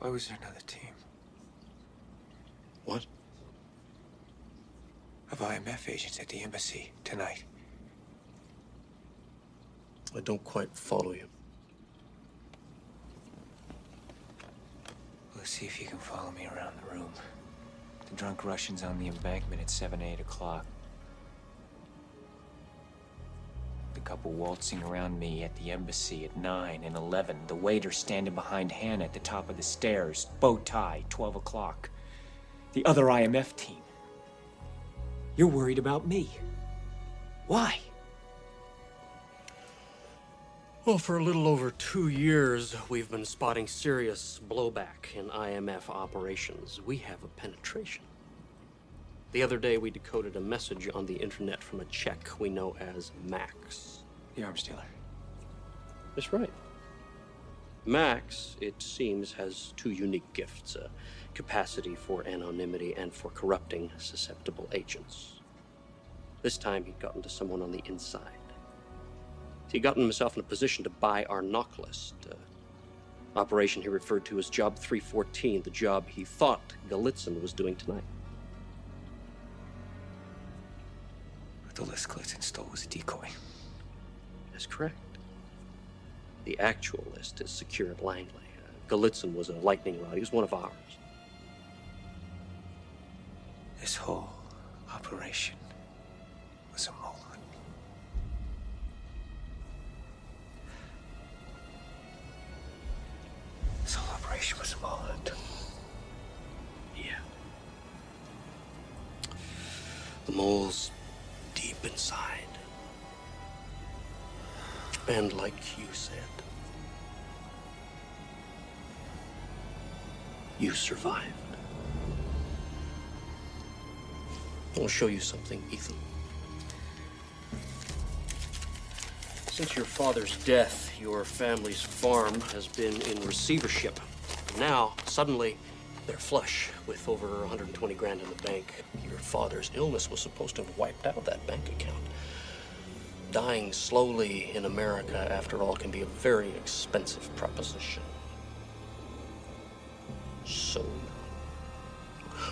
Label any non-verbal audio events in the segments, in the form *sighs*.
Why was there another team What? of IMF agents at the embassy tonight? I don't quite follow you. Let's see if you can follow me around the room. The drunk Russians on the embankment at 7, 8 o'clock. Couple waltzing around me at the embassy at 9 and 11. The waiter standing behind Hannah at the top of the stairs. Bow tie, 12 o'clock. The other IMF team. You're worried about me. Why? Well, for a little over two years, we've been spotting serious blowback in IMF operations. We have a penetration. The other day, we decoded a message on the internet from a Czech we know as Max. The arms dealer. That's right. Max, it seems, has two unique gifts a capacity for anonymity and for corrupting susceptible agents. This time, he'd gotten to someone on the inside. He'd gotten himself in a position to buy our knock list. Uh, operation he referred to as Job 314, the job he thought Golitsyn was doing tonight. But the list Glitz stole was a decoy. That's correct. The actual list is secure at Langley. Uh, Golitsyn was a lightning rod. He was one of ours. This whole operation was a mole hunt. This whole operation was a mole. Yeah. The mole's deep inside. And like you said, you survived. I'll show you something, Ethan. Since your father's death, your family's farm has been in receivership. Now, suddenly, they're flush with over 120 grand in the bank. Your father's illness was supposed to have wiped out that bank account. Dying slowly in America, after all, can be a very expensive proposition. So,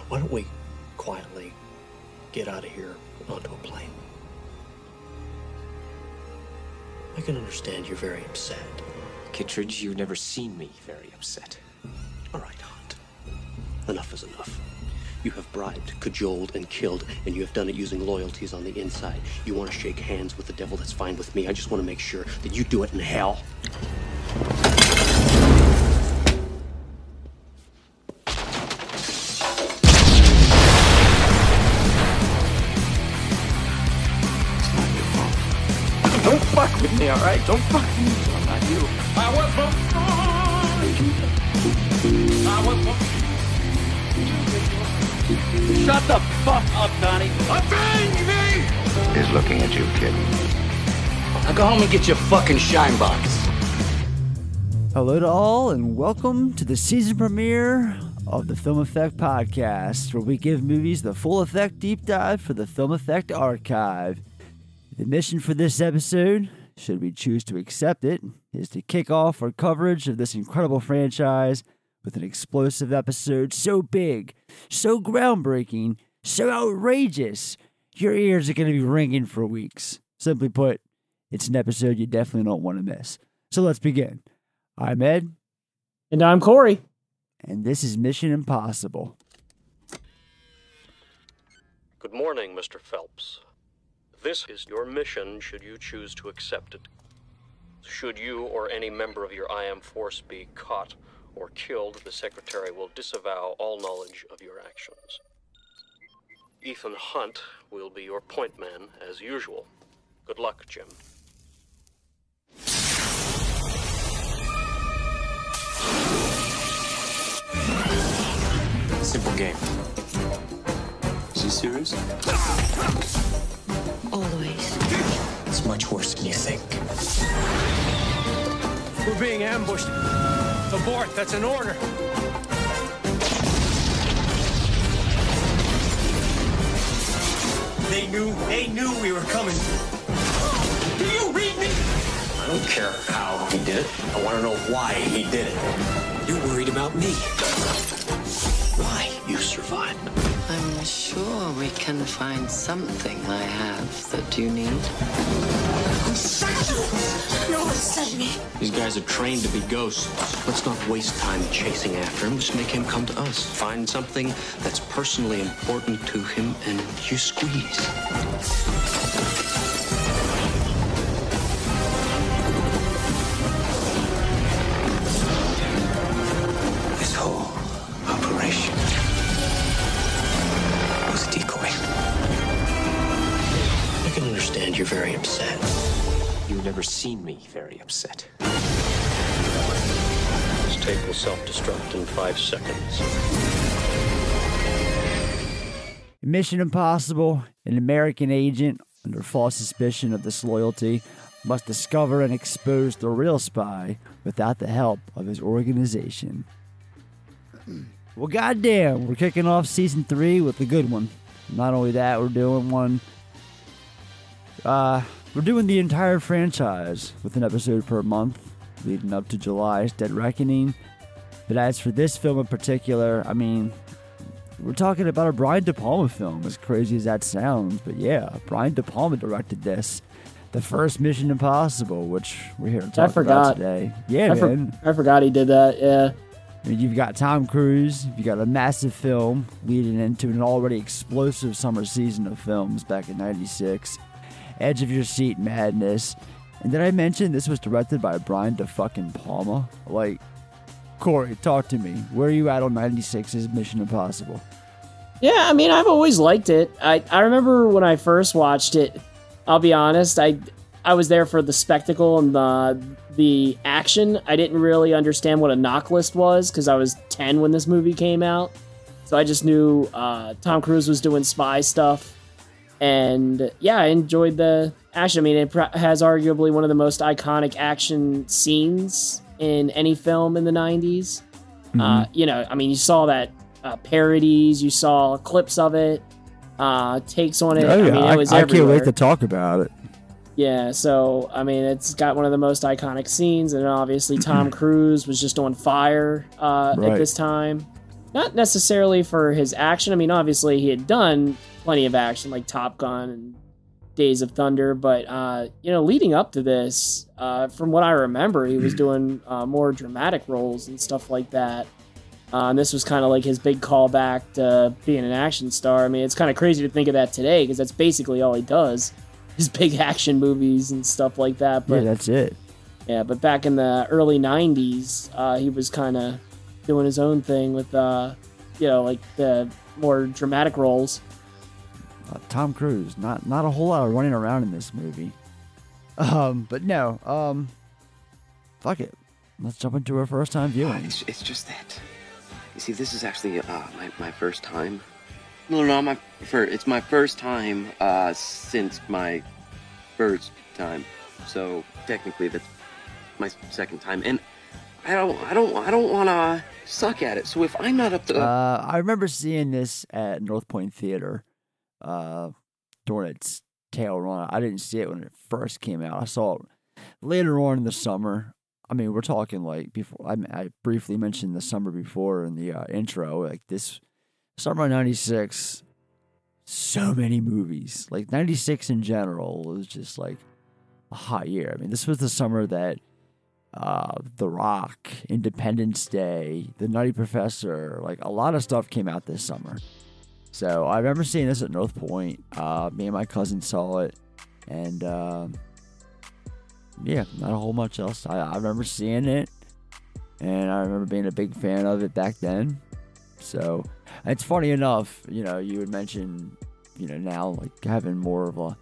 why don't we quietly get out of here onto a plane? I can understand you're very upset. Kittredge, you've never seen me very upset. All right, Hunt. Enough is enough. You have bribed, cajoled, and killed, and you have done it using loyalties on the inside. You want to shake hands with the devil, that's fine with me. I just want to make sure that you do it in hell. Don't fuck with me, alright? Don't fuck with me. I'm not you. I was born. I was born. Shut the fuck up, Donnie. Avenge me! is looking at you, kid. Now go home and get your fucking shine box. Hello to all, and welcome to the season premiere of the Film Effect Podcast, where we give movies the full effect deep dive for the Film Effect Archive. The mission for this episode, should we choose to accept it, is to kick off our coverage of this incredible franchise with an explosive episode so big, so groundbreaking, so outrageous, your ears are going to be ringing for weeks. Simply put, it's an episode you definitely don't want to miss. So let's begin. I'm Ed, And I'm Corey. and this is Mission Impossible. Good morning, Mr. Phelps. This is your mission should you choose to accept it. Should you or any member of your IM force be caught or killed, the Secretary will disavow all knowledge of your actions. Ethan Hunt will be your point man as usual. Good luck, Jim. Simple game. Is he serious? Always. It's much worse than you think. We're being ambushed. Abort, that's an order. They knew, they knew we were coming. Do you read me? I don't care how he did it. I want to know why he did it. You're worried about me. Why? You survived. I'm sure we can find something I have that you need. No one sent me. These guys are trained to be ghosts. Let's not waste time chasing after him. Just make him come to us. Find something that's personally important to him, and you squeeze. Never seen me very upset. This tape will self-destruct in five seconds. Mission Impossible, an American agent under false suspicion of disloyalty must discover and expose the real spy without the help of his organization. Well, goddamn, we're kicking off season three with a good one. Not only that, we're doing one. Uh, we're doing the entire franchise with an episode per month, leading up to July's Dead Reckoning. But as for this film in particular, I mean, we're talking about a Brian De Palma film, as crazy as that sounds. But yeah, Brian De Palma directed this. The first Mission Impossible, which we're here to talk I forgot. about today. Yeah, I, for- man. I forgot he did that. Yeah. I mean, you've got Tom Cruise, you've got a massive film leading into an already explosive summer season of films back in 96. Edge of Your Seat Madness. And did I mention this was directed by Brian De fucking Palma? Like, Corey, talk to me. Where are you at on 96's Mission Impossible? Yeah, I mean, I've always liked it. I, I remember when I first watched it, I'll be honest, I I was there for the spectacle and the the action. I didn't really understand what a knock list was because I was 10 when this movie came out. So I just knew uh, Tom Cruise was doing spy stuff. And yeah, I enjoyed the action. I mean, it has arguably one of the most iconic action scenes in any film in the 90s. Uh, you know, I mean, you saw that uh, parodies, you saw clips of it, uh, takes on it. oh, yeah. I mean, it was I can't wait to talk about it. Yeah, so I mean, it's got one of the most iconic scenes, and obviously Tom Cruise was just on fire uh, Right. at this time. Not necessarily for his action. I mean, obviously he had done plenty of action, like Top Gun and Days of Thunder, but uh, you know, leading up to this, uh, from what I remember, he was doing uh, more dramatic roles and stuff like that. Uh, and this was kind of like his big callback to being an action star. I mean, it's kind of crazy to think of that today because that's basically all he does *laughs* his big action movies and stuff like that. But yeah, yeah, that's it. Yeah, but back in the early '90s, uh, he was kind of doing his own thing with, uh, you know, like the more dramatic roles. Uh, Tom Cruise, not not a whole lot of running around in this movie. Um, but no, um, fuck it. Let's jump into our first time viewing. It's, it's just that. You see, this is actually uh, my, my first time. No, no, my fir- It's my first time uh, since my first time. So technically, that's my second time, and I don't, I don't, I don't want to suck at it. So if I'm not up to, Uh, I remember seeing this at North Point Theater uh, during its tail run. I didn't see it when it first came out. I saw it later on in the summer. I mean, we're talking like before. I, I briefly mentioned the summer before in the uh, intro. Like this summer '96, so many movies. Like '96 in general was just like a hot year. I mean, this was the summer that uh, The Rock, Independence Day, The Nutty Professor, like a lot of stuff came out this summer. So I remember seeing this at North Point. Uh, me and my cousin saw it, and um yeah, not a whole much else. I, I remember seeing it, and I remember being a big fan of it back then. So it's funny enough, you know, you would mention, you know, now like having more of a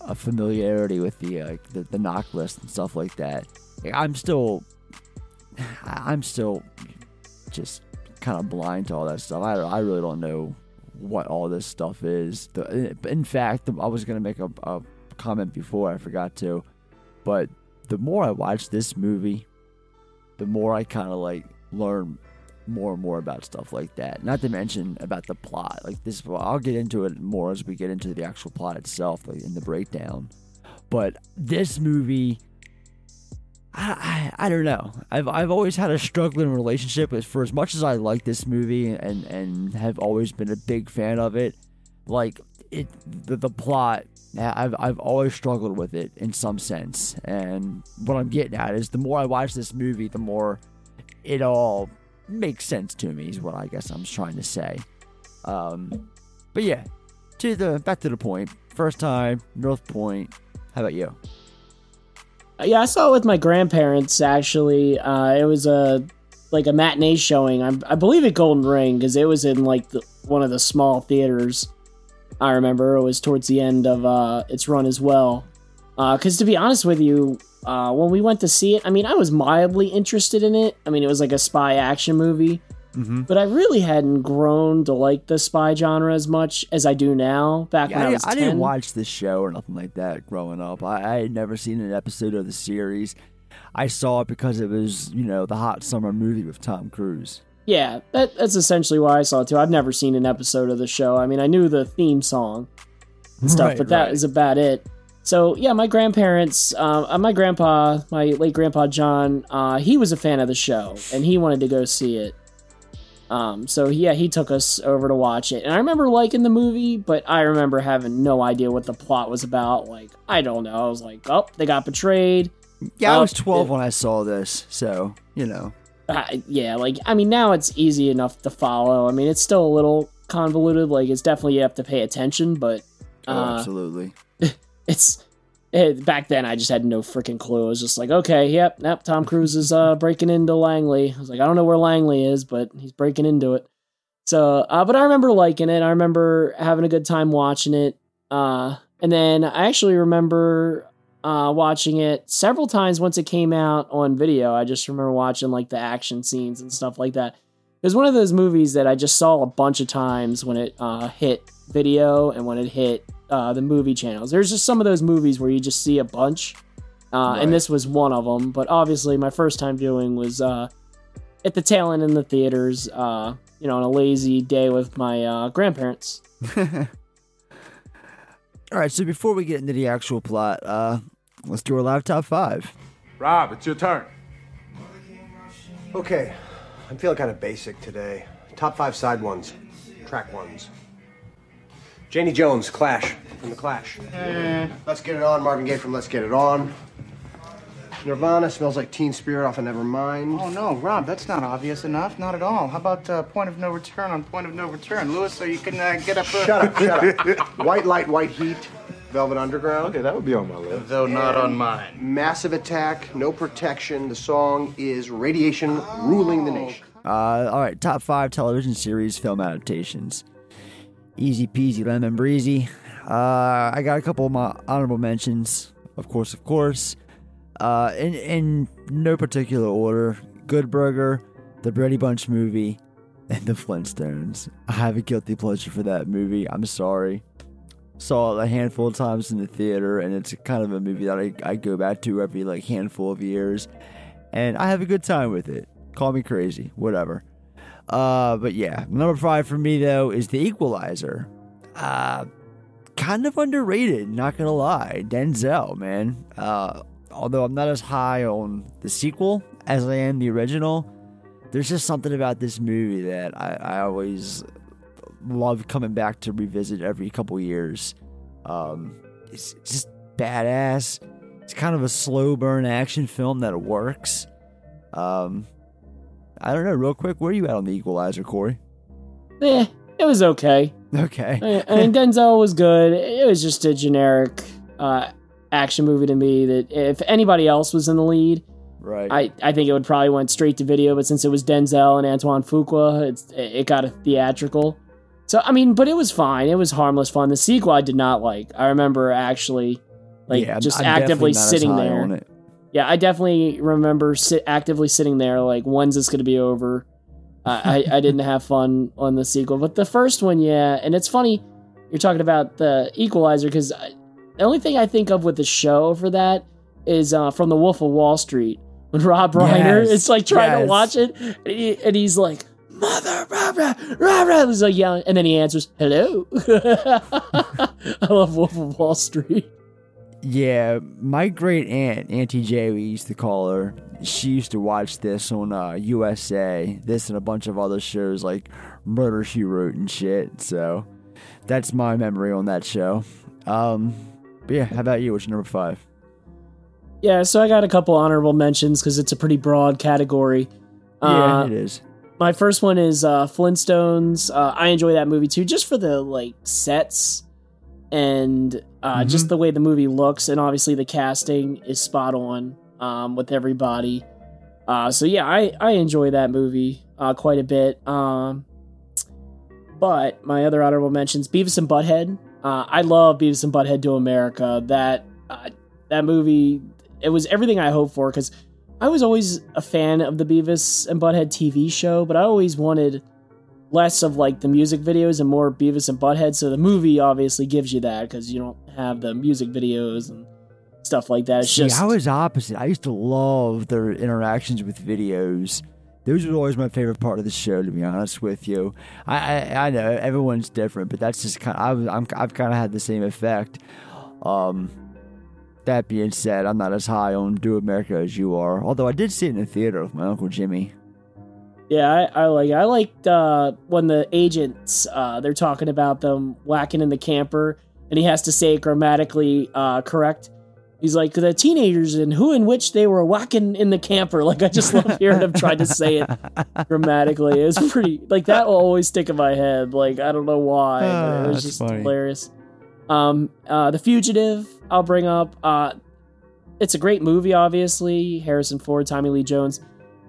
a, familiarity with the, uh, the the knock list and stuff like that. I'm still, *sighs* I'm still just kind of blind to all that stuff. I, I really don't know what all this stuff is. The, in fact, I was gonna make a, a comment before I forgot to, but the more I watch this movie, the more I kind of like learn more and more about stuff like that. Not to mention about the plot. Like this, I'll get into it more as we get into the actual plot itself, like in the breakdown. But this movie, I, I, I don't know. I've I've always had a struggling relationship with for as much as I like this movie and and have always been a big fan of it. Like it, the, the plot. I've I've always struggled with it in some sense. And what I'm getting at is the more I watch this movie, the more it all makes sense to me. Is what I guess I'm trying to say. Um, but yeah, to the back to the point. First time North Point. How about you? Yeah, I saw it with my grandparents. Actually, uh, it was a like a matinee showing. I, I believe at Golden Ring because it was in like the, one of the small theaters. I remember it was towards the end of uh, its run as well. Because to be honest with you, uh, when we went to see it, I mean, I was mildly interested in it. I mean, it was like a spy action movie. Mm-hmm. But I really hadn't grown to like the spy genre as much as I do now. Back Yeah, when I, I, was I 10. didn't watch this show or nothing like that growing up. I, I had never seen an episode of the series. I saw it because it was, you know, the hot summer movie with Tom Cruise. Yeah, that, that's essentially why I saw it too. I've never seen an episode of the show. I mean, I knew the theme song and stuff, Right, but that right. is about it. So yeah, my grandparents, uh, uh, my grandpa, my late grandpa John, uh, he was a fan of the show and he wanted to go see it. Um, so yeah, he took us over to watch it, and I remember liking the movie, but I remember having no idea what the plot was about. Like, I don't know. I was like, oh, they got betrayed. Yeah, I Oh, was 12 it- when I saw this, so, you know. uh, yeah, like I mean, now it's easy enough to follow. I mean, it's still a little convoluted. Like, it's definitely you have to pay attention, but Oh, uh, absolutely. *laughs* it's it, back then I just had no freaking clue. I was just like, okay, yep, yep, Tom Cruise is uh, breaking into Langley. I was like, I don't know where Langley is, but he's breaking into it. So, uh, but I remember liking it. I remember having a good time watching it. Uh, and then I actually remember uh, watching it several times once it came out on video. I just remember watching like the action scenes and stuff like that. It was one of those movies that I just saw a bunch of times when it uh, hit video and when it hit uh, the movie channels. There's just some of those movies where you just see a bunch, uh, Right. and this was one of them. But obviously, my first time viewing was uh, at the tail end in the theaters. Uh, you know, on a lazy day with my uh, grandparents. *laughs* All right, so before we get into the actual plot, uh, let's do our live top five. Rob, it's your turn. Okay, I'm feeling kind of basic today. Top five side ones, track ones. Janie Jones, Clash, from The Clash. Let's Get It On, Marvin Gaye from Let's Get It On. Nirvana, Smells Like Teen Spirit off of Nevermind. Oh no, Rob, that's not obvious enough. Not at all. How about uh, point of no return on point of no return, Lewis? So you can uh, get up. Uh... Shut up, shut up. *laughs* White Light, White Heat, Velvet Underground. Okay, that would be on my list. Though not on mine. Massive Attack, No Protection. The song is Radiation Ruling the Nation. Uh, all right, top five television series film adaptations. Easy peasy lemon breezy. Uh, I got a couple of my honorable mentions, of course, of course. Uh, in in no particular order: Good Burger, the Brady Bunch movie, and the Flintstones. I have a guilty pleasure for that movie. I'm sorry. Saw it a handful of times in the theater, and it's kind of a movie that I, I go back to every like handful of years, and I have a good time with it. Call me crazy, whatever. Uh, but yeah, number five for me though is The Equalizer. Uh, kind of underrated, not gonna lie. Denzel, man. Uh, although I'm not as high on the sequel as I am the original, there's just something about this movie that I, I always love coming back to revisit every couple years. Um, it's just badass. It's kind of a slow burn action film that works. Um, I don't know. Real quick, where are you at on the Equalizer, Corey? Eh, it was okay. Okay. I, I mean, *laughs* Denzel was good. It was just a generic uh, action movie to me. That if anybody else was in the lead, right, I, I think it would probably went straight to video. But since it was Denzel and Antoine Fuqua, it's it got a theatrical. So I mean, but it was fine. It was harmless fun. The sequel I did not like. I remember actually, like Yeah, just I'm actively sitting there. Yeah, I definitely remember sit, actively sitting there like, when's this going to be over? I, I I didn't *laughs* have fun on the sequel, but the first one, yeah. And it's funny you're talking about the Equalizer because the only thing I think of with the show for that is uh, from The Wolf of Wall Street when Rob Reiner Yes, is like trying to watch it, and, he, and he's like, "Mother, rah, rah, rah, rah," he's like yelling, and then he answers, "Hello." *laughs* I love Wolf of Wall Street. Yeah, my great aunt, Auntie J, we used to call her. She used to watch this on uh, USA. This and a bunch of other shows like Murder She Wrote and shit. So that's my memory on that show. Um, but yeah, how about you? What's your number five? Yeah, so I got a couple honorable mentions because it's a pretty broad category. Yeah, Uh, it is. My first one is uh, Flintstones. Uh, I enjoy that movie too, just for the like sets and uh, Mhm. just the way the movie looks, and obviously the casting is spot on um, with everybody. Uh, so yeah, I I enjoy that movie uh, quite a bit. Um, but my other honorable mentions: Beavis and Butthead. Uh, I love Beavis and Butthead to America. That uh, that movie, it was everything I hoped for because I was always a fan of the Beavis and Butthead TV show, but I always wanted less of like the music videos and more Beavis and Butthead. So the movie obviously gives you that because you don't have the music videos and stuff like that. It's See, just I was opposite. I used to love their interactions with videos. Those were always my favorite part of the show, to be honest with you. I I, I know everyone's different, but that's just kind. Of, I was I'm, I've kind of had the same effect. Um, that being said, I'm not as high on Do America as you are. Although I did see it in the theater with my uncle Jimmy. Yeah, I, I like I liked uh, when the agents uh, they're talking about them whacking in the camper, and he has to say it grammatically uh, correct. He's like the teenagers and who in which they were whacking in the camper. *laughs* Like I just love hearing him try to say it *laughs* grammatically. It's pretty like that will always stick in my head. Like I don't know why, Ah, it was that's just funny. hilarious. Um, uh, the fugitive I'll bring up. Uh, it's a great movie, obviously. Harrison Ford, Tommy Lee Jones.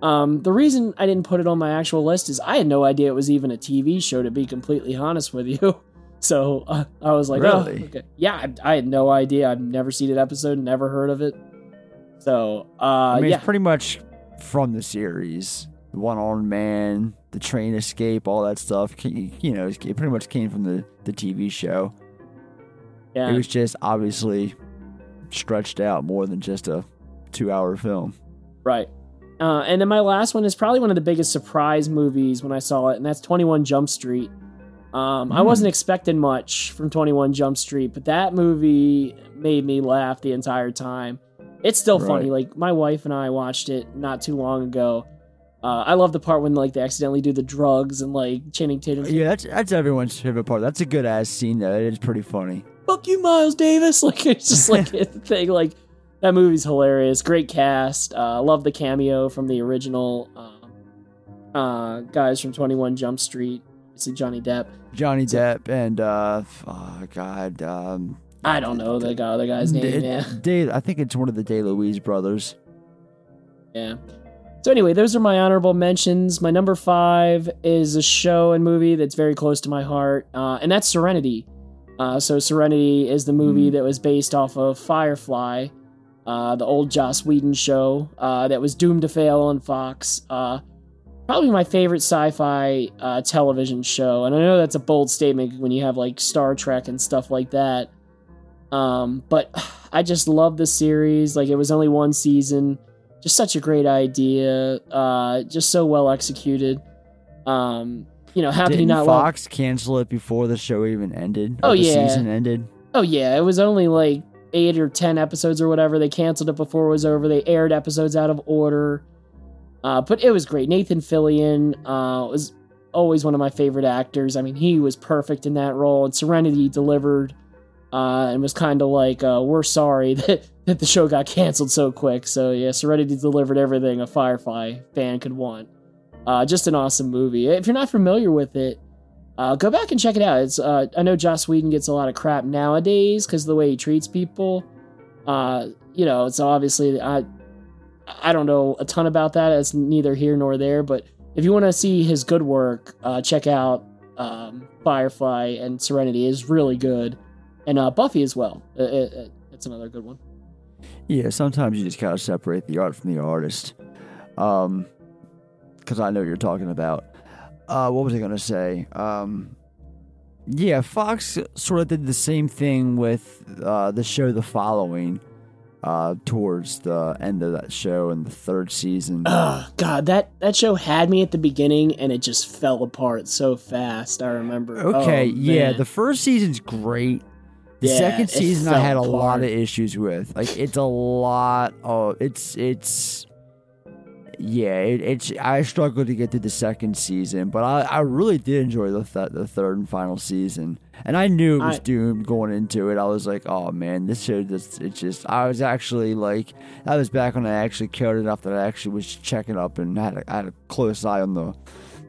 Um, the reason I didn't put it on my actual list is I had no idea it was even a TV show. To be completely honest with you, *laughs* so uh, I was like, Really? oh, okay. yeah, I, I had no idea. I've never seen an episode, never heard of it. So, uh, I mean, yeah, it's pretty much from the series. The One Armed Man, the train escape, all that stuff. You know, it pretty much came from the the TV show. yeah. It was just obviously stretched out more than just a two hour film. Right. Uh, and then my last one is probably one of the biggest surprise movies when I saw it, and that's 21 Jump Street. Um, I Hmm. wasn't expecting much from 21 Jump Street, but that movie made me laugh the entire time. It's still funny. Like my wife and I watched it not too long ago. Uh, I love the part when like they accidentally do the drugs and like Channing Tatum. Yeah, that's that's everyone's favorite part. That's a good ass scene though. It is pretty funny. fuck you, Miles Davis. *laughs* Like it's just like *laughs* a thing. Like that movie's hilarious. Great cast. Uh, love the cameo from the original uh, uh, guys from Twenty One Jump Street. It's Johnny Depp. Johnny Depp and uh, oh god, um, I don't know the guy, other guy's name. it- Yeah, Day, I think it's one of the DeLuise brothers. yeah. So anyway, those are my honorable mentions. My number five is a show and movie that's very close to my heart, uh, and that's Serenity. Uh, so Serenity is the movie that was based off of Firefly, uh, the old Joss Whedon show uh, that was doomed to fail on Fox. Uh, probably my favorite sci-fi uh, television show, and I know that's a bold statement when you have like Star Trek and stuff like that. Um, but *sighs* I just love the series. Like it was only one season, just such a great idea. Uh, just so well executed. Um, you know, how Didn't you not love? Fox cancel it before the show even ended? Oh, yeah. season ended. Oh yeah, it was only like eight or ten episodes or whatever. They canceled it before it was over. They aired episodes out of order. Uh, but it was great. Nathan Fillion uh, was always one of my favorite actors. I mean, he was perfect in that role. And Serenity delivered uh, and was kind of like, uh, we're sorry *laughs* that, that the show got canceled so quick. So yeah, Serenity delivered everything a Firefly fan could want. Uh, just an awesome movie. If you're not familiar with it, uh, go back and check it out. It's uh, I know Joss Whedon gets a lot of crap nowadays because of the way he treats people. Uh, you know, it's obviously I I don't know a ton about that. It's neither here nor there. But if you want to see his good work, uh, check out um, Firefly and Serenity is really good, and uh, Buffy as well. Uh, uh, it's another good one. Yeah, sometimes you just gotta separate the art from the artist. Um, because I know you're talking about. Uh, what was I gonna say? Um, yeah, Fox sort of did the same thing with uh, the show The Following. Uh, towards the end of that show in the third season. Oh God, that that show had me at the beginning, and it just fell apart so fast. I remember. Okay, Oh, yeah, the first season's great. The Yeah, second season I had a lot of issues with. Like it's a lot of it's it's yeah, it, it's I struggled to get through the second season, but I, I really did enjoy the th- the third and final season. And I knew it was I- doomed going into it. I was like, oh man, this show just it's just I was actually like that was back when I actually cared enough that I actually was checking up and had a, had a close eye on the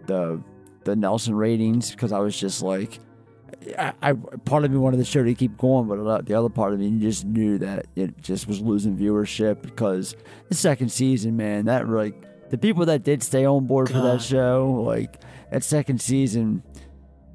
the the Nielsen ratings because I was just like I, I part of me wanted the show to keep going, but the other part of me just knew that it just was losing viewership because the second season, man, that like the people that did stay on board for that show, like that second season,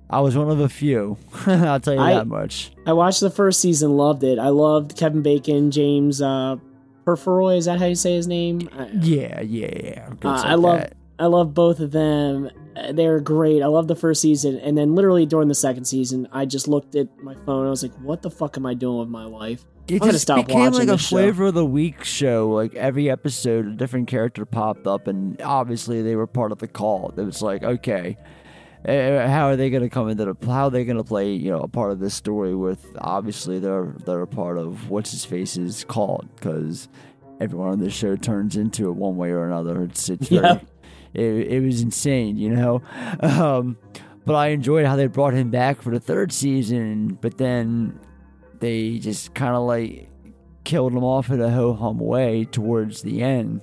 I was one of a few. *laughs* I'll tell you I- that much. I watched the first season, loved it. I loved Kevin Bacon, James uh, Purefoy. Is that how you say his name? Yeah, yeah, yeah. Uh, stuff I love. I love both of them. They're great. I love the first season, and then literally during the second season, I just looked at my phone. I was like, "What the fuck am I doing with my life? It I'm just stop became watching like a this show." flavor of the week show. Like every episode, a different character popped up, and obviously they were part of the call. It was like, okay, uh, how are they going to come into the? How are they going to play? You know, a part of this story with obviously they're they're a part of what's his face's is called because everyone on this show turns into it one way or another. It's it's *laughs* very, Yep. It, it was insane, you know. *laughs* Um, but I enjoyed how they brought him back for the third season, but then they just kind of like killed him off in a ho hum way towards the end.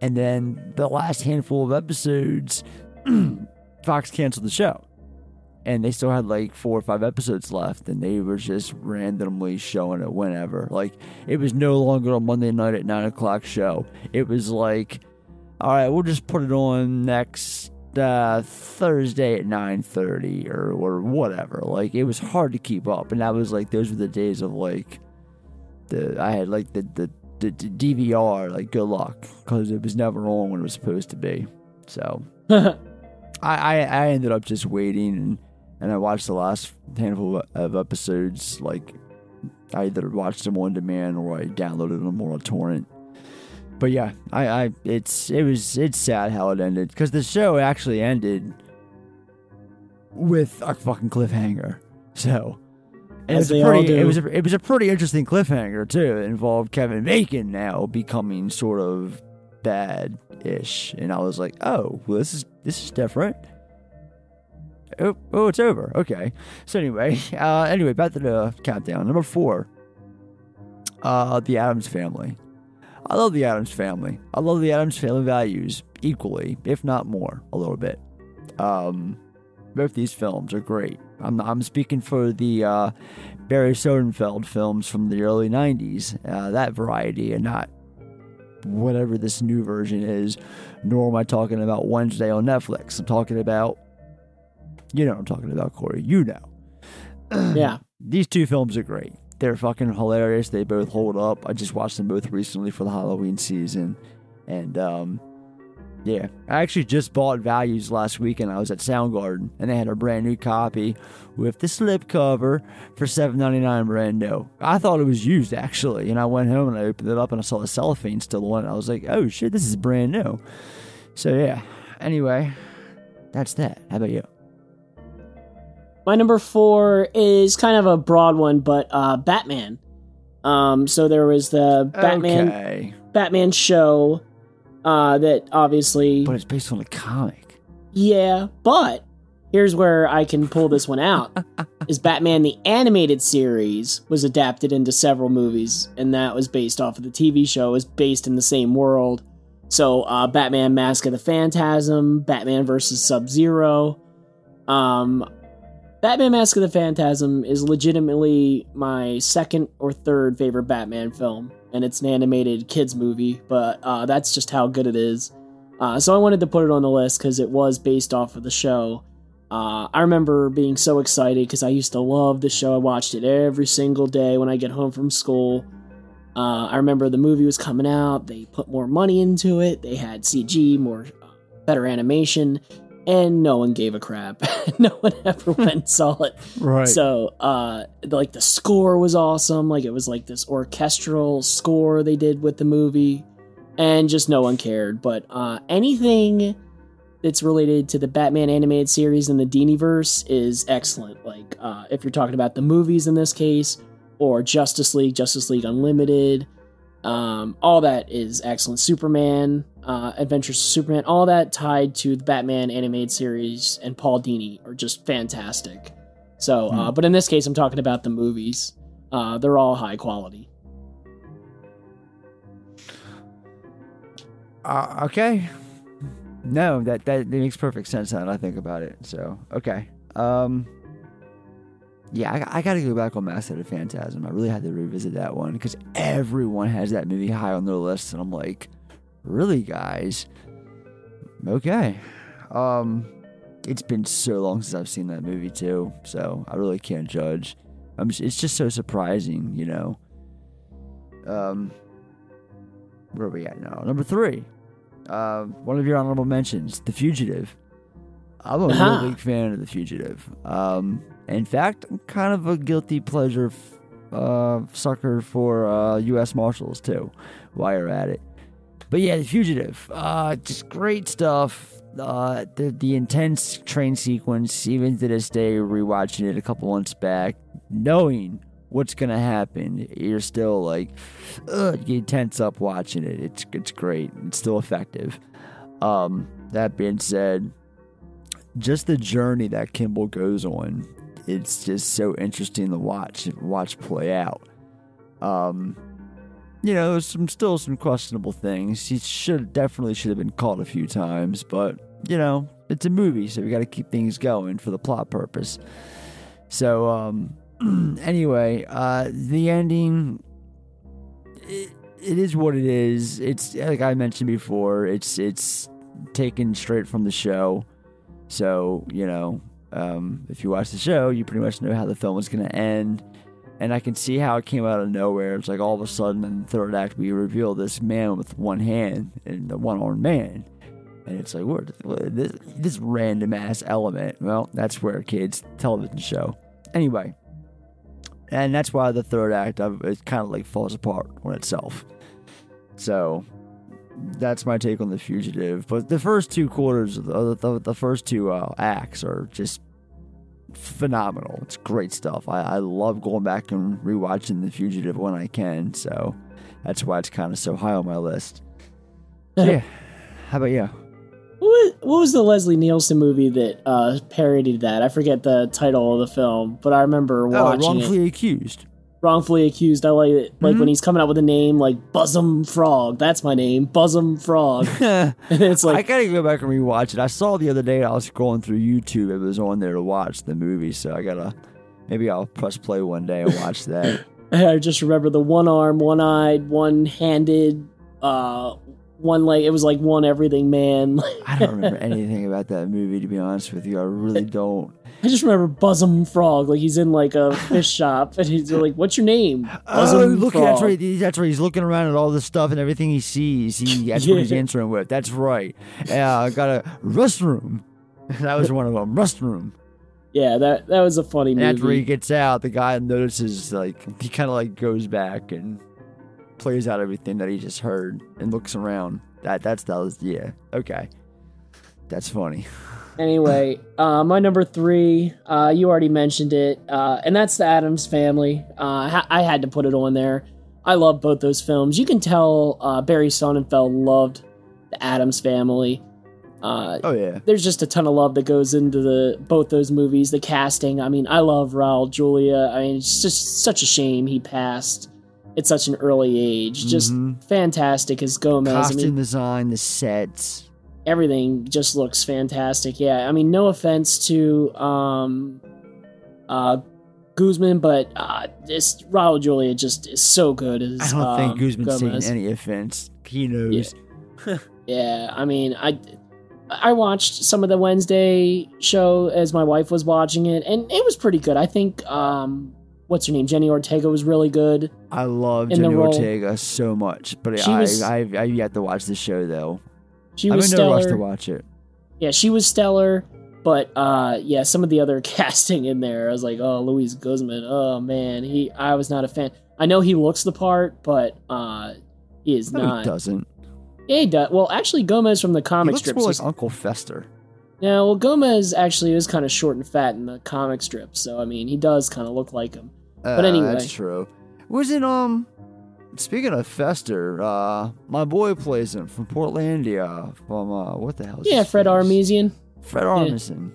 And then the last handful of episodes, *clears throat* Fox canceled the show. And they still had like four or five episodes left, and they were just randomly showing it whenever. Like, it was no longer a Monday night at nine o'clock show. It was like, all right, we'll just put it on next uh, Thursday at nine thirty or or whatever. Like it was hard to keep up, and that was like those were the days of like the I had like the the, the, the DVR. Like good luck because it was never on when it was supposed to be. So *laughs* I, I I ended up just waiting and and I watched the last handful of episodes. Like I either watched them on demand or I downloaded them on a torrent. But yeah, I, I it's it was it's sad how it ended because the show actually ended with a fucking cliffhanger. So it was they a all pretty it was a, it was a pretty interesting cliffhanger too. It involved Kevin Bacon now becoming sort of bad ish, and I was like, oh, well, this is this is different. Oh, oh, it's over. Okay. So anyway, *laughs* uh, anyway, back to the countdown. Number four, uh, the Addams Family. I love the Addams Family. I love the Addams Family values equally, if not more, a little bit. Um, both these films are great. I'm I'm speaking for the uh, Barry Sonnenfeld films from the early '90s, uh, that variety, and not whatever this new version is. Nor am I talking about Wednesday on Netflix. I'm talking about, you know, I'm talking about Corey. You know. yeah. *clears throat* These two films are great. They're fucking hilarious. They both hold up. I just watched them both recently for the Halloween season. And um yeah, I actually just bought Values last weekend. I was at Soundgarden and they had a brand new copy with the slipcover for seven ninety nine brand new. I thought it was used actually, and I went home and I opened it up and I saw the cellophane still on it. I was like, "Oh shit, this is brand new." So yeah. Anyway, that's that. How about you? My number four is kind of a broad one, but uh, Batman. Um, so there was the Batman Okay. Batman show uh, that obviously, But it's based on a comic. yeah. But here's where I can pull this one out: *laughs* is Batman the animated series was adapted into several movies, and that was based off of the TV show. It was based in the same world. So uh, Batman: Mask of the Phantasm, Batman versus Sub Zero. Um, Batman Mask of the Phantasm is legitimately my second or third favorite Batman film, and it's an animated kids movie, but uh, that's just how good it is. Uh, so I wanted to put it on the list because it was based off of the show. Uh, I remember being so excited because I used to love the show. I watched it every single day when I get home from school. Uh, I remember the movie was coming out. They put more money into it. They had CG, more uh, better animation, and no one gave a crap. *laughs* no one ever *laughs* went and saw it. Right. So, uh, like the score was awesome. Like it was like this orchestral score they did with the movie, and just no one cared. But uh, anything that's related to the Batman animated series and the Diniverse is excellent. Like, uh, if you're talking about the movies in this case, or Justice League, Justice League Unlimited, um, all that is excellent. Superman, uh, Adventures of Superman, all that tied to the Batman animated series and Paul Dini are just fantastic. So, uh, but in this case, I'm talking about the movies. Uh, they're all high quality. Uh, okay. No, that, that that makes perfect sense now that I think about it. So okay. Um. Yeah, I, I got to go back on Master of Phantasm. I really had to revisit that one because everyone has that movie high on their list, and I'm like, really, guys? Okay. Um, it's been so long since I've seen that movie too, so I really can't judge. I'm it's just so surprising, you know. Um, where are we at now? Number three. Uh, one of your honorable mentions, The Fugitive. I'm a Uh-huh. real big fan of The Fugitive. Um, in fact, I'm kind of a guilty pleasure f- uh, sucker for uh, U.S. Marshals too. While you're at it, but yeah, The Fugitive, uh, just great stuff. Uh, the the intense train sequence, even to this day, rewatching it a couple months back, knowing what's gonna happen, you're still like, ugh, you tense up watching it. It's it's great. It's still effective. Um, that being said, just the journey that Kimball goes on, it's just so interesting to watch watch play out. Um, you know, there's some still some questionable things. He should definitely should have been caught a few times, but you know, it's a movie, so we got to keep things going for the plot purpose. So, um, *clears throat* anyway, uh, the ending. It, it is what it is. It's like I mentioned before. It's it's taken straight from the show. So you know, um, if you watch the show, you pretty much know how the film is going to end. And I can see how it came out of nowhere. It's like all of a sudden in the third act, we reveal this man with one hand and the one armed man. And it's like, what, this, this random ass element. Well, that's where kids' television show. Anyway, and that's why the third act of it kind of like falls apart on itself. So that's my take on the fugitive. But the first two quarters, the the, the first two uh, acts are just phenomenal. It's great stuff. I, I love going back and rewatching the fugitive when I can. So that's why it's kind of so high on my list. Yeah. How about you? What was, what was the Leslie Nielsen movie that uh, parodied that? I forget the title of the film, but I remember Oh, watching wrongfully it. accused. Wrongfully accused. I like it. Like Mm-hmm. when he's coming out with a name like Buzzum Frog. That's my name, Buzzum Frog. *laughs* and it's *laughs* like I gotta go back and rewatch it. I saw the other day I was scrolling through YouTube. It was on there to watch the movie, so I gotta maybe I'll press play one day and watch *laughs* that. I just remember the one arm, one eyed, one handed, uh, one leg. It was like one everything man. I don't remember anything about that movie to be honest with you. I really don't. I just remember Buzzum Frog. Like he's in like a fish *laughs* shop, and he's like, "What's your name?" Oh, Bosom look, Frog. that's right. That's right. He's looking around at all the stuff and everything he sees. He *laughs* that's what he's answering with. That's right. Yeah, I got a restroom. *laughs* That was one of them. Restroom. Yeah, that that was a funny And movie. after he gets out, the guy notices like he kind of like goes back and plays out everything that he just heard and looks around. That that's that was yeah okay. That's funny. Anyway, uh, my number three, uh, you already mentioned it, uh, and that's the Addams Family. Uh, ha- I had to put it on there. I love both those films. You can tell uh, Barry Sonnenfeld loved the Addams Family. Uh, Oh yeah. there's just a ton of love that goes into the both those movies. The casting, I mean, I love Raul Julia. I mean, it's just such a shame he passed at such an early age. Just Mhm. fantastic as Gomez. I Costume mean, design, the sets. Everything just looks fantastic. Yeah, I mean, no offense to um, uh, Guzman, but uh, this Raul Julia just is so good as. I don't um, think Guzman's Gomez. taking any offense. He knows. *laughs* *laughs* Yeah, I mean, I I watched some of the Wednesday show as my wife was watching it, and it was pretty good. I think um, what's her name, Jenny Ortega, was really good. I love Jenny. Ortega so much, but She I, was- I I've, I've yet to watch the show though. She I'm was in no rush to watch it. Yeah, she was stellar. But uh, yeah, some of the other *laughs* casting in there, I was like, oh, Luis Guzman. Oh man, he. I was not a fan. I know he looks the part, but uh, he is No, not. he doesn't. Yeah, he does. Well, actually, Gomez from the He comic looks strips. more like Uncle Fester. Now, well, Gomez actually is kind of short and fat in the comic strip, so I mean, he does kind of look like him. but Uh, anyway, that's true. Wasn't um. Speaking of Fester, uh, my boy plays him from Portlandia. From uh, what the hell? is yeah, Fred? Armisian Fred Yeah. Armisen.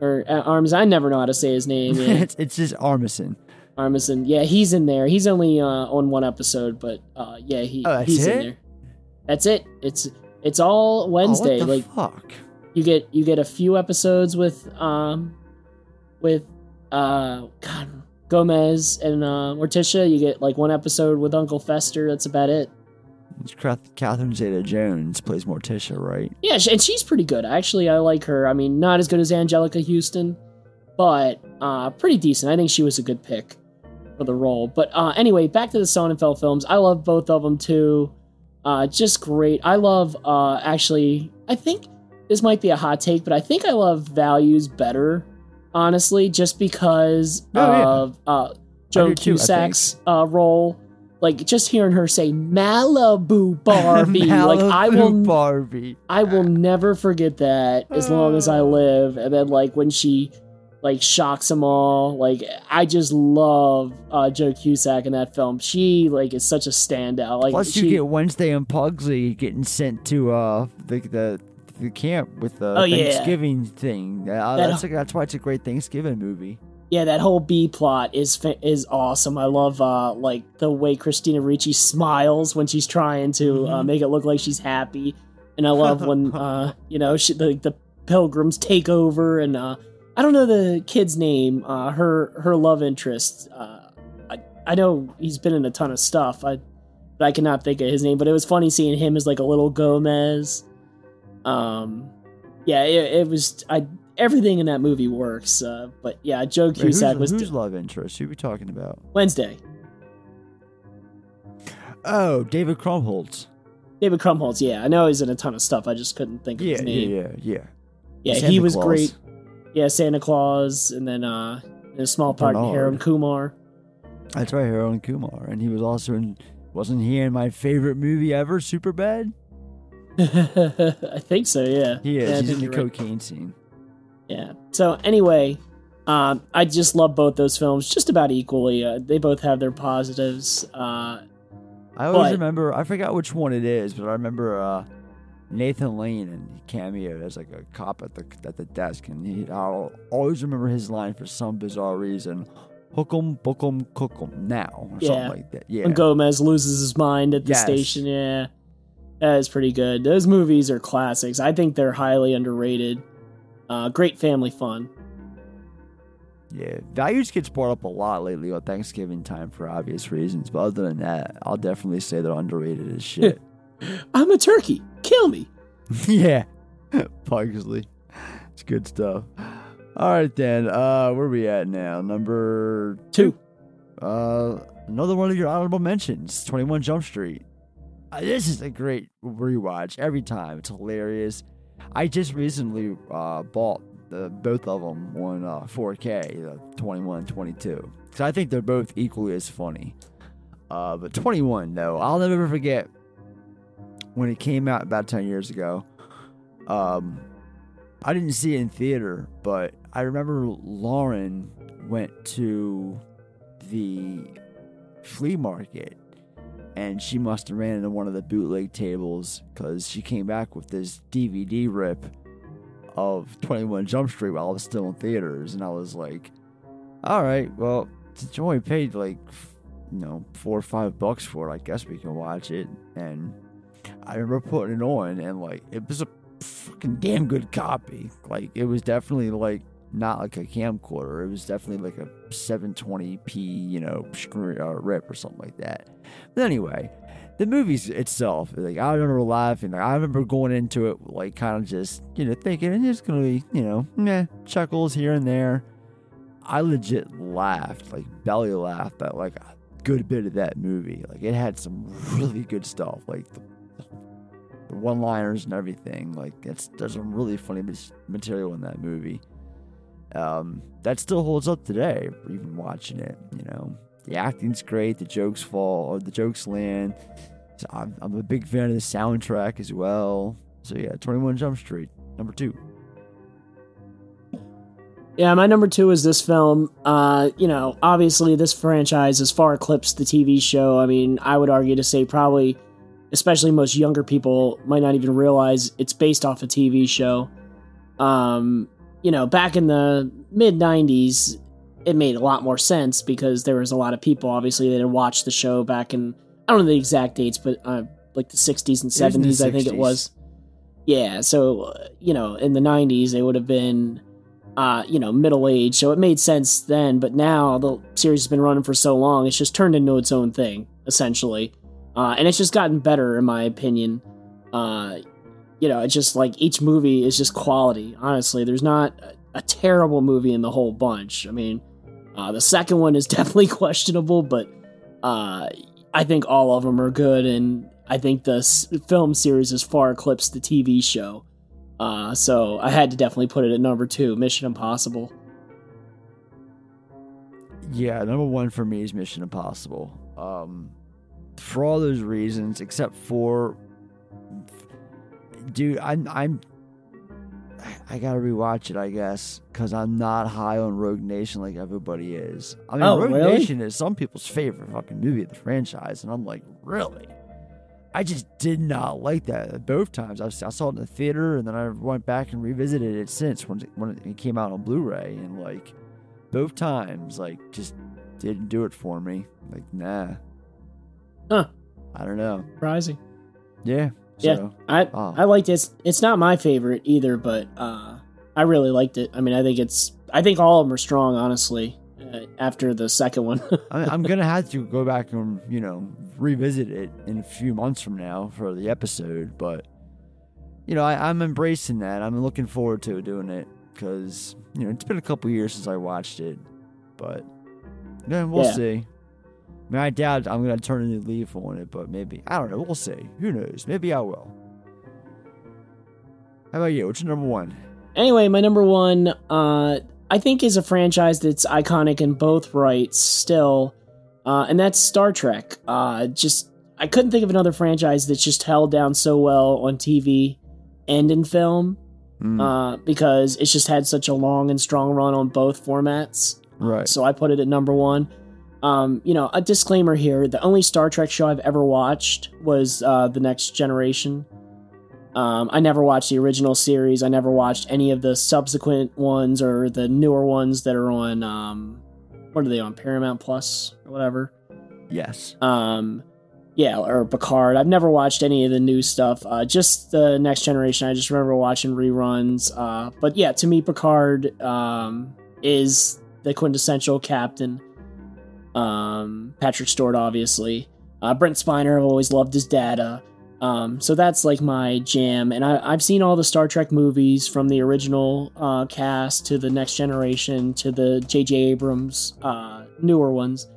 or uh, Arms. I never know how to say his name. Yeah. *laughs* it's, it's just Armisen. Armisen. Yeah, he's in there. He's only uh, on one episode, but uh, yeah, he Oh, he's it? in there. That's it. It's it's all Wednesday. Oh, what the like fuck? you get you get a few episodes with um with uh God Gomez and uh Morticia. You get like one episode with Uncle Fester. That's about it. Catherine Zeta-Jones plays Morticia, right? Yeah, and she's pretty good. Actually, I like her. I mean, not as good as Anjelica Huston, but uh, pretty decent. I think she was a good pick for the role. But uh, anyway, back to the Sonnenfeld films. I love both of them too. Uh, just great. I love uh, actually. I think this might be a hot take, but I think I love Values better, honestly, just because Oh, yeah. of uh, Joan do too, Cusack's uh, role. Like just hearing her say Malibu Barbie, *laughs* like I Malibu will Barbie. I will never forget that as long as I live. And then like when she like shocks them all, like I just love uh, Joan Cusack in that film. She like is such a standout. Like Plus, she, you get Wednesday and Pugsley getting sent to uh the the, the camp with the Oh, yeah. Thanksgiving thing. Uh, That- that's a, that's why it's a great Thanksgiving movie. yeah, that whole B plot is is awesome. I love uh like the way Christina Ricci smiles when she's trying to uh, Mhm. make it look like she's happy, and I love when *laughs* uh you know she, the the pilgrims take over and uh I don't know the kid's name. Uh, her her love interest. Uh, I I know he's been in a ton of stuff. I but I cannot think of his name. But it was funny seeing him as like a little Gomez. Um, yeah, it, it was. I everything in that movie works. Uh, but yeah, Joe Wait, who's, Cusack was who's love interest? Who we talking about? Wednesday. Oh, David Krumholtz. David Krumholtz. Yeah, I know he's in a ton of stuff. I just couldn't think of Yeah, his name. yeah, yeah. Yeah, Santa he was Claus. great. Yeah, Santa Claus, and then uh, in a small part in Bernard. Harold Kumar. That's right, Harold Kumar, and he was also in. Wasn't he in my favorite movie ever, Superbad? *laughs* I think so. Yeah. He is. Yeah, He's in the right. cocaine scene. Yeah. So anyway, um, I just love both those films just about equally. Uh, they both have their positives. Uh, I always But- remember. I forgot which one it is, but I remember uh, Nathan Lane and he cameoed as like a cop at the at the desk, and he, I'll always remember his line for some bizarre reason. Hook 'em, book 'em, cook 'em now, or yeah. something like that. Yeah, When Gomez loses his mind at the Yes. station. Yeah. That is pretty good. Those movies are classics. I think they're highly underrated. Uh, great family fun. yeah. Values gets brought up a lot lately on Thanksgiving time for obvious reasons, but other than that, I'll definitely say they're underrated as *laughs* shit. I'm a turkey. Kill me. *laughs* yeah, Pugsley. It's good stuff. All right, then. Uh, where are we at now? Number Two. Uh, another one of your honorable mentions, Twenty One Jump Street. Uh, this is a great rewatch every time. It's hilarious. I just recently uh, bought the, both of them on uh, 4K, the 21 22. Because I think they're both equally as funny. Uh, but 21, though, I'll never forget when it came out about 10 years ago. Um, I didn't see it in theater, but I remember Lauren went to the flea market and she must have ran into one of the bootleg tables because she came back with this DVD rip of 21 Jump Street while it was still in theaters. And I was like, all right, well, since you only paid like, you know, four or five bucks for it, I guess we can watch it. And I remember putting it on and like, it was a fucking damn good copy. Like, it was definitely like, not like a camcorder. It was definitely like a 720p, you know, screen, uh, rip or something like that. But anyway, the movie itself, like I remember laughing. Like I remember going into it, like kind of just you know thinking and it's gonna be you know meh chuckles here and there. I legit laughed, like belly laughed at like a good bit of that movie. Like it had some really good stuff, like the, the one-liners and everything. Like it's there's some really funny material in that movie. Um, that still holds up today, even watching it. You know, the acting's great, the jokes fall, or the jokes land. So I'm, I'm a big fan of the soundtrack as well. So yeah, 21 Jump Street, number two. Yeah, my number two is this film. Uh, you know, obviously this franchise has far eclipsed the TV show. I mean, I would argue to say probably, especially most younger people, might not even realize it's based off a TV show. Um, you know, back in the mid '90s, it made a lot more sense because there was a lot of people, obviously, that had watched the show back in I don't know the exact dates, but uh, like the '60s and It was '70s, I think it was. Yeah, so uh, you know, in the '90s, it would have been uh, you know, middle age. So it made sense then, but now the series has been running for so long, it's just turned into its own thing, essentially. Uh, and it's just gotten better, in my opinion. You know, it's just like each movie is just quality. Honestly, there's not a, a terrible movie in the whole bunch. I mean, uh, the second one is *laughs* definitely questionable, but uh, I think all of them are good, and I think the s- film series has far eclipsed the TV show. Uh, so I had to definitely put it at number two, Mission Impossible. Yeah, number one for me is Mission Impossible. Um, for all those reasons, except for, dude, I'm I'm I gotta rewatch it, I guess, because I'm not high on Rogue Nation like everybody is. I mean, Oh, Rogue really? Nation is some people's favorite fucking movie of the franchise, and I'm like, really? I just did not like that both times. I, I saw it in the theater, and then I went back and revisited it since when it, when it came out on Blu-ray, and like both times, like just didn't do it for me. Like, nah. Huh. I don't know. Surprising. Yeah. Yeah, so, I oh. I liked it. It's, it's not my favorite either, but uh, I really liked it. I mean, I think it's I think all of them are strong, honestly. Uh, after the second one, *laughs* I, I'm gonna have to go back and you know revisit it in a few months from now for the episode, but you know I, I'm embracing that. I'm looking forward to doing it because you know it's been a couple years since I watched it, but yeah, we'll Yeah. see. I mean, I doubt I'm gonna turn a new leaf on it, but maybe I don't know. We'll see. Who knows? Maybe I will. How about you? What's your number one? Anyway, my number one, uh, I think, is a franchise that's iconic in both rights still, uh, and that's Star Trek. Uh, just I couldn't think of another franchise that's just held down so well on TV and in film, Mm, uh, because it's just had such a long and strong run on both formats. right. So I put it at number one. Um, you know, a disclaimer here: the only Star Trek show I've ever watched was uh, the Next Generation. Um, I never watched the original series. I never watched any of the subsequent ones or the newer ones that are on. Um, what are they on Paramount Plus or whatever? Yes. Um, yeah, or Picard. I've never watched any of the new stuff. Uh, just the Next Generation. I just remember watching reruns. Uh, but yeah, to me, Picard um, is the quintessential captain. Um, Patrick Stewart, obviously. Uh, Brent Spiner. I've always loved his data. Um, so that's like my jam. And I, I've seen all the Star Trek movies from the original uh, cast to the Next Generation to the J.J. Abrams uh, newer ones.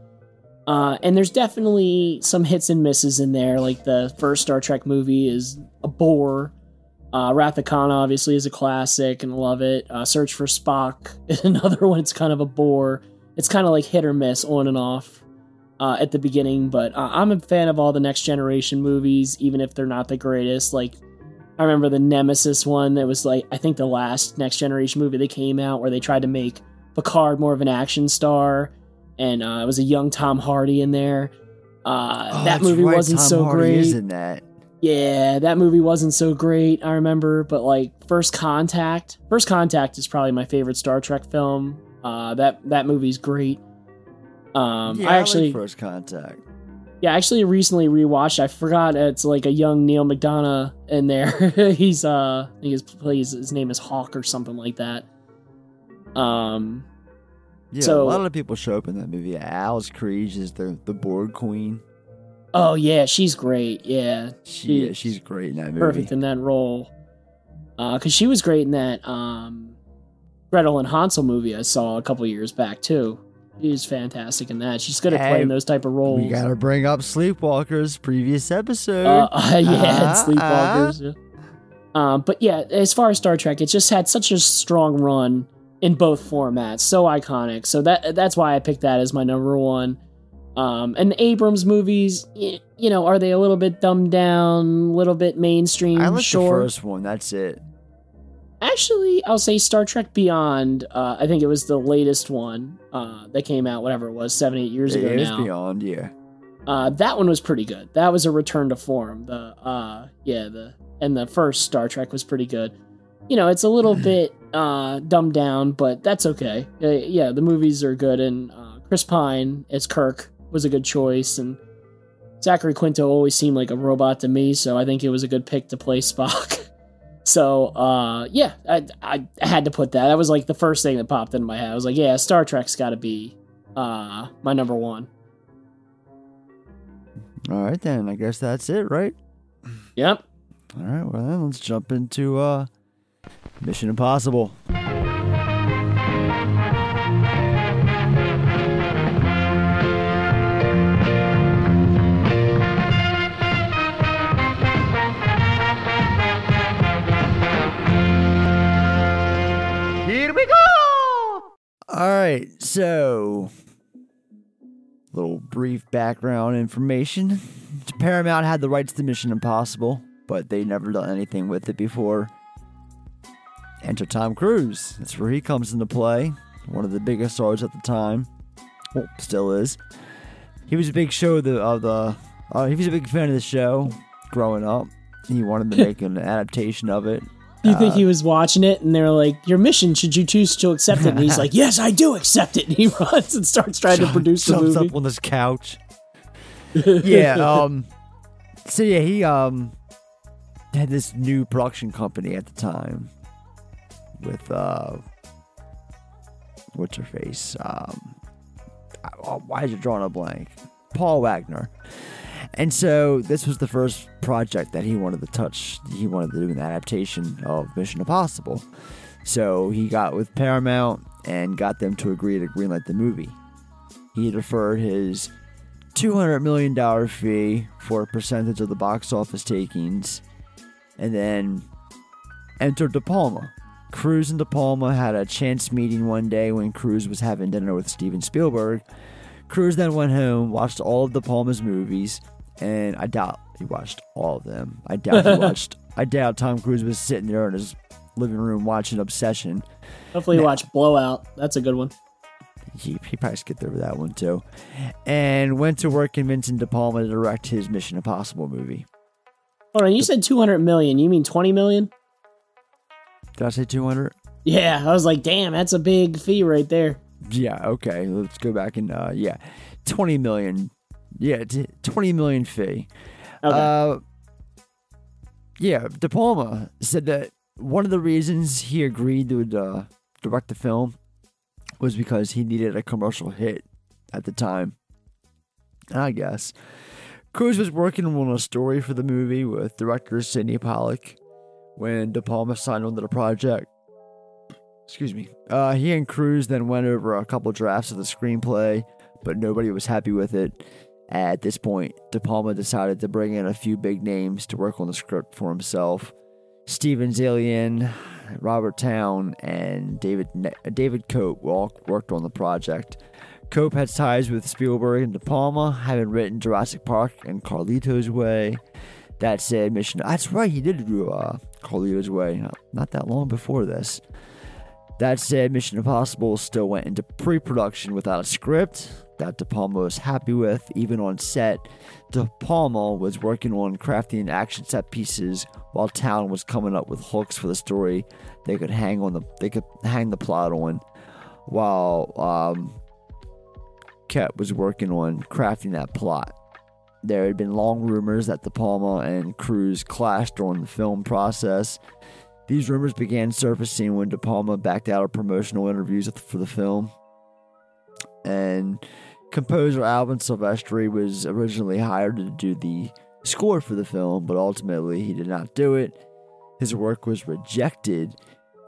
Uh, and there's definitely some hits and misses in there. Like the first Star Trek movie is a bore. Uh, Wrath of Khan obviously is a classic and love it. Uh, Search for Spock *laughs* is another one. It's kind of a bore. It's kind of like hit or miss on and off uh, at the beginning. But uh, I'm a fan of all the Next Generation movies, even if they're not the greatest. Like I remember the Nemesis one that was like I think the last Next Generation movie that came out where they tried to make Picard more of an action star, and uh, it was a young Tom Hardy in there. Uh, Oh, that that's movie right, wasn't Tom so Hardy great. is in that. Yeah, that movie wasn't so great. I remember, but like First Contact, First Contact is probably my favorite Star Trek film. Uh, that that movie's great. Um, yeah, I like actually, first contact. yeah, I actually recently rewatched. I forgot it's like a young Neal McDonough in there. *laughs* He's uh, I think his plays his name is Hawk or something like that. Um, Yeah, So- a lot of people show up in that movie. Alice Krige is the the Borg queen. oh yeah, she's great. Yeah, She, yeah, she's great in that movie. perfect in that role. Uh, cause she was great in that um, Gretel and Hansel movie I saw a couple years back too. She's fantastic in that. She's good at Hey, playing those type of roles. We gotta bring up Sleepwalkers previous episode. Uh, *laughs* yeah, Ah, it's Sleepwalkers. yeah. Um, but yeah, as far as Star Trek, it just had such a strong run in both formats, so iconic. So that that's why I picked that as my number one. Um, and the Abrams movies, y- you know, are they a little bit dumbed down, a little bit mainstream? I like sure. the first one. That's it. Actually, I'll say Star Trek Beyond. Uh, I think it was the latest one uh, that came out, whatever it was, seven, eight years It ago is now. Beyond, yeah. Uh, that one was pretty good. That was a return to form. The uh, yeah, the and the first Star Trek was pretty good. You know, it's a little *clears throat* bit uh, dumbed down, but that's okay. Uh, yeah, the movies are good, and uh, Chris Pine as Kirk was a good choice, and Zachary Quinto always seemed like a robot to me, so I think it was a good pick to play *laughs* Spock. So uh, yeah, I, I had to put that. That was like the first thing that popped into my head. I was like, yeah, Star Trek's got to be uh, my number one. All right, then. I guess that's it, right? Yep. All right, well, then let's jump into uh, Mission Impossible. All right, so little brief background information. Paramount had the rights to Mission Impossible, but they never done anything with it before. Enter Tom Cruise. That's where he comes into play. One of the biggest stars at the time. Well, still is. He was a big show of the of the. Uh, he was a big fan of the show growing up. He wanted to *laughs* make an adaptation of it. You think Uh, he was watching it and they're like, Your mission, should you choose to accept it? And he's *laughs* like, Yes, I do accept it. And he *laughs* runs and starts trying to produce the movie. up on this couch. *laughs* yeah. Um. So yeah, he um had this new production company at the time with uh, what's her face? Um, oh, why is it drawing a blank? Paula Wagner. And so this was the first project that he wanted to touch. He wanted to do an adaptation of Mission Impossible. So he got with Paramount and got them to agree to greenlight the movie. He deferred his $200 million fee for a percentage of the box office takings and then entered De Palma. Cruise and De Palma had a chance meeting one day when Cruise was having dinner with Steven Spielberg. Cruise then went home, watched all of De Palma's movies, and I doubt he watched all of them. I doubt he *laughs* watched. I doubt Tom Cruise was sitting there in his living room watching Obsession. Hopefully, Now- watch Blowout. That's a good one. He, he probably skipped over that one too. And went to work convincing De Palma to direct his Mission Impossible movie. Hold on, you said 200 million. You mean 20 million? Did I say 200? Yeah, I was like, damn, that's a big fee right there. Yeah, okay. Let's go back and, uh, yeah. 20 million. Yeah, t- 20 million fee. Okay. Uh, yeah, De Palma said that one of the reasons he agreed to uh, direct the film was because he needed a commercial hit at the time. I guess. Cruise was working on a story for the movie with director Sydney Pollack when De Palma signed on to the project. Excuse me. Uh, he and Cruise then went over a couple drafts of the screenplay, but nobody was happy with it. At this point, De Palma decided to bring in a few big names to work on the script for himself. Steven Zaillian, Robert Towne, and David Ne- David Koepp all worked on the project. Koepp had ties with Spielberg and De Palma, having written Jurassic Park and Carlito's Way. That said, Mission. That's right, he did do uh, Carlito's Way not, not that long before this. That said, Mission Impossible still went into pre production without a script that De Palma was happy with, even on set. De Palma was working on crafting action set pieces while Towne was coming up with hooks for the story they could hang on the they could hang the plot on while um, Koepp was working on crafting that plot. There had been long rumors that De Palma and Cruise clashed during the film process. These rumors began surfacing when De Palma backed out of promotional interviews for the film. And composer Alan Silvestri was originally hired to do the score for the film, but ultimately he did not do it. His work was rejected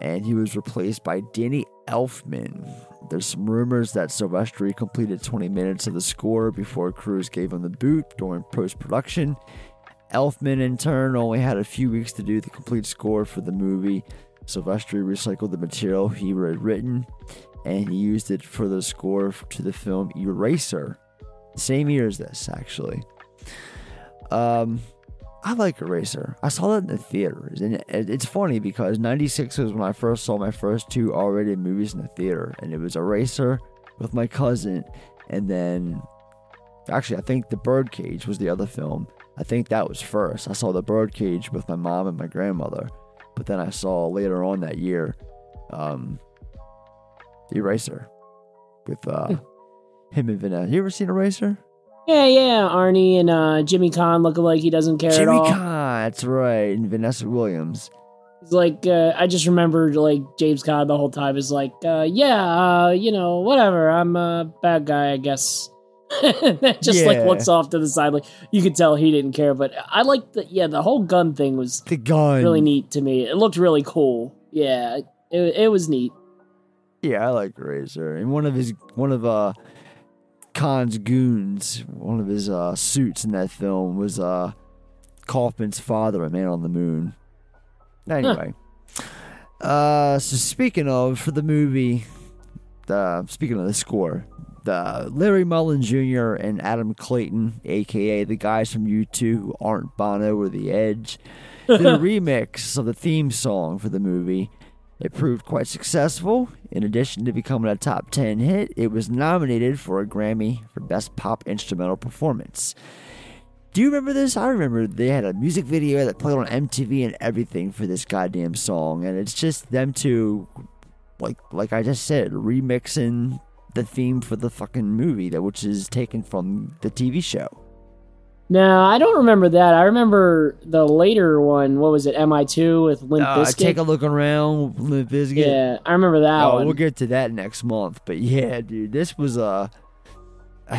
and he was replaced by Danny Elfman. There's some rumors that Silvestri completed 20 minutes of the score before Cruise gave him the boot during post production. Elfman, in turn, only had a few weeks to do the complete score for the movie. Silvestri recycled the material he had written and he used it for the score to the film Eraser. Same year as this, actually. Um, I like Eraser. I saw that in the theaters, and it's funny because '96 was when I first saw my first two R-rated movies in the theater, and it was Eraser with my cousin, and then actually I think The Birdcage was the other film. I think that was first. I saw The Birdcage with my mom and my grandmother, but then I saw later on that year, um, Eraser with uh, him and Vanessa. You ever seen Eraser? Yeah, yeah, Arnie and uh, Jimmy Caan looking like he doesn't care Jimmy at all. Jimmy Caan, that's right, and Vanessa Williams. He's like, uh, I just remembered like James Caan the whole time is like, uh, yeah, uh, you know, whatever. I'm a bad guy, I guess. *laughs* just like Yeah. looks off to the side, like you could tell he didn't care. But I like the yeah, the whole gun thing was The gun. really neat to me. It looked really cool. Yeah, it, it was neat. Yeah, I like Razor. And one of his one of uh Caan's goons, one of his uh suits in that film was uh Kaufman's father, a man on the moon. Anyway. Uh so speaking of for the movie uh speaking of the score, the Larry Mullen Jr. and Adam Clayton, aka the guys from U2 who aren't Bono or The Edge, did a *laughs* remix of the theme song for the movie. It proved quite successful. In addition to becoming a top 10 hit, it was nominated for a Grammy for Best Pop Instrumental Performance. Do you remember this? I remember they had a music video that played on MTV and everything for this goddamn song, and it's just them two, like like I just said, remixing the theme for the fucking movie that which is taken from the TV show. No, I don't remember that. I remember the later one. What was it? Mi2 with Limp Uh, Bizkit. take a look around, Limp Bizkit. Yeah, I remember that oh, one. we'll get to that next month. But yeah, dude, this was uh,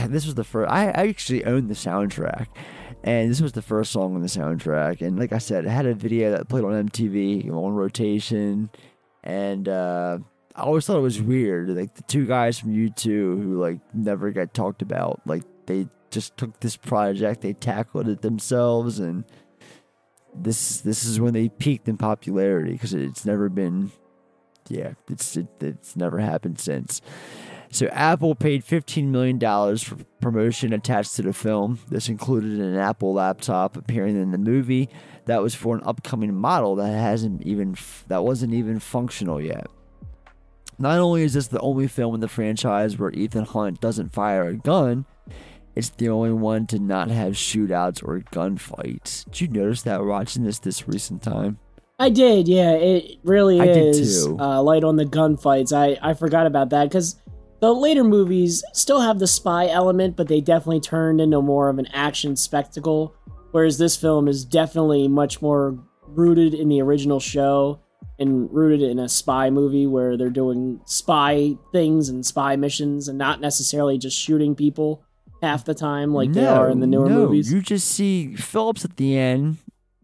this was the first. I, I actually owned the soundtrack, and this was the first song on the soundtrack. And like I said, it had a video that played on MTV on rotation, and uh, I always thought it was weird. Like the two guys from U2 who like never got talked about. Like they just took this project, they tackled it themselves, and this this is when they peaked in popularity because it's never been yeah, it's it, it's never happened since. So Apple paid fifteen million dollars for promotion attached to the film. This included an Apple laptop appearing in the movie. That was for an upcoming model that hasn't even that wasn't even functional yet. Not only is this the only film in the franchise where Ethan Hunt doesn't fire a gun, it's the only one to not have shootouts or gunfights. Did you notice that watching this this recent time? I did, yeah. It really I did is too. Uh, light on the gunfights. I, I forgot about that because the later movies still have the spy element, but they definitely turned into more of an action spectacle. Whereas this film is definitely much more rooted in the original show and rooted in a spy movie where they're doing spy things and spy missions and not necessarily just shooting people half the time like they are in the newer no, movies. You just see Phillips at the end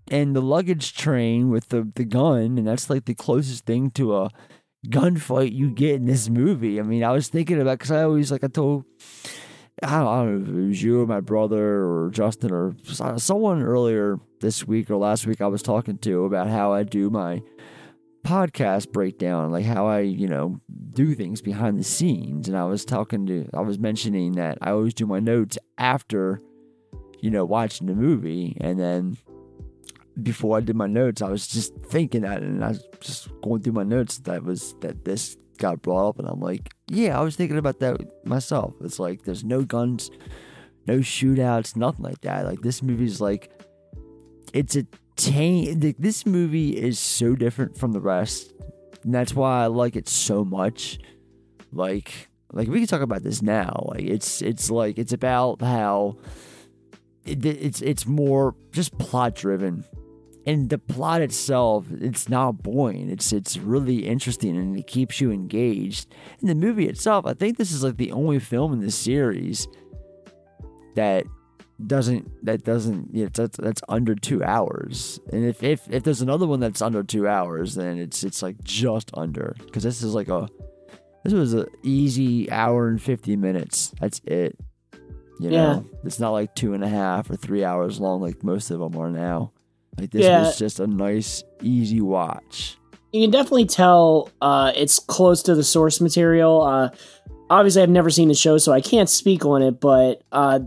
and the luggage train with the, the gun, and that's like the closest thing to a gunfight you get in this movie. I mean, I was thinking about because I always like I told. I don't, I don't know if it was you or my brother or Justin or someone earlier this week or last week I was talking to about how I do my podcast breakdown, like how I, you know, do things behind the scenes. And I was talking to, I was mentioning that I always do my notes after, you know, watching the movie. And then before I did my notes, I was just thinking that, and I was just going through my notes that was that this got brought up. And I'm like, yeah, I was thinking about that myself. It's like there's no guns, no shootouts, nothing like that. Like this movie's like, it's a tame. th- This movie is so different from the rest, and that's why I like it so much. Like, like we can talk about this now. Like, it's it's like it's about how it, it's it's more just plot driven, and the plot itself it's not boring. It's it's really interesting and it keeps you engaged. And the movie itself, I think this is like the only film in the series that doesn't that doesn't yeah, that's, that's under two hours and if, if if there's another one that's under two hours then it's it's like just under because this is like a this was an easy hour and 50 minutes that's it you know it's not like two and a half or three hours long like most of them are now like this Yeah. was just a nice easy watch you can definitely tell uh, it's close to the source material. Uh, obviously, I've never seen the show, so I can't speak on it. But uh,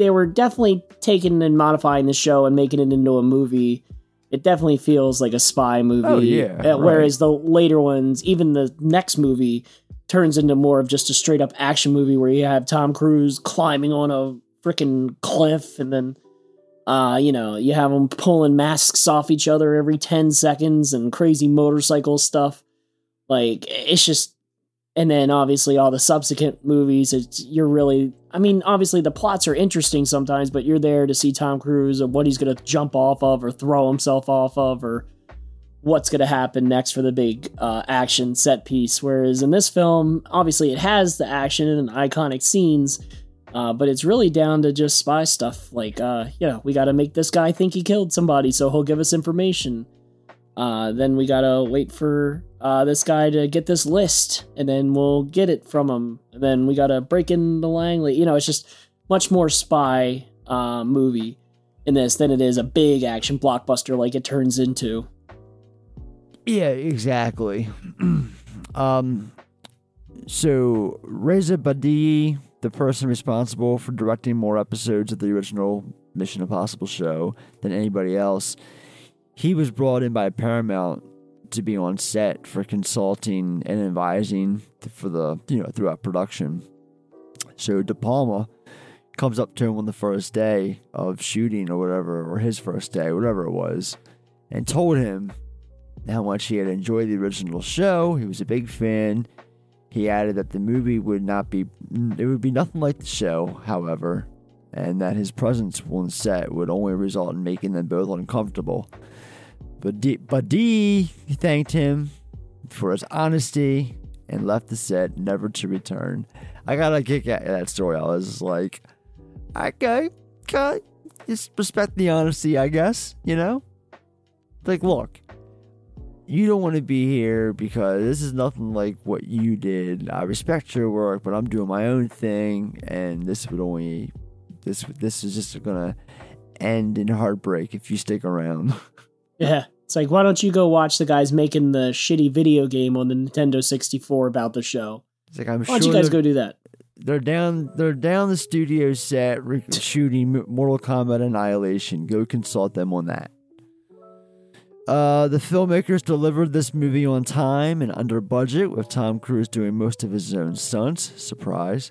they were definitely taking and modifying the show and making it into a movie. It definitely feels like a spy movie. Oh, yeah, Uh, Whereas the later ones, even the next movie, turns into more of just a straight up action movie where you have Tom Cruise climbing on a freaking cliff and then uh, you know, you have them pulling masks off each other every 10 seconds and crazy motorcycle stuff. Like, it's just. And then obviously all the subsequent movies, it's, you're really. I mean, obviously the plots are interesting sometimes, but you're there to see Tom Cruise and what he's going to jump off of or throw himself off of or what's going to happen next for the big uh, action set piece. Whereas in this film, obviously it has the action and iconic scenes, uh, but it's really down to just spy stuff. Like, uh, you know, we got to make this guy think he killed somebody, so he'll give us information. Uh, then we gotta wait for uh, this guy to get this list, and then we'll get it from him. And then we gotta break in the Langley. You know, it's just much more spy uh, movie in this than it is a big action blockbuster like it turns into. Yeah, exactly. *clears throat* um, so Reza Badiyi, the person responsible for directing more episodes of the original Mission Impossible show than anybody else, he was brought in by Paramount to be on set for consulting and advising for the you know throughout production. So De Palma comes up to him on the first day of shooting or whatever, or his first day, whatever it was, and told him how much he had enjoyed the original show. He was a big fan. He added that the movie would not be, it would be nothing like the show, however, and that his presence on set would only result in making them both uncomfortable. But D, but thanked him for his honesty and left the set, never to return. I got a kick at that story. I was like, okay, okay, just respect the honesty, I guess, you know? Like, look, you don't want to be here because this is nothing like what you did. I respect your work, but I'm doing my own thing, and this would only this this is just gonna end in heartbreak if you stick around. *laughs* Yeah. It's like, why don't you go watch the guys making the shitty video game on the Nintendo 64 about the show? It's like I'm Why don't sure you guys go do that? They're down. They're down the studio set shooting Mortal Kombat Annihilation. Go consult them on that. Uh, the filmmakers delivered this movie on time and under budget, with Tom Cruise doing most of his own stunts. Surprise.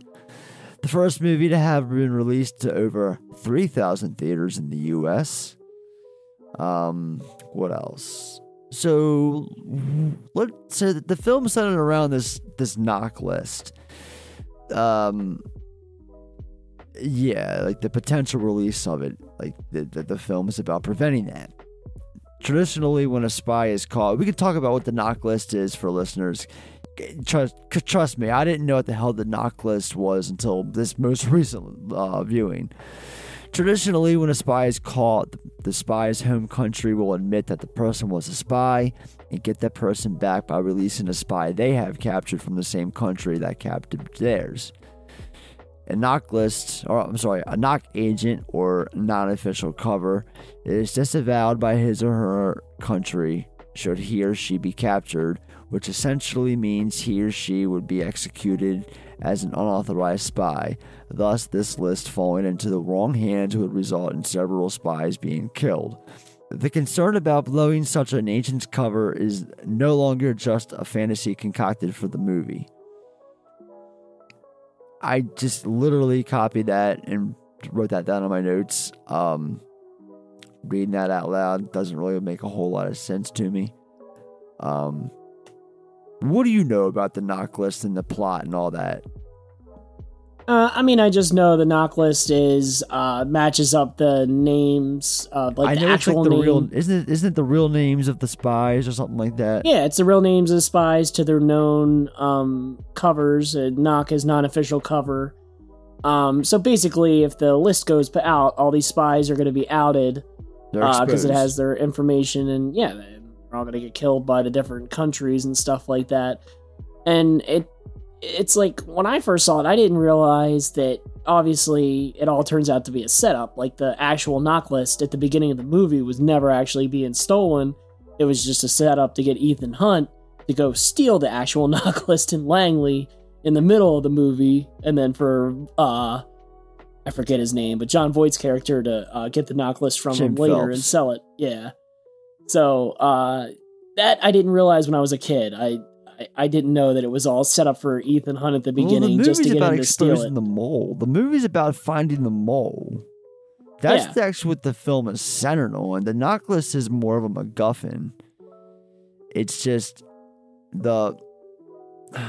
The first movie to have been released to over 3,000 theaters in the U.S. Um, what else? So, let so the film centered around this this NOC list. Um, yeah, like the potential release of it, like the, the, the film is about preventing that. Traditionally, when a spy is caught, we could talk about what the NOC list is for listeners. Trust, trust me, I didn't know what the hell the NOC list was until this most *laughs* recent uh, viewing. Traditionally, when a spy is caught, the spy's home country will admit that the person was a spy and get that person back by releasing a spy they have captured from the same country that captured theirs. A NOC list, or I'm sorry, a NOC agent or non official cover is disavowed by his or her country should he or she be captured, which essentially means he or she would be executed as an unauthorized spy. Thus, this list falling into the wrong hands would result in several spies being killed. The concern about blowing such an agent's cover is no longer just a fantasy concocted for the movie. I just literally copied that and wrote that down on my notes. Um, reading that out loud doesn't really make a whole lot of sense to me. Um, what do you know about the NOC list and the plot and all that? Uh, I mean, I just know the NOC list is uh, matches up the names, uh, like I the know it's like the name. real isn't it, isn't it the real names of the spies or something like that? Yeah, it's the real names of the spies to their known um, covers. Uh, NOC is non-official cover. Um, so basically, if the list goes out, all these spies are going to be outed They're because it has their information, and yeah, they're all going to get killed by the different countries and stuff like that. And it, it's like when I first saw it, I didn't realize that obviously it all turns out to be a setup. Like the actual NOC list at the beginning of the movie was never actually being stolen. It was just a setup to get Ethan Hunt to go steal the actual *laughs* NOC list in Langley in the middle of the movie, and then for uh, I forget his name, but Jon Voight's character to uh, get the NOC list from Jim him later Phelps. and sell it. Yeah. So uh, that I didn't realize when I was a kid. I, I I didn't know that it was all set up for Ethan Hunt at the beginning Well, the just to get about him to steal it. the mole. The movie's about finding the mole. That's Yeah. actually what the film is centered on. The list is more of a MacGuffin. It's just the. *sighs*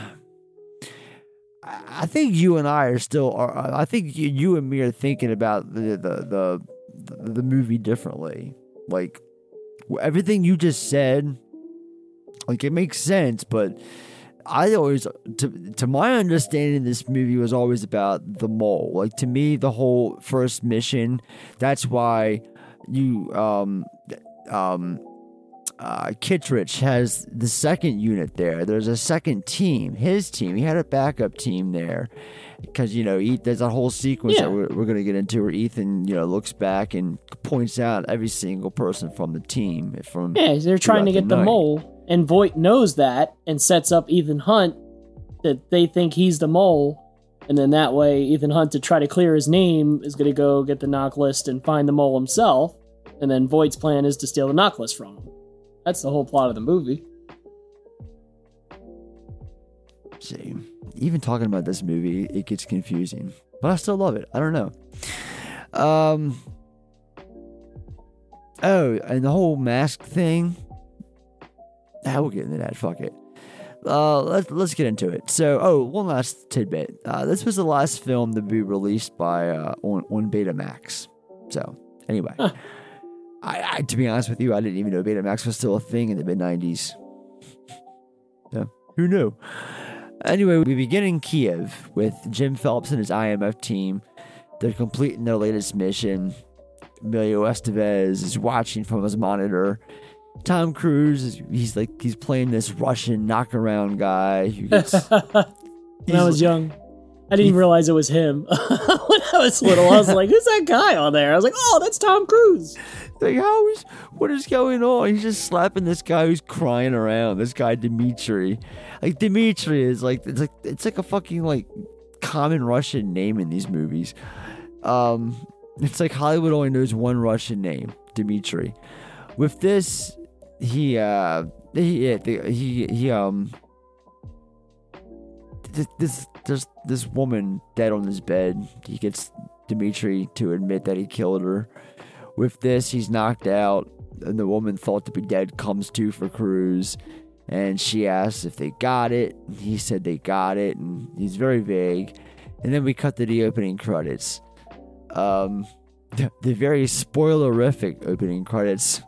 I think you and I are still. Are, uh, I think you, you and me are thinking about the the the, the movie differently. Like everything you just said, like it makes sense, but I always, to to my understanding, this movie was always about the mole. Like to me, the whole first mission. That's why you um um uh, Kittredge has the second unit there. There's a second team, his team. He had a backup team there because you know he, there's a whole sequence Yeah. that we're, we're going to get into where Ethan you know looks back and points out every single person from the team from Yeah, they're trying to get the night. mole, and Voight knows that and sets up Ethan Hunt that they think he's the mole, and then that way Ethan Hunt to try to clear his name is going to go get the NOC list and find the mole himself, and then Voight's plan is to steal the NOC list from him. That's the whole plot of the movie. See, even talking about this movie, it gets confusing, but I still love it. I don't know. Um. Oh, and the whole mask thing. Ah, we'll get into that. Fuck it. Uh, let's let's get into it. So, oh, one last tidbit. Uh, this was the last film to be released by uh, on on Betamax. So, anyway, I, I to be honest with you, I didn't even know Betamax was still a thing in the mid '90s. Yeah, who knew? Anyway, we begin in Kiev with Jim Phelps and his IMF team. They're completing their latest mission. Emilio Estevez is watching from his monitor. Tom Cruise is he's like he's playing this Russian knockaround guy who gets *laughs* when I was young, I didn't even realize it was him. *laughs* when I was little, I was *laughs* like, "Who's that guy on there?" I was like, "Oh, that's Tom Cruise." like how is what is going on? He's just slapping this guy who's crying around. This guy Dimitri, like Dimitri is like it's like it's like a fucking like common Russian name in these movies. Um, it's like Hollywood only knows one Russian name, Dimitri. With this, he uh he he he um th- this there's this woman dead on his bed. He gets Dimitri to admit that he killed her. With this, he's knocked out, and the woman thought to be dead comes to for Cruise, and she asks if they got it. He said they got it, and he's very vague. And then we cut to the opening credits. Um, *laughs* the, the very spoilerific opening credits.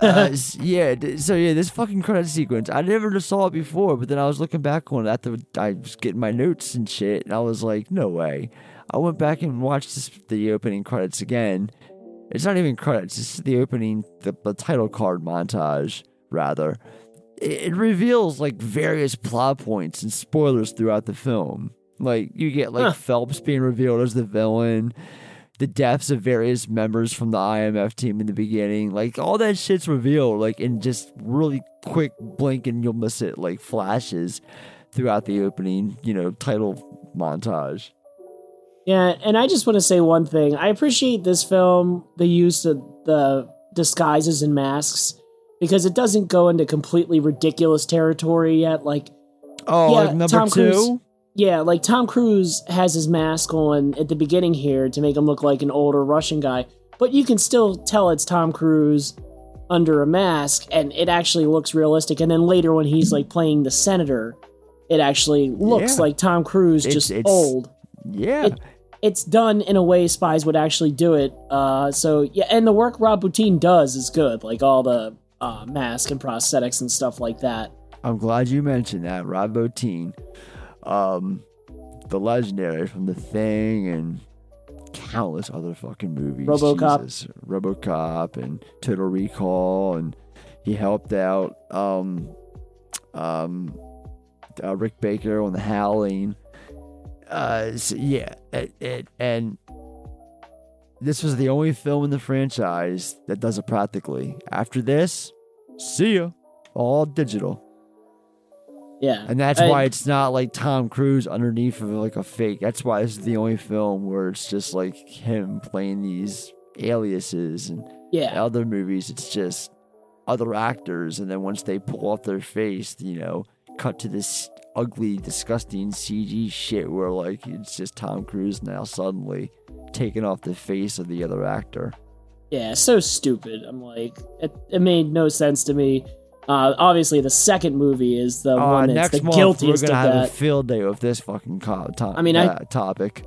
Uh, *laughs* yeah, so yeah, this fucking credit sequence. I never saw it before, but then I was looking back on it after I was getting my notes and shit, and I was like, no way. I went back and watched this, the opening credits again. It's not even credits; it's the opening, the, the title card montage, rather. It, it reveals like various plot points and spoilers throughout the film. Like you get like Huh. Phelps being revealed as the villain, the deaths of various members from the IMF team in the beginning. Like all that shit's revealed like in just really quick blink and you'll miss it like flashes throughout the opening, you know, title montage. Yeah, and I just want to say one thing. I appreciate this film, the use of the disguises and masks, because it doesn't go into completely ridiculous territory yet. Like, Oh, yeah, like number Tom two? Cruise, yeah, like Tom Cruise has his mask on at the beginning here to make him look like an older Russian guy, but you can still tell it's Tom Cruise under a mask, and it actually looks realistic. And then later, when he's like playing the senator, it actually looks Yeah. like Tom Cruise, It's- just it's- old Yeah. it, it's done in a way spies would actually do it. Uh, so yeah, and the work Rob Bottin does is good, like all the uh, mask and prosthetics and stuff like that. I'm glad you mentioned that. Rob Bottin, um, the legendary from The Thing and countless other fucking movies. RoboCop. Jesus. RoboCop and Total Recall, and he helped out um, um, uh, Rick Baker on The Howling. Uh, so yeah, it, it, and this was the only film in the franchise that does it practically. After this, see ya. All digital. Yeah. And that's I- why it's not like Tom Cruise underneath of like a fake. That's why this is the only film where it's just like him playing these aliases and Yeah. other movies it's just other actors and then once they pull off their face, you know, cut to this ugly, disgusting CG shit where like it's just Tom Cruise now suddenly taking off the face of the other actor. Yeah, so stupid. I'm like, it, it made no sense to me. Uh, obviously, the second movie is the Uh, one that's the month we're gonna of have that. a field day with this fucking co- to- I mean, I- topic.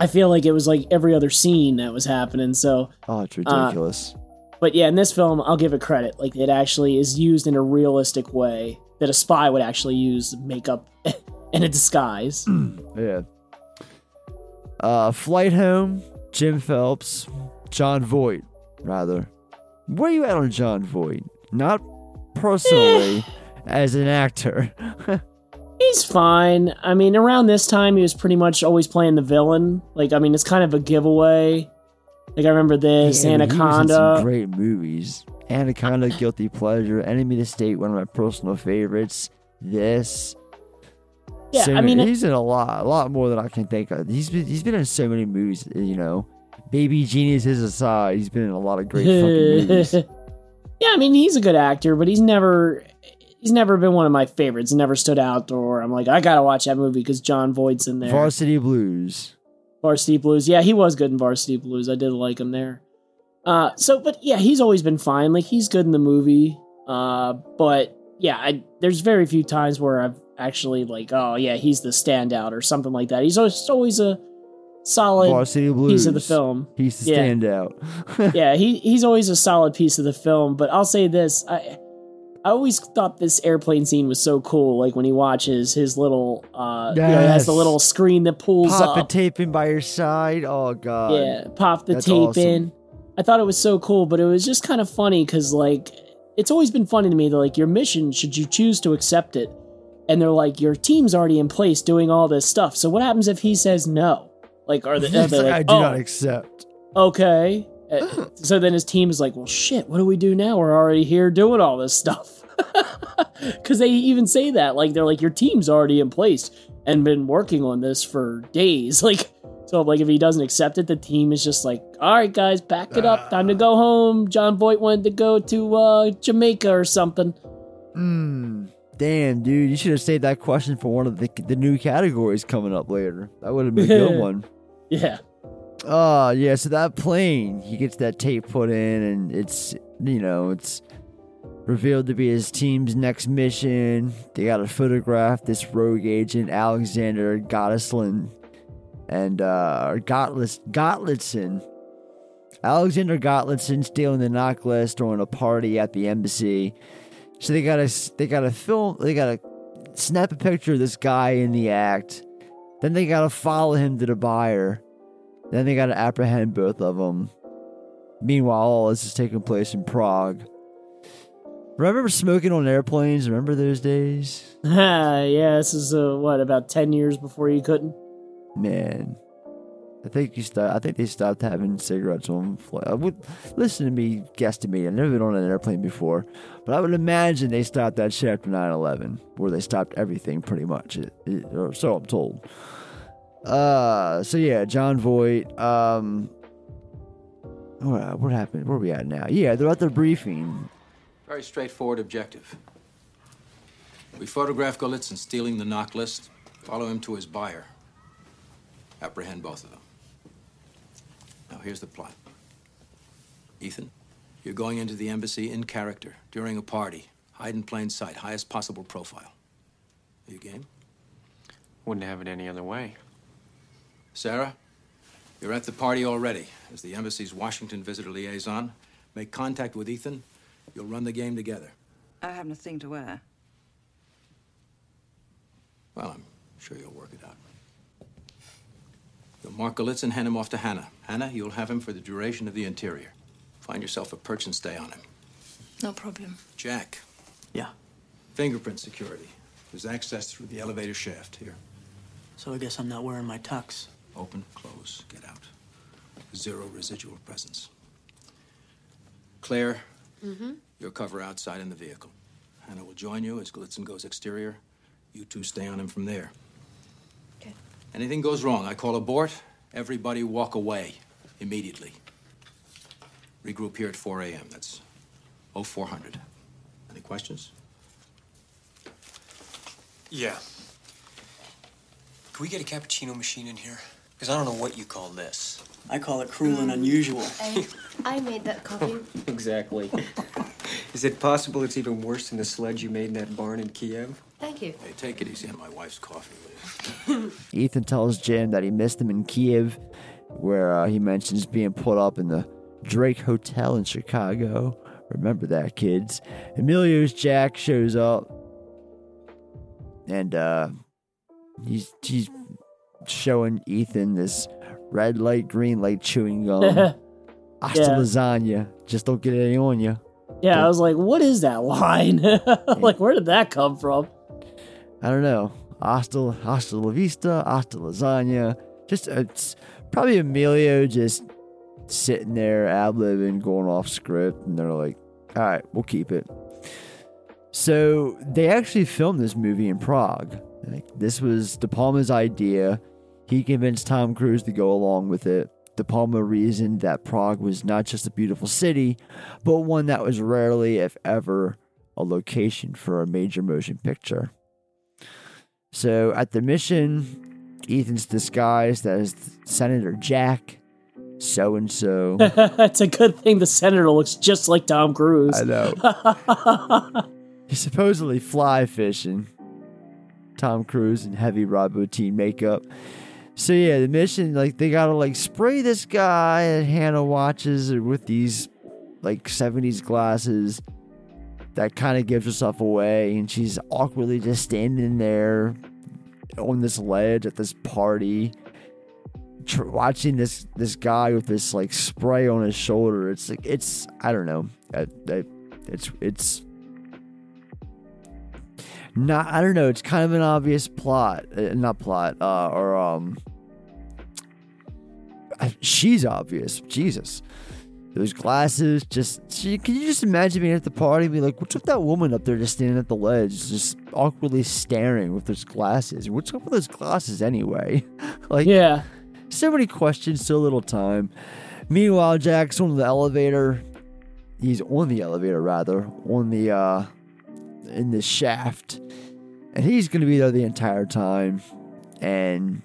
I feel like it was like every other scene that was happening. So, Oh, it's uh, ridiculous. but yeah, in this film, I'll give it credit. Like, it actually is used in a realistic way that a spy would actually use makeup *laughs* and a disguise. *clears throat* Yeah. Uh, Flight Home, Jim Phelps, Jon Voight, rather. Where you at on Jon Voight? Not personally, *laughs* as an actor. He's fine. I mean, around this time, he was pretty much always playing the villain. Like, I mean, it's kind of a giveaway. Like, I remember this Yeah, but he was in Anaconda. great movies. Anaconda, Guilty Pleasure, Enemy of the State, one of my personal favorites. This. Yeah, I mean, he's in a lot, a lot more than I can think of. He's been, he's been in so many movies, you know. Baby Genius is aside, he's been in a lot of great fucking *laughs* movies. Yeah, I mean, he's a good actor, but he's never. He's never been one of my favorites. Never stood out, or I'm like, I gotta watch that movie because Jon Voight's in there. Varsity Blues. Varsity Blues. Yeah, he was good in Varsity Blues. I did like him there. Uh, so, but yeah, he's always been fine. Like he's good in the movie. Uh, but yeah, I, there's very few times where I've actually like, oh yeah, he's the standout or something like that. He's always, always a solid Varsity Blues. piece of the film. He's the Yeah. standout. *laughs* yeah, he he's always a solid piece of the film. But I'll say this, I I always thought this airplane scene was so cool. Like when he watches his little, uh, you know, has the little screen that pulls Pop up. a tape in by your side. Oh god. Yeah, pop the That's tape awesome. in. I thought it was so cool, but it was just kind of funny because like it's always been funny to me that like your mission, should you choose to accept it, and they're like your team's already in place doing all this stuff. So what happens if he says no? Like are they, are they like, like, I do oh, not accept. okay? Uh, so then his team is like, well, shit. What do we do now? We're already here doing all this stuff. *laughs* Because they even say that like they're like your team's already in place and been working on this for days. *laughs* Like so, like if he doesn't accept it, the team is just like, all right, guys, pack it up, time to go home. Jon Voight wanted to go to uh, Jamaica or something. Hmm. Damn, dude, you should have saved that question for one of the the new categories coming up later. That would have been a good *laughs* one. Yeah. Oh, yeah, so that plane, he gets that tape put in and it's you know, it's revealed to be his team's next mission. They gotta photograph this rogue agent, Alexander Gottesland and uh Gottlis. Alexander Gottlitzson stealing the NOC list during a party at the embassy. So they gotta they gotta film they gotta snap a picture of this guy in the act. Then they gotta follow him to the buyer. Then they gotta apprehend both of them. Meanwhile, all this is taking place in Prague. Remember smoking on airplanes? Remember those days? *laughs* yeah, this is uh, what about ten years before you couldn't. Man, I think you st- I think they stopped having cigarettes on flight. I would listen to me guesstimate. I've never been on an airplane before, but I would imagine they stopped that shit after 9/11, where they stopped everything pretty much. It, it- or so I'm told. Uh, so yeah, Jon Voight. Um, what, what happened? Where are we at now? Yeah, they're at the briefing. Very straightforward objective. We photograph Golitsyn stealing the NOC list, follow him to his buyer, apprehend both of them. Now, here's the plot. Ethan, you're going into the embassy in character during a party. Hide in plain sight, highest possible profile. Are you game? Wouldn't have it any other way. Sarah, you're at the party already. As the embassy's Washington visitor liaison, make contact with Ethan. You'll run the game together. I haven't a thing to wear. Well, I'm sure you'll work it out. You'll mark Golitsyn, hand him off to Hannah. Hannah, you'll have him for the duration of the interior. Find yourself a perch and stay on him. No problem. Jack. Yeah. Fingerprint security. There's access through the elevator shaft here. So I guess I'm not wearing my tux. Open, close, get out. Zero residual presence. Claire, Mm-hmm. you'll cover outside in the vehicle. Hannah will join you as Golitsyn goes exterior. You two stay on him from there. Okay. Anything goes wrong, I call abort. Everybody walk away immediately. Regroup here at 4 a.m. That's 0400. Any questions? Yeah. Can we get a cappuccino machine in here? Because I don't know what you call this. I call it cruel and unusual. I, I made that coffee. *laughs* exactly. Is it possible it's even worse than the sledge you made in that barn in Kiev? Thank you. Hey, take it easy on my wife's coffee. *laughs* Ethan tells Jim that he missed him in Kiev, where uh, he mentions being put up in the Drake Hotel in Chicago. Remember that, kids. Emilio's Jack shows up, and uh, he's he's showing Ethan this red light, green light chewing gum. *laughs* Hasta Yeah. lasagna. Just don't get any on you. Yeah, I was like, what is that line? *laughs* like, where did that come from? I don't know. Hasta, hasta la vista, hasta lasagna. Just, it's probably Emilio just sitting there, ad libbing, going off script, and they're like, all right, we'll keep it. So they actually filmed this movie in Prague. Like, this was De Palma's idea. He convinced Tom Cruise to go along with it. De Palma reasoned that Prague was not just a beautiful city, but one that was rarely, if ever, a location for a major motion picture. So at the mission, Ethan's disguised as Senator Jack, so and so. it's a good thing the senator looks just like Tom Cruise. I know. *laughs* He's supposedly fly fishing. Tom Cruise in heavy Rob Bottin makeup. So yeah, the mission like they gotta like spray this guy that Hannah watches with these like 70s glasses that kind of gives herself away and she's awkwardly just standing there on this ledge at this party tr- watching this this guy with this like spray on his shoulder. It's like it's i don't know. I, I, it's it's not i don't know. It's kind of an obvious plot uh, not plot uh or um I- she's obvious. Jesus. Those glasses just she, can you just imagine being at the party and be like what's with that woman up there just standing at the ledge just awkwardly staring with those glasses? What's up with those glasses anyway? *laughs* Like yeah. so many questions so little time. Meanwhile jack's on the elevator. He's on the elevator rather. On the uh in this shaft and he's gonna be there the entire time. And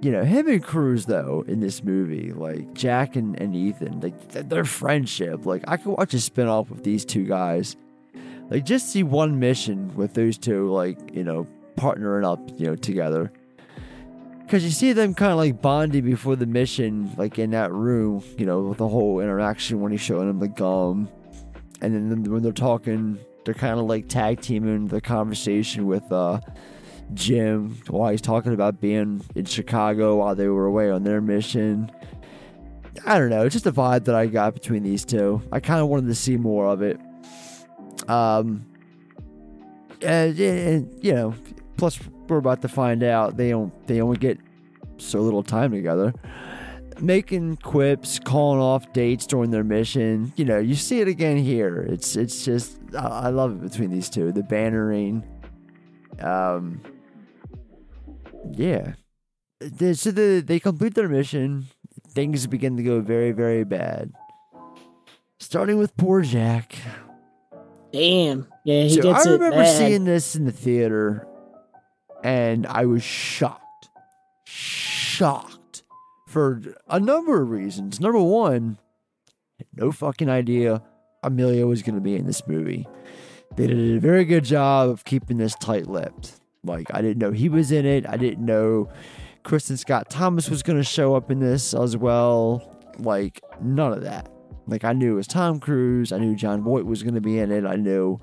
you know him and Cruise though in this movie like jack and, and ethan like th- their friendship like i could watch a spin-off with these two guys. Like just see one mission with those two like you know partnering up you know together. Because you see them kind of like bonding before the mission, like in that room, you know, with the whole interaction when he's showing them the gum. And then when they're talking, they're kind of like tag teaming the conversation with uh, Jim while he's talking about being in Chicago while they were away on their mission. I don't know. It's just a vibe that I got between these two. I kind of wanted to see more of it. Um, and, and you know, plus we're about to find out they don't they only get so little time together. Making quips, calling off dates during their mission. You know, you see it again here. It's it's just I, love it between these two. The bannering. Um. Yeah. They, so the, they complete their mission. Things begin to go very very bad. Starting with poor Jack. Damn. Yeah, he So gets I remember bad. seeing this in the theater, and I was shocked, shocked for a number of reasons. Number one, no fucking idea Emilio was going to be in this movie. They did a very good job of keeping this tight-lipped. Like I didn't know he was in it. I didn't know Kristin Scott Thomas was going to show up in this as well. Like none of that. Like I knew it was Tom Cruise. I knew Jon Voight was going to be in it. I knew,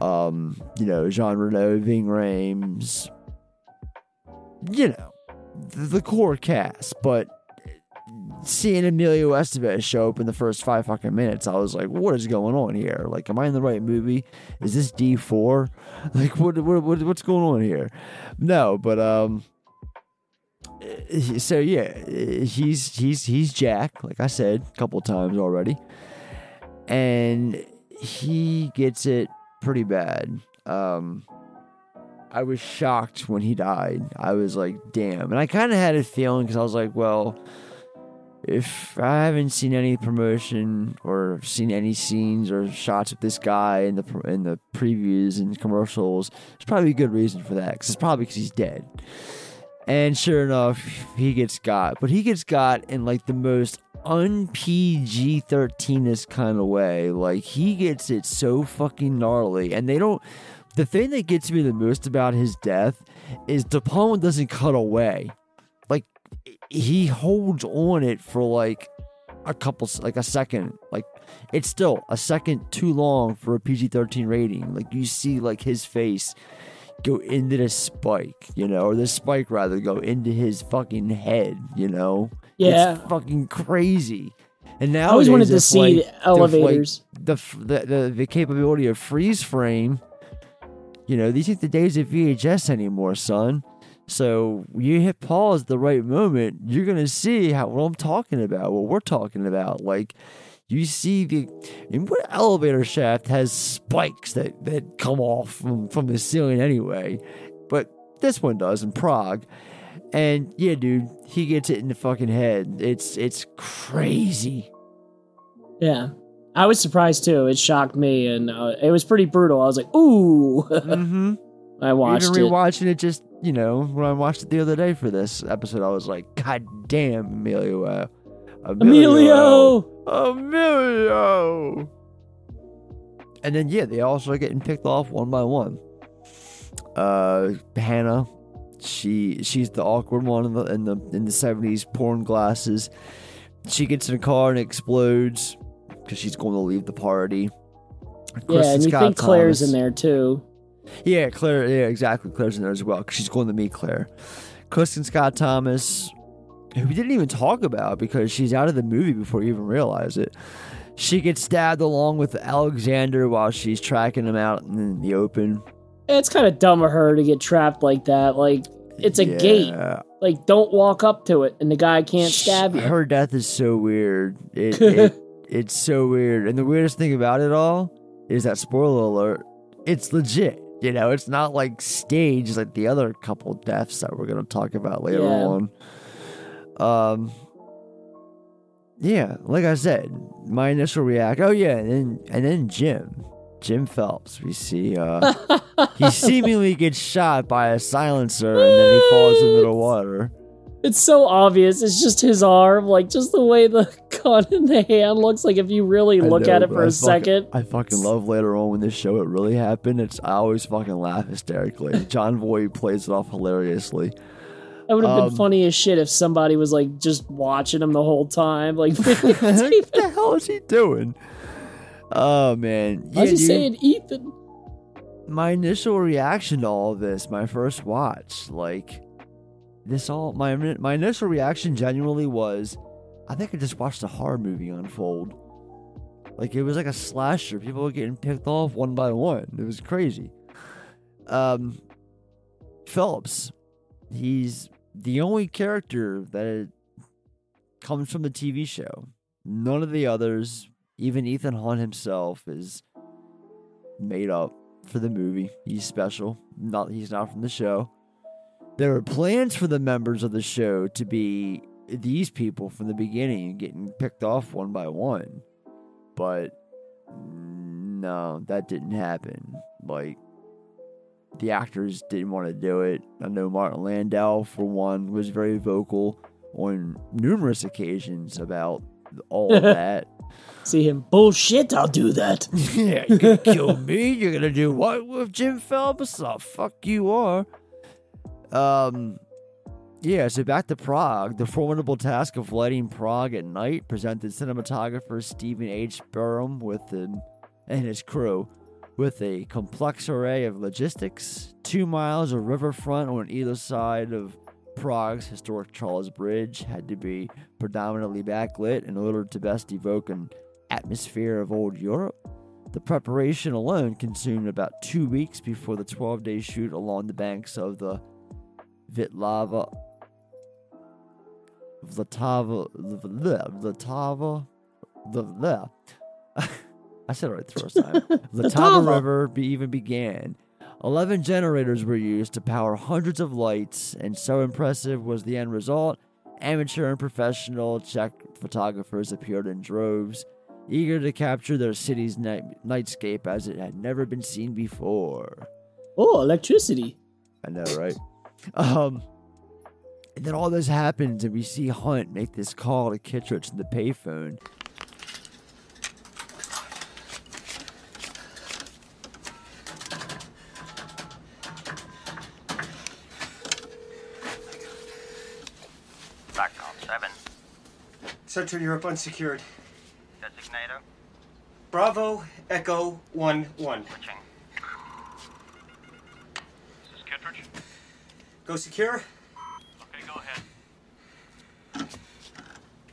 um, you know, Jean Reno, Ving Rhames, you know, the, core cast. But seeing Emilio Estevez show up in the first five fucking minutes, I was like, what is going on here? Like, am I in the right movie? Is this D four? *laughs* Like, what, what, what what's going on here? No, but um. So yeah, he's he's he's Jack, like I said a couple times already, and he gets it pretty bad. Um, I was shocked when he died. I was like, damn. And I kind of had a feeling because I was like, well, if I haven't seen any promotion or seen any scenes or shots of this guy in the in the previews and commercials, there's probably a good reason for that. Because it's probably because he's dead. And sure enough, he gets got. But he gets got in like the most un PG 13est kind of way. Like he gets it so fucking gnarly. And they don't. The thing that gets me the most about his death is De Palma doesn't cut away. Like he holds on it for like a couple, like a second. Like it's still a second too long for a PG 13 rating. Like you see, like his face go into the spike, you know, or the spike rather go into his fucking head, you know? Yeah. It's fucking crazy. And now I always wanted to see elevators. the, the the the capability of freeze frame. You know, these ain't the days of VHS anymore, son. So you hit pause at the right moment, you're gonna see how what I'm talking about, what we're talking about. Like you see the and what elevator shaft has spikes that, that come off from, from the ceiling anyway. But this one does in Prague. And yeah, dude, he gets it in the fucking head. It's it's crazy. Yeah. I was surprised too. It shocked me, and uh, it was pretty brutal. I was like, "Ooh!" mm-hmm. *laughs* I watched Even it. rewatching it, just you know, when I watched it the other day for this episode, I was like, God damn, Emilio, uh, Emilio! Emilio. And then yeah, they also are getting picked off one by one. Uh, Hannah, she she's the awkward one in the in the in the seventies, porn glasses. She gets in a car and explodes because she's going to leave the party. yeah, and you Scott think Claire's Thomas- in there too. yeah, Claire. Yeah, exactly. Claire's in there as well because she's going to meet Claire. Kristin Scott Thomas, who we didn't even talk about because she's out of the movie before you even realize it. She gets stabbed along with Alexander while she's tracking him out in the open. It's kind of dumb of her to get trapped like that. Like it's a gate. Like don't walk up to it, and the guy can't stab you. Her death is so weird. It, *laughs* it it's so weird. And the weirdest thing about it all is that spoiler alert, it's legit. You know, it's not like staged like the other couple deaths that we're gonna talk about later Yeah. on. Um Yeah, like I said, my initial react oh yeah, and then and then Jim. Jim Phelps. We see uh *laughs* he seemingly gets shot by a silencer and then he falls into the water. It's so obvious. It's just his arm, like just the way the *laughs* gun in the hand looks. Like if you really look know, at it for I a fucking- second, I fucking love later on when this show it really happened. It's I always fucking laugh hysterically. *laughs* Jon Voight plays it off hilariously. that would have Um, been funny as shit if somebody was like just watching him the whole time. Like, *laughs* what the hell is he doing? Oh man, I was just saying, Ethan. my initial reaction to all of this, my first watch, like this all my my initial reaction genuinely was, I think I just watched a horror movie unfold. Like it was like a slasher. People were getting picked off one by one. It was crazy. Um, Phelps, he's the only character that comes from the TV show. None of the others, even Ethan Hunt himself, is made up for the movie. He's special. Not he's not from the show. There were plans for the members of the show to be these people from the beginning, getting picked off one by one. But no, that didn't happen. Like the actors didn't want to do it. I know Martin Landau, for one, was very vocal on numerous occasions about all of *laughs* that. See him bullshit. I'll do that. *laughs* yeah, you're gonna kill me. You're gonna do what with Jim Phelps? The fuck you are. Um, yeah. So back to Prague. The formidable task of lighting Prague at night presented cinematographer Stephen H. Burum with the, and his crew with a complex array of logistics. Two miles of riverfront on either side of Prague's historic Charles Bridge had to be predominantly backlit in order to best evoke an atmosphere of old Europe. The preparation alone consumed about two weeks before the 12 day shoot along the banks of the Vitlava. Vlatava. Vlatava. Vlatava. *laughs* I said it right the first time. *laughs* Vlatava. River be, even began. 11 generators were used to power hundreds of lights, and so impressive was the end result. Amateur and professional Czech photographers appeared in droves, eager to capture their city's night- nightscape as it had never been seen before. Oh, electricity. I know, right? Um, and then all this happens, and we see Hunt make this call to Kittredge in the payphone. Background 7. Central Europe unsecured. Designator. Bravo, Echo 1 1. Switching. This is Kittredge. Go secure. Okay, go ahead.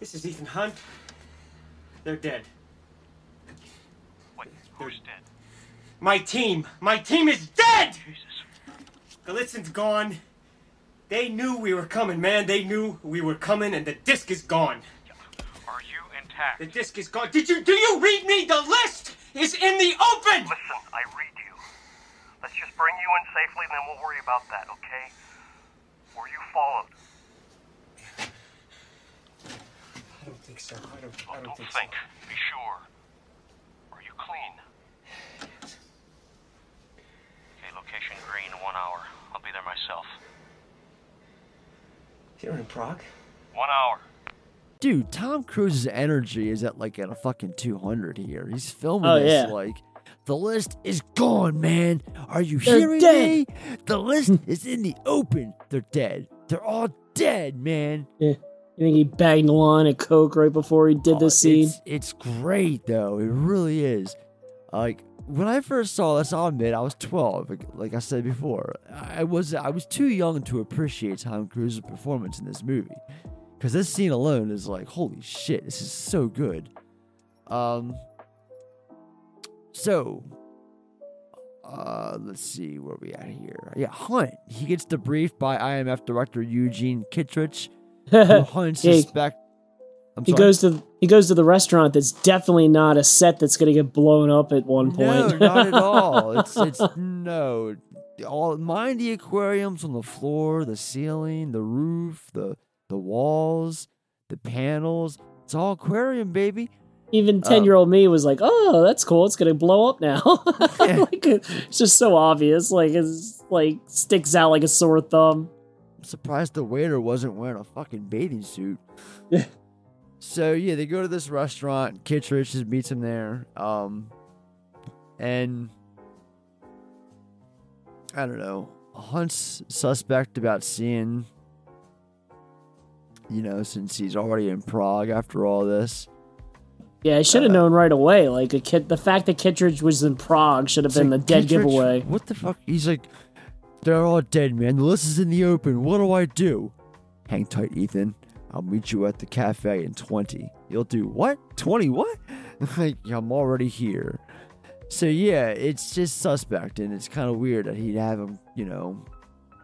This is Ethan Hunt. They're dead. Wait, who's dead? My team! My team is dead! Jesus. Golitsyn's gone. They knew we were coming, man. They knew we were coming, and the disc is gone. Are you intact? The disc is gone. Did you do you read me? The list is in the open! Listen, I read you. Let's just bring you in safely, then we'll worry about that, okay? Were you followed? I don't think so. I don't, I don't, don't think, think. Be sure. Are you clean? Yes. Okay, location green, one hour. I'll be there myself. so. You're in Prague? One hour. Dude, Tom Cruise's energy is at like at a fucking 200 here. He's filming Oh, this yeah. like the list is gone, man. Are you They're hearing dead. me? The list is in the open. They're dead. They're all dead, man. Yeah. You think he bagged a line of coke right before he did this scene? It's, it's great though. It really is. Like when I first saw this, I'll admit I was 12. Like, like I said before, I was I was too young to appreciate Tom Cruise's performance in this movie. Because this scene alone is like, holy shit, this is so good. Um. So, uh, let's see where we at here. Yeah, Hunt. He gets debriefed by IMF director Eugene Kittredge, *laughs* Hunt suspect. I'm he sorry? goes to he goes to the restaurant that's definitely not a set that's gonna get blown up at one point. No, not at *laughs* all. It's it's no. All mind the aquariums on the floor, the ceiling, the roof, the the walls, the panels. It's all aquarium, baby. Even Uh, ten year old me was like, "Oh, that's cool. It's gonna blow up now." *laughs* like it's just so obvious. Like it's like sticks out like a sore thumb. I'm surprised the waiter wasn't wearing a fucking bathing suit. so yeah, they go to this restaurant. Kittredge just meets him there. Um, and I don't know. Hunt's suspect about seeing, you know, since he's already in Prague after all this. Yeah, I should have uh, known right away. Like a kid, the fact that Kittredge was in Prague should have been like, the dead Kittredge, giveaway. What the fuck? He's like, they're all dead, man. The list is in the open. What do I do? Hang tight, Ethan. I'll meet you at the cafe in 20. You'll do what? 20 what? *laughs* like, I'm already here. So, yeah, it's just suspect, and it's kind of weird that he'd have him, you know,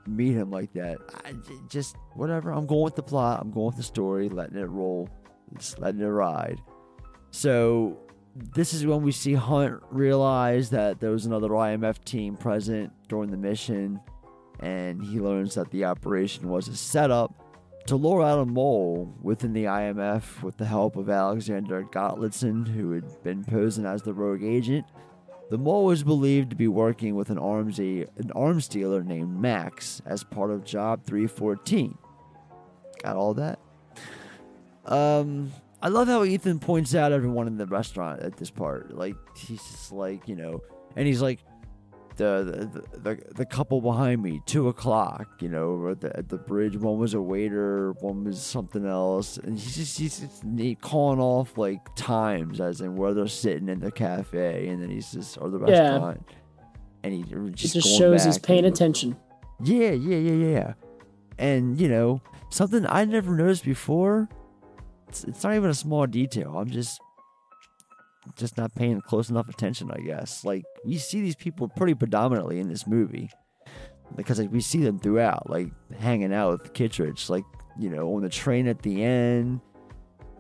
meet him like that. I, just, whatever. I'm going with the plot. I'm going with the story, letting it roll, just letting it ride. So, this is when we see Hunt realize that there was another IMF team present during the mission, and he learns that the operation was a setup to lure out a mole within the IMF with the help of Alexander Golitsyn, who had been posing as the rogue agent. The mole was believed to be working with an arms an arms dealer named Max as part of Job 314. Got all that? Um, I love how Ethan points out everyone in the restaurant at this part. Like he's just like you know, and he's like the the the, the couple behind me, two o'clock. You know, at the, at the bridge. One was a waiter, one was something else, and he's just he's just calling off like times as in where they're sitting in the cafe, and then he's just or the restaurant, Yeah. and he just, just shows he's paying attention. yeah, yeah, yeah, yeah. And you know, something I never noticed before. It's, it's not even a small detail. I'm just just not paying close enough attention, I guess. Like we see these people pretty predominantly in this movie because like we see them throughout, like hanging out with Kittredge, like you know, on the train at the end.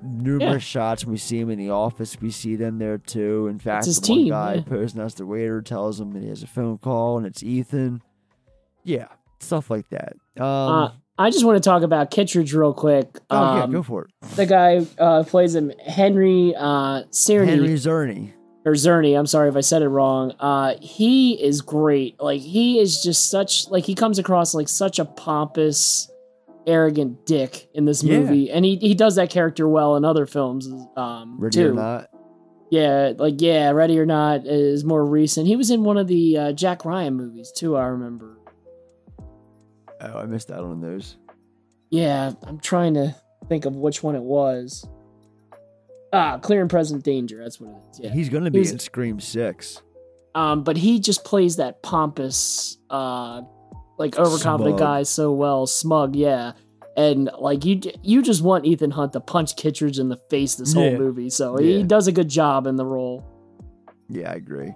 numerous Yeah. shots. When we see him in the office, we see them there too. In fact, his the team, one guy yeah. posing as the waiter tells him that he has a phone call and it's Ethan. Yeah, stuff like that. Um, uh, I just want to talk about Kittredge real quick. oh yeah, Um, go for it. The guy uh, plays him, Henry uh, Czerny. Henry Czerny. or Czerny. I'm sorry if I said it wrong. Uh, he is great. Like he is just such like he comes across like such a pompous, arrogant dick in this Yeah. movie, and he he does that character well in other films. Um, Ready too. or not? Yeah, like yeah, Ready or Not is more recent. He was in one of the uh, Jack Ryan movies too. I remember. Oh, I missed out on those. Yeah, I'm trying to think of which one it was. Ah, Clear and Present Danger. That's what it is. Yeah, He's gonna be was- in Scream Six. Um, but he just plays that pompous, uh, like overconfident Smug. guy so well, smug, yeah. And like you, you just want Ethan Hunt to punch Kittredge in the face this whole Yeah. movie. So Yeah. he does a good job in the role. Yeah, I agree.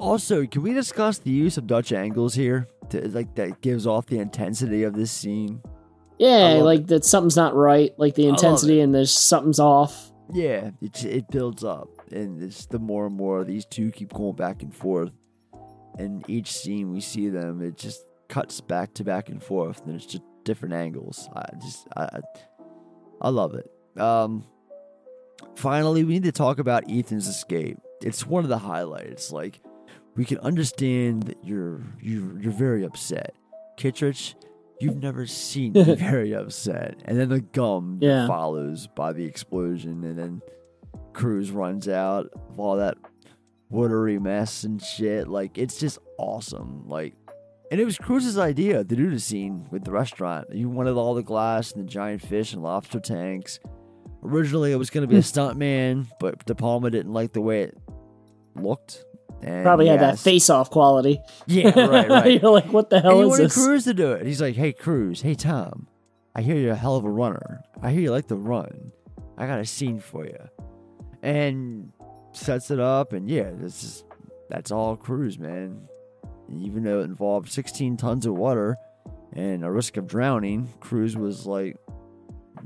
Also, can we discuss the use of Dutch angles here? To, like that gives off the intensity of this scene. Yeah, like that something's not right, like the intensity, and there's something's off. Yeah, it it builds up, and it's the more and more these two keep going back and forth, and each scene we see them, it just cuts back to back and forth, and it's just different angles. I just I I- I love it. Um, finally, we need to talk about Ethan's escape. It's one of the highlights. Like we can understand that you're you're you're very upset, Kittredge. You've never seen me *laughs* very upset, and then the gum Yeah. follows by the explosion, and then Cruise runs out of all that watery mess and shit. Like it's just awesome. Like, and it was Cruise's idea to do the scene with the restaurant. He wanted all the glass and the giant fish and lobster tanks. Originally, it was going to be a hmm. stuntman, but De Palma didn't like the way it looked. And Probably had that face-off quality. Yeah, right, *laughs* right. You're like, what the hell he is this? Cruise to do it. He's like, "Hey, Cruise. Hey, Tom. I hear you're a hell of a runner. I hear you like to run. I got a scene for you." And sets it up, and yeah, this is that's all Cruise, man. Even though it involved 16 tons of water and a risk of drowning, Cruise was like,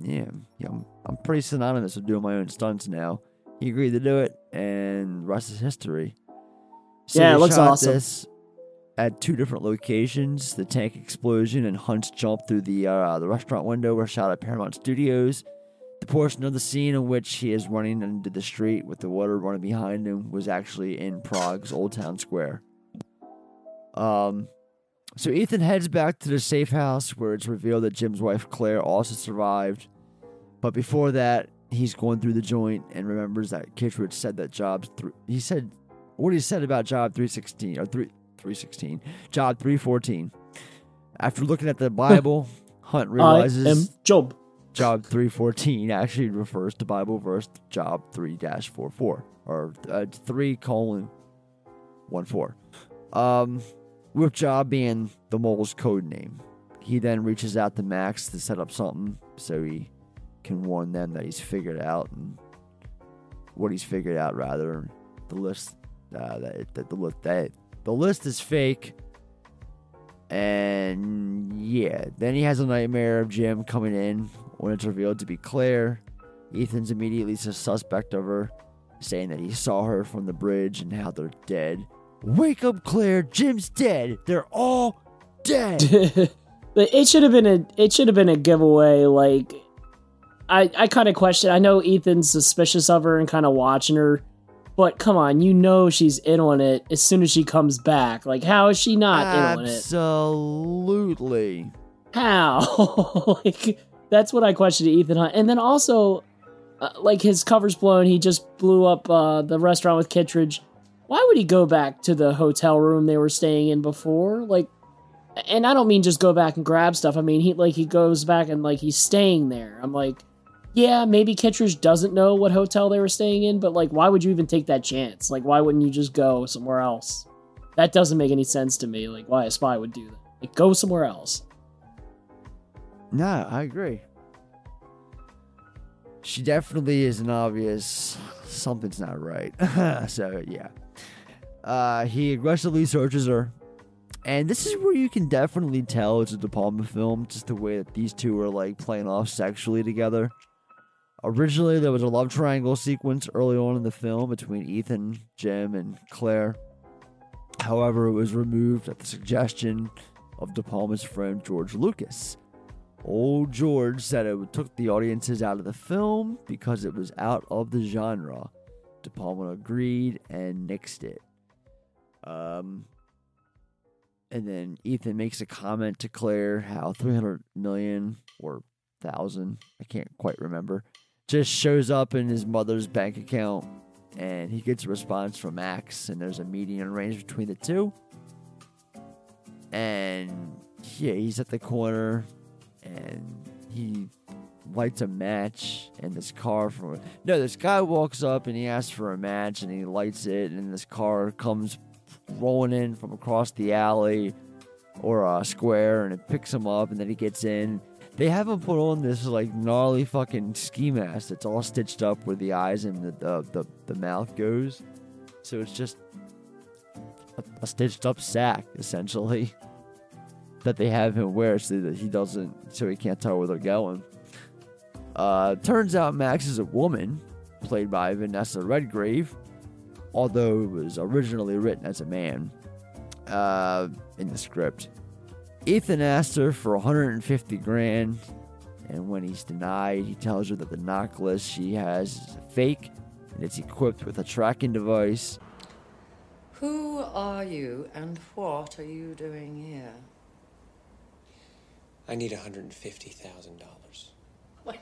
"Yeah, yeah I'm, I'm pretty synonymous with doing my own stunts now." He agreed to do it, and the rest is history. So Yeah, it looks awesome. This at two different locations. The tank explosion and Hunt's jump through the uh, the restaurant window were shot at Paramount Studios. The portion of the scene in which he is running into the street with the water running behind him was actually in Prague's Old Town Square. Um, so Ethan heads back to the safe house where it's revealed that Jim's wife Claire also survived. But before that, he's going through the joint and remembers that Kittredge said that jobs. Th- he said what he said about job 316 or 3 316, job 314. After looking at the *laughs* Bible, Hunt realizes I am Job. job 314 actually refers to Bible verse job 3-44 or uh, 3 colon 14. Um, with job being the mole's code name. He then reaches out to Max to set up something so he can warn them that he's figured out and what he's figured out rather the list uh, that, the the list is fake and yeah, then he has a nightmare of Jim coming in when it's revealed to be Claire. Ethan's immediately suspect of her, saying that he saw her from the bridge and how they're dead. Wake up, Claire! Jim's dead. They're all dead. *laughs* It should have been a it should have been a giveaway. Like I I kind of question. I know Ethan's suspicious of her and kind of watching her, but come on, you know she's in on it as soon as she comes back. Like how is she not in on it? Absolutely. How? *laughs* like that's what I questioned Ethan Hunt. And then also, uh, like his cover's blown. He just blew up uh, the restaurant with Kittredge. Why would he go back to the hotel room they were staying in before? Like, and I don't mean just go back and grab stuff. I mean he like he goes back and like he's staying there. I'm like, yeah, maybe Kittredge doesn't know what hotel they were staying in, but like, why would you even take that chance? Like, why wouldn't you just go somewhere else? That doesn't make any sense to me. Like, why a spy would do that? Like, go somewhere else. No, I agree. She definitely is an obvious something's not right. *laughs* so yeah. Uh, he aggressively searches her. And this is where you can definitely tell it's a De Palma film, just the way that these two are like playing off sexually together. Originally, there was a love triangle sequence early on in the film between Ethan, Jim, and Claire. However, it was removed at the suggestion of De Palma's friend George Lucas. Old George said it took the audiences out of the film because it was out of the genre. De Palma agreed and nixed it. Um, and then Ethan makes a comment to Claire how 300 million or thousand, I can't quite remember, just shows up in his mother's bank account. And he gets a response from Max, and there's a meeting arranged between the two. And yeah, he's at the corner and he lights a match and this car from no this guy walks up and he asks for a match and he lights it and this car comes rolling in from across the alley or a square and it picks him up and then he gets in they have him put on this like gnarly fucking ski mask that's all stitched up where the eyes and the the, the, the mouth goes so it's just a, a stitched up sack essentially *laughs* that they have him wear so that he doesn't so he can't tell where they're going uh, turns out Max is a woman, played by Vanessa Redgrave, although it was originally written as a man uh, in the script. Ethan asked her for 150 grand, and when he's denied, he tells her that the necklace she has is a fake and it's equipped with a tracking device. Who are you and what are you doing here? I need $150,000. *laughs*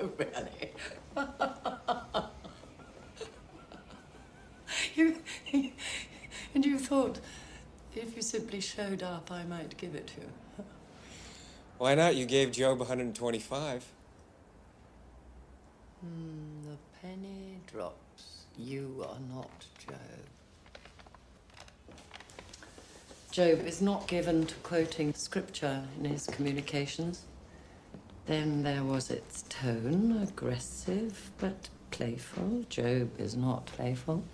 oh, really? *laughs* you, *laughs* and you thought if you simply showed up, I might give it to you. *laughs* Why not? You gave Job 125. Hmm, the penny drops. You are not Job. Job is not given to quoting scripture in his communications. Then there was its tone, aggressive but playful. Job is not playful.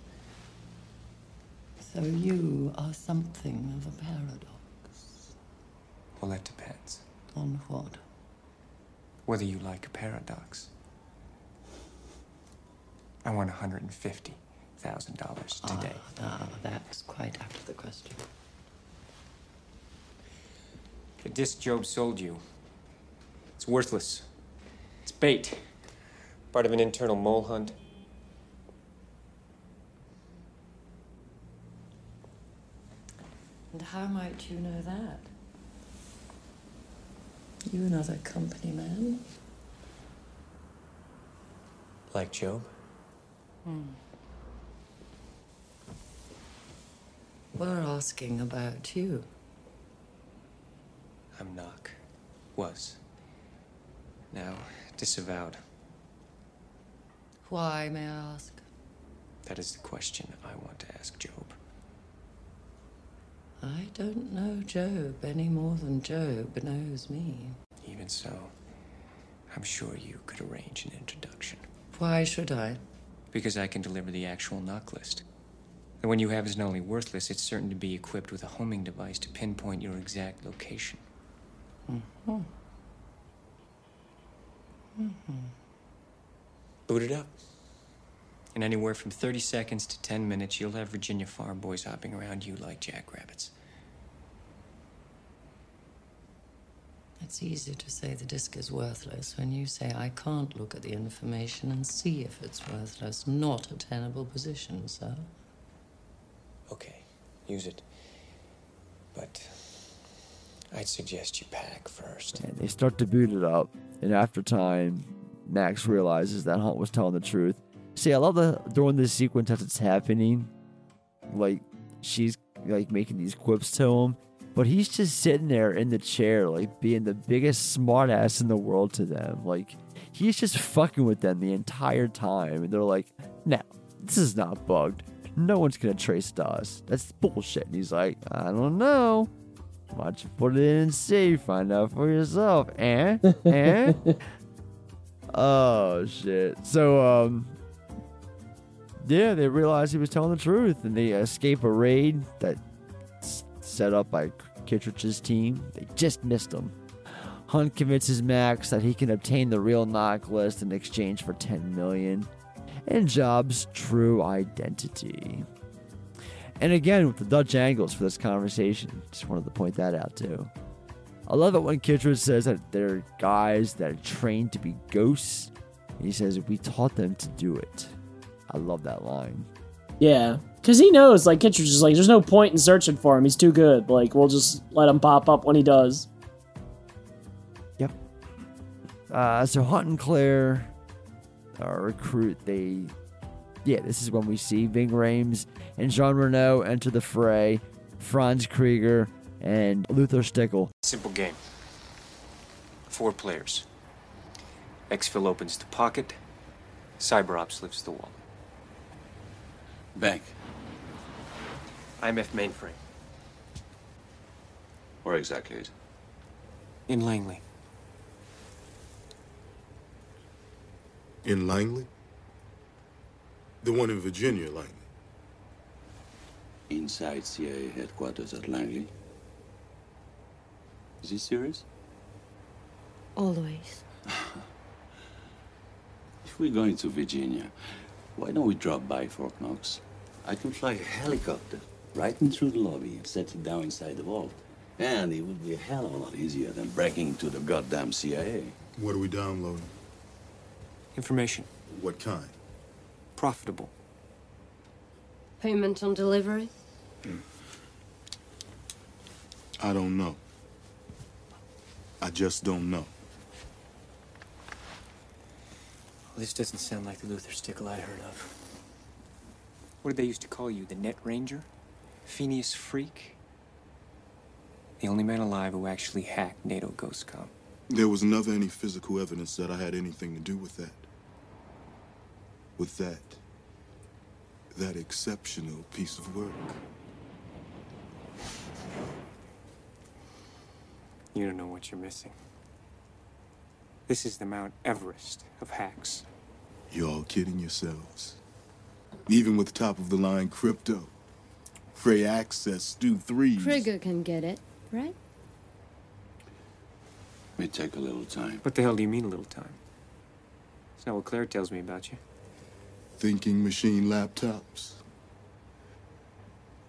So you are something of a paradox. Well, that depends. On what? Whether you like a paradox. I want $150,000 today. Ah, ah, that's quite out of the question. The disc Job sold you. It's worthless. It's bait. Part of an internal mole hunt. And how might you know that? You another company man? Like Job? Hmm. We're asking about you. I'm NOC. Was. Now, disavowed. Why, may I ask? That is the question I want to ask Job. I don't know Job any more than Job knows me. Even so, I'm sure you could arrange an introduction. Why should I? Because I can deliver the actual NOC list. The one you have isn't only worthless, it's certain to be equipped with a homing device to pinpoint your exact location. Mm-hmm. Mm-hmm. Boot it up. In anywhere from 30 seconds to 10 minutes, you'll have Virginia farm boys hopping around you like jackrabbits. It's easy to say the disc is worthless when you say I can't look at the information and see if it's worthless. Not a tenable position, sir. Okay, use it. But I'd suggest you pack first. And they start to boot it up, and after time, Max realizes that Hunt was telling the truth. See, I love the during this sequence as it's happening, like she's like making these quips to him, but he's just sitting there in the chair, like being the biggest smartass in the world to them. Like he's just fucking with them the entire time, and they're like, "No, this is not bugged. No one's gonna trace to us. That's bullshit." And he's like, "I don't know." Why don't you put it in and see? Find out for yourself. Eh? Eh? *laughs* oh shit. So um yeah, they realize he was telling the truth and they escape a raid that set up by Kittredge's team. They just missed him. Hunt convinces Max that he can obtain the real NOC list in exchange for 10 million and Jobs' true identity. And again, with the Dutch angles for this conversation, just wanted to point that out too. I love it when Kittredge says that they're guys that are trained to be ghosts. He says, We taught them to do it. I love that line. Yeah, because he knows, like, Kitcher's just like, there's no point in searching for him. He's too good. Like, we'll just let him pop up when he does. Yep. Uh, so Hunt and Claire, our recruit, they. Yeah, this is when we see Ving Rhames and Jean Reno enter the fray. Franz Krieger and Luther Stickell. Simple game. Four players. Exfil opens the pocket. CyberOps lifts the wallet. Bank. IMF mainframe. Where exactly is it? In Langley. In Langley? The one in Virginia, Langley. Inside CIA headquarters at Langley. Is he serious? Always. *laughs* If we're going to Virginia, why don't we drop by Fort Knox? I can fly a helicopter right in through the lobby and set it down inside the vault. And it would be a hell of a lot easier than breaking into the goddamn CIA. What are we downloading? Information. What kind? Profitable. Payment on delivery? I don't know. I just don't know. This doesn't sound like the Luther Stickell I heard of. What did they used to call you? The Net Ranger? Phineas Phreak? The only man alive who actually hacked NATO GhostCom. There was never any physical evidence that I had anything to do with that. With that. That exceptional piece of work. You don't know what you're missing. This is the Mount Everest of hacks. You're all kidding yourselves. Even with top of the line crypto, Frey Access, Stu 3. Krieger can get it, right? May take a little time. What the hell do you mean a little time? It's not what Claire tells me about you. Thinking machine laptops.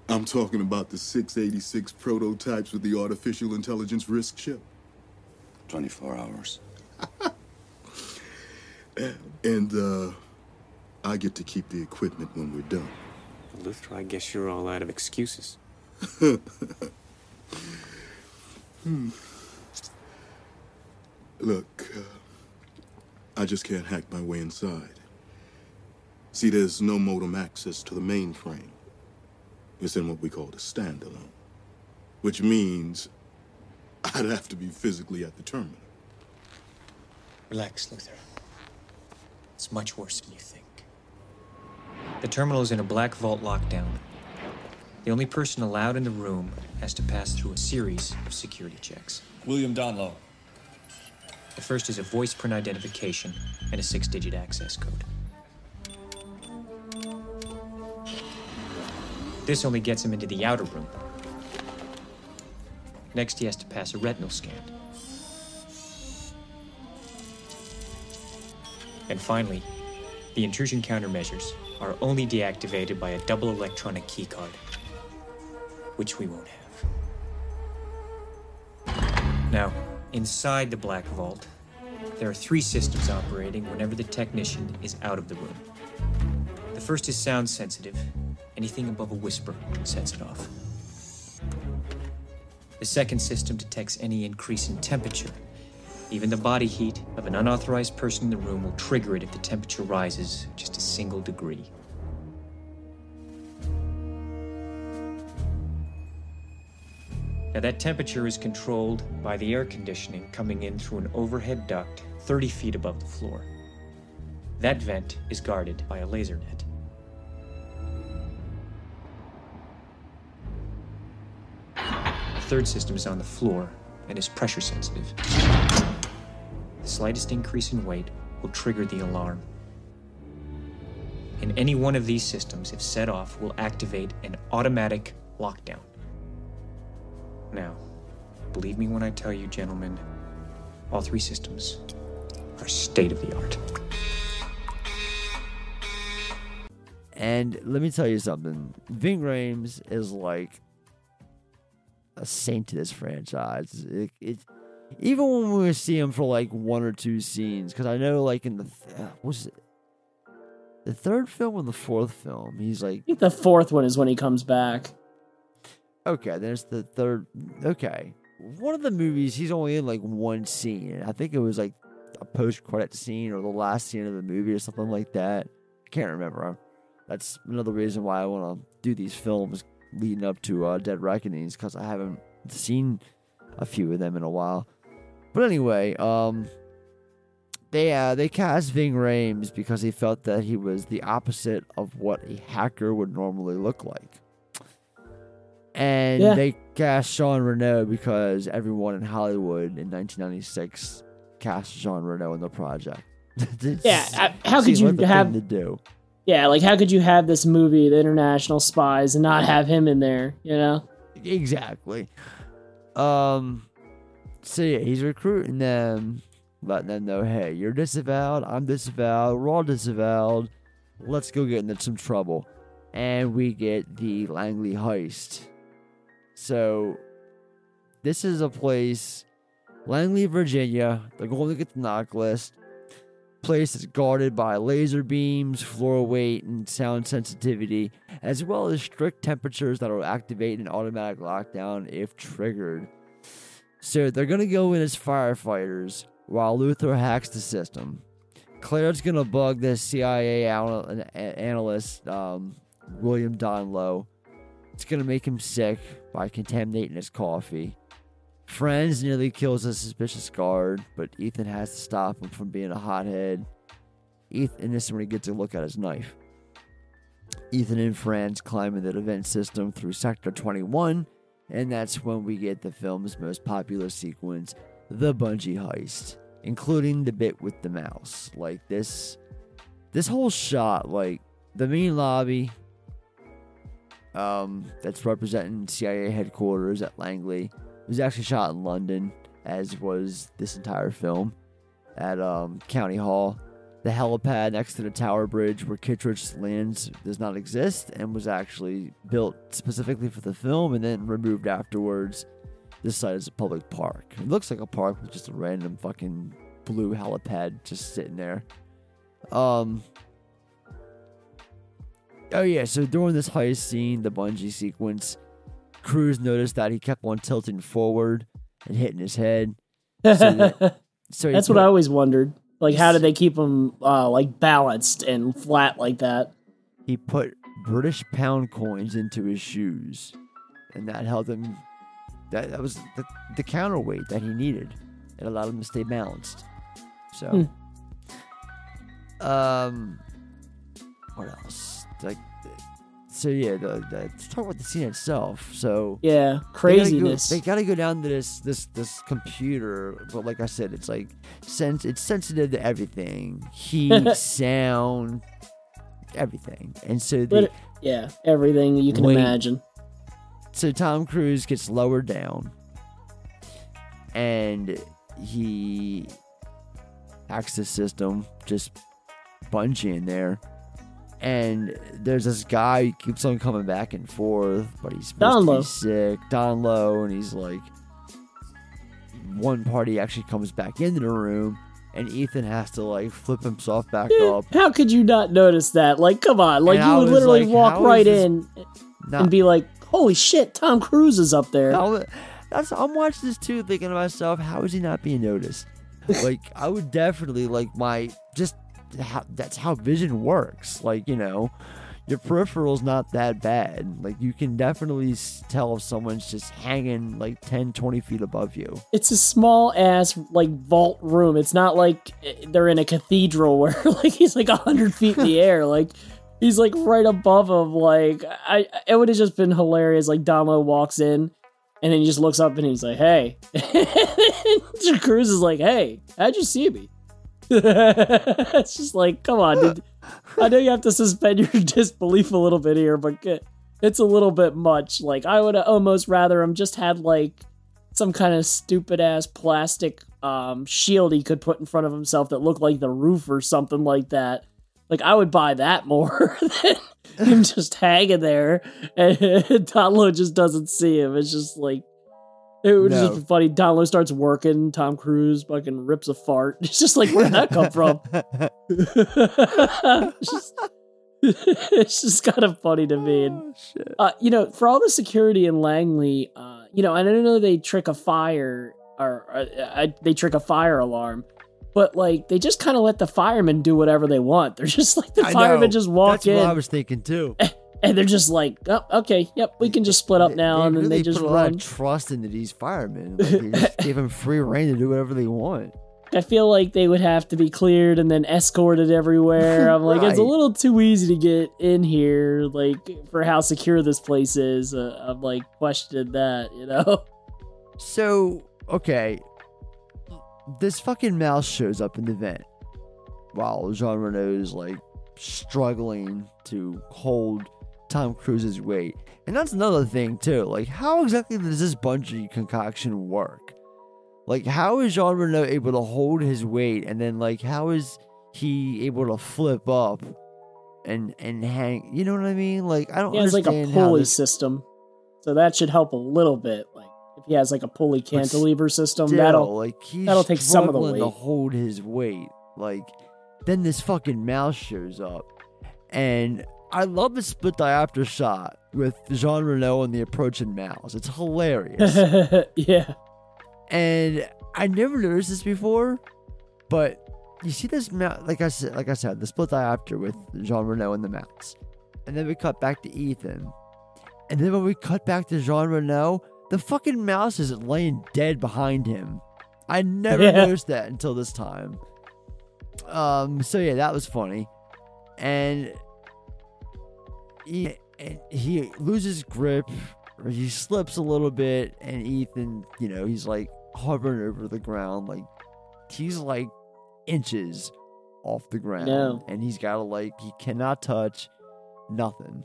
I'm talking about the 686 prototypes with the artificial intelligence RISC chip. 24 hours. *laughs* And, uh, I get to keep the equipment when we're done. Luther, I guess you're all out of excuses. *laughs* Hmm. Look, uh, I just can't hack my way inside. See, there's no modem access to the mainframe. It's in what we call the standalone, which means I'd have to be physically at the terminal. Relax, Luther. It's much worse than you think. The terminal is in a black vault lockdown. The only person allowed in the room has to pass through a series of security checks. William Donloe. The first is a voice print identification and a six digit access code. This only gets him into the outer room. Next, he has to pass a retinal scan. And finally, the intrusion countermeasures are only deactivated by a double electronic keycard, which we won't have. Now, inside the Black Vault, there are three systems operating whenever the technician is out of the room. The first is sound sensitive. Anything above a whisper sets it off. The second system detects any increase in temperature. Even the body heat of an unauthorized person in the room will trigger it if the temperature rises just a single degree. Now, that temperature is controlled by the air conditioning coming in through an overhead duct 30 feet above the floor. That vent is guarded by a laser net. The third system is on the floor and is pressure sensitive. The slightest increase in weight will trigger the alarm. And any one of these systems, if set off, will activate an automatic lockdown. Now, believe me when I tell you, gentlemen, All three systems are state of the art. And let me tell you something. Ving Rhames is like a saint to this franchise. It, it even when we see him for like one or two scenes, because I know like in the th- uh, was it the third film or the fourth film, he's like I think the fourth one is when he comes back. okay. There's the third. Okay, one of the movies he's only in like one scene. I think it was like a post credit scene or the last scene of the movie or something like that. I can't remember. That's another reason why I want to do these films leading up to uh, Dead Reckonings because I haven't seen a few of them in a while. But anyway, um, they uh, they cast Ving Rhames because he felt that he was the opposite of what a hacker would normally look like. And Yeah. they cast Jean Reno because everyone in Hollywood in 1996 cast Jean Reno in the project. *laughs* Yeah, I- how could you like the thing have- to do? Yeah, like how could you have this movie, The International Spies, and not have him in there? You know? Exactly. Um. So yeah, he's recruiting them, letting them know, hey, you're disavowed. I'm disavowed. We're all disavowed. Let's go get into some trouble, and we get the Langley heist. So, this is a place, Langley, Virginia. They're going to get the NOC list. Place is guarded by laser beams, floor weight, and sound sensitivity, as well as strict temperatures that will activate an automatic lockdown if triggered. So they're gonna go in as firefighters while Luther hacks the system. Claire's gonna bug this CIA anal- analyst, um, William Donloe. It's gonna make him sick by contaminating his coffee. Franz nearly kills a suspicious guard, but Ethan has to stop him from being a hothead. Ethan, and this is when he gets a look at his knife. Ethan and friends climb into the vent system through Sector 21, and that's when we get the film's most popular sequence, the bungee heist, including the bit with the mouse. Like this, this whole shot, like the main lobby, um, that's representing CIA headquarters at Langley, was actually shot in London, as was this entire film at um, County Hall. The helipad next to the Tower Bridge where Kittredge lands does not exist and was actually built specifically for the film and then removed afterwards. This site is a public park. It looks like a park with just a random fucking blue helipad just sitting there. Um. Oh yeah, so during this heist scene, the bungee sequence, Cruise noticed that he kept on tilting forward and hitting his head. So that- *laughs* so That's what I always wondered. Like, how did they keep him uh, like balanced and flat like that? he put British pound coins into his shoes, and that held him. That that was the, the counterweight that he needed. It allowed him to stay balanced. So, um, what else? Like, so yeah, the, the let's talk about the scene itself. So Yeah, they gotta go- craziness. They gotta go down to this this this computer, but like I said, it's like sense it's sensitive to everything, heat, *laughs* sound, everything, and so Lit- yeah, everything you can Wait. imagine. so Tom Cruise gets lowered down, and he hacks the system, just bungee in there. And there's this guy who keeps on coming back and forth, but he's to be sick. Donloe, and he's like, one party actually comes back into the room, and Ethan has to like flip himself back up. How could you not notice that? Like, come on. Like, And you would literally like, walk right in not- and be like, holy shit, Tom Cruise is up there. That's I'm watching this too, thinking to myself, how is he not being noticed? *laughs* like I would definitely like my just how, that's how vision works. Like you know, your peripheral's not that bad. Like you can definitely tell if someone's just hanging like 10, 20 feet above you. It's a small ass, like, vault room. It's not like eh, they're in a cathedral *laughs* where, like, he's like 100 feet in the air. *laughs* Like, he's like right above him. Like, I, it would have just been hilarious. Like, Donloe walks in and then he just looks up and he's like, hey. *laughs* and Cruise is like, hey, how'd you see me? *laughs* it's just like, come on, dude. I know you have to suspend your *laughs* disbelief a little bit here, but it's a little bit much. Like, I would almost rather him just had like some kind of stupid ass plastic um, shield he could put in front of himself that looked like the roof or something like that. Like I would buy that more *laughs* than him just hanging there and Donloe just doesn't see him. It's just like it would No. just be funny. Donloe starts working. Tom Cruise fucking rips a fart. *laughs* It's just like where'd that come from? it's, *laughs* *laughs* just, it's just kind of funny to me. And, uh, you know, for all the security in Langley, uh, you know, and I don't know they trick a fire or uh, they trick a fire alarm, but like they just kind of let the firemen do whatever they want. They're just like the I firemen know. just walk in. That's in what I was thinking too. And they're just like, oh, okay, yep, we can just split up now, they and then really they just put a lot of trust into these firemen. Like, they just *laughs* gave them free reign to do whatever they want. I feel like they would have to be cleared and then escorted everywhere. *laughs* I'm like, it's a little too easy to get in here, like for how secure this place is. Uh, I'm like questioned that, you know. So, okay. This fucking mouse shows up in the vent while Jean Reno is like struggling to hold Tom Cruise's weight. And that's another thing, too. Like, how exactly does this bungee concoction work? Like, how is Jean Reno able to hold his weight? And then, like, how is he able to flip up and and hang? You know what I mean? Like, I don't He has like a understand pulley this- system, so that should help a little bit. Like if he has like a pulley cantilever system, that'll like he's that'll take some of the weight. to hold his weight. Like then this fucking mouse shows up, and I love the split diopter shot with Jean Reno and the approaching mouse. It's hilarious. *laughs* yeah. And I never noticed this before, but you see this mouse, like I said, like I said, the split diopter with Jean Reno and the mouse, and then we cut back to Ethan, and then when we cut back to Jean Reno, the fucking mouse is laying dead behind him. I never *laughs* Yeah. noticed that until this time. Um. So yeah, that was funny, and he and he loses grip, or he slips a little bit, and Ethan, you know, he's like hovering over the ground, like he's like inches off the ground, know. and he's got to like he cannot touch nothing.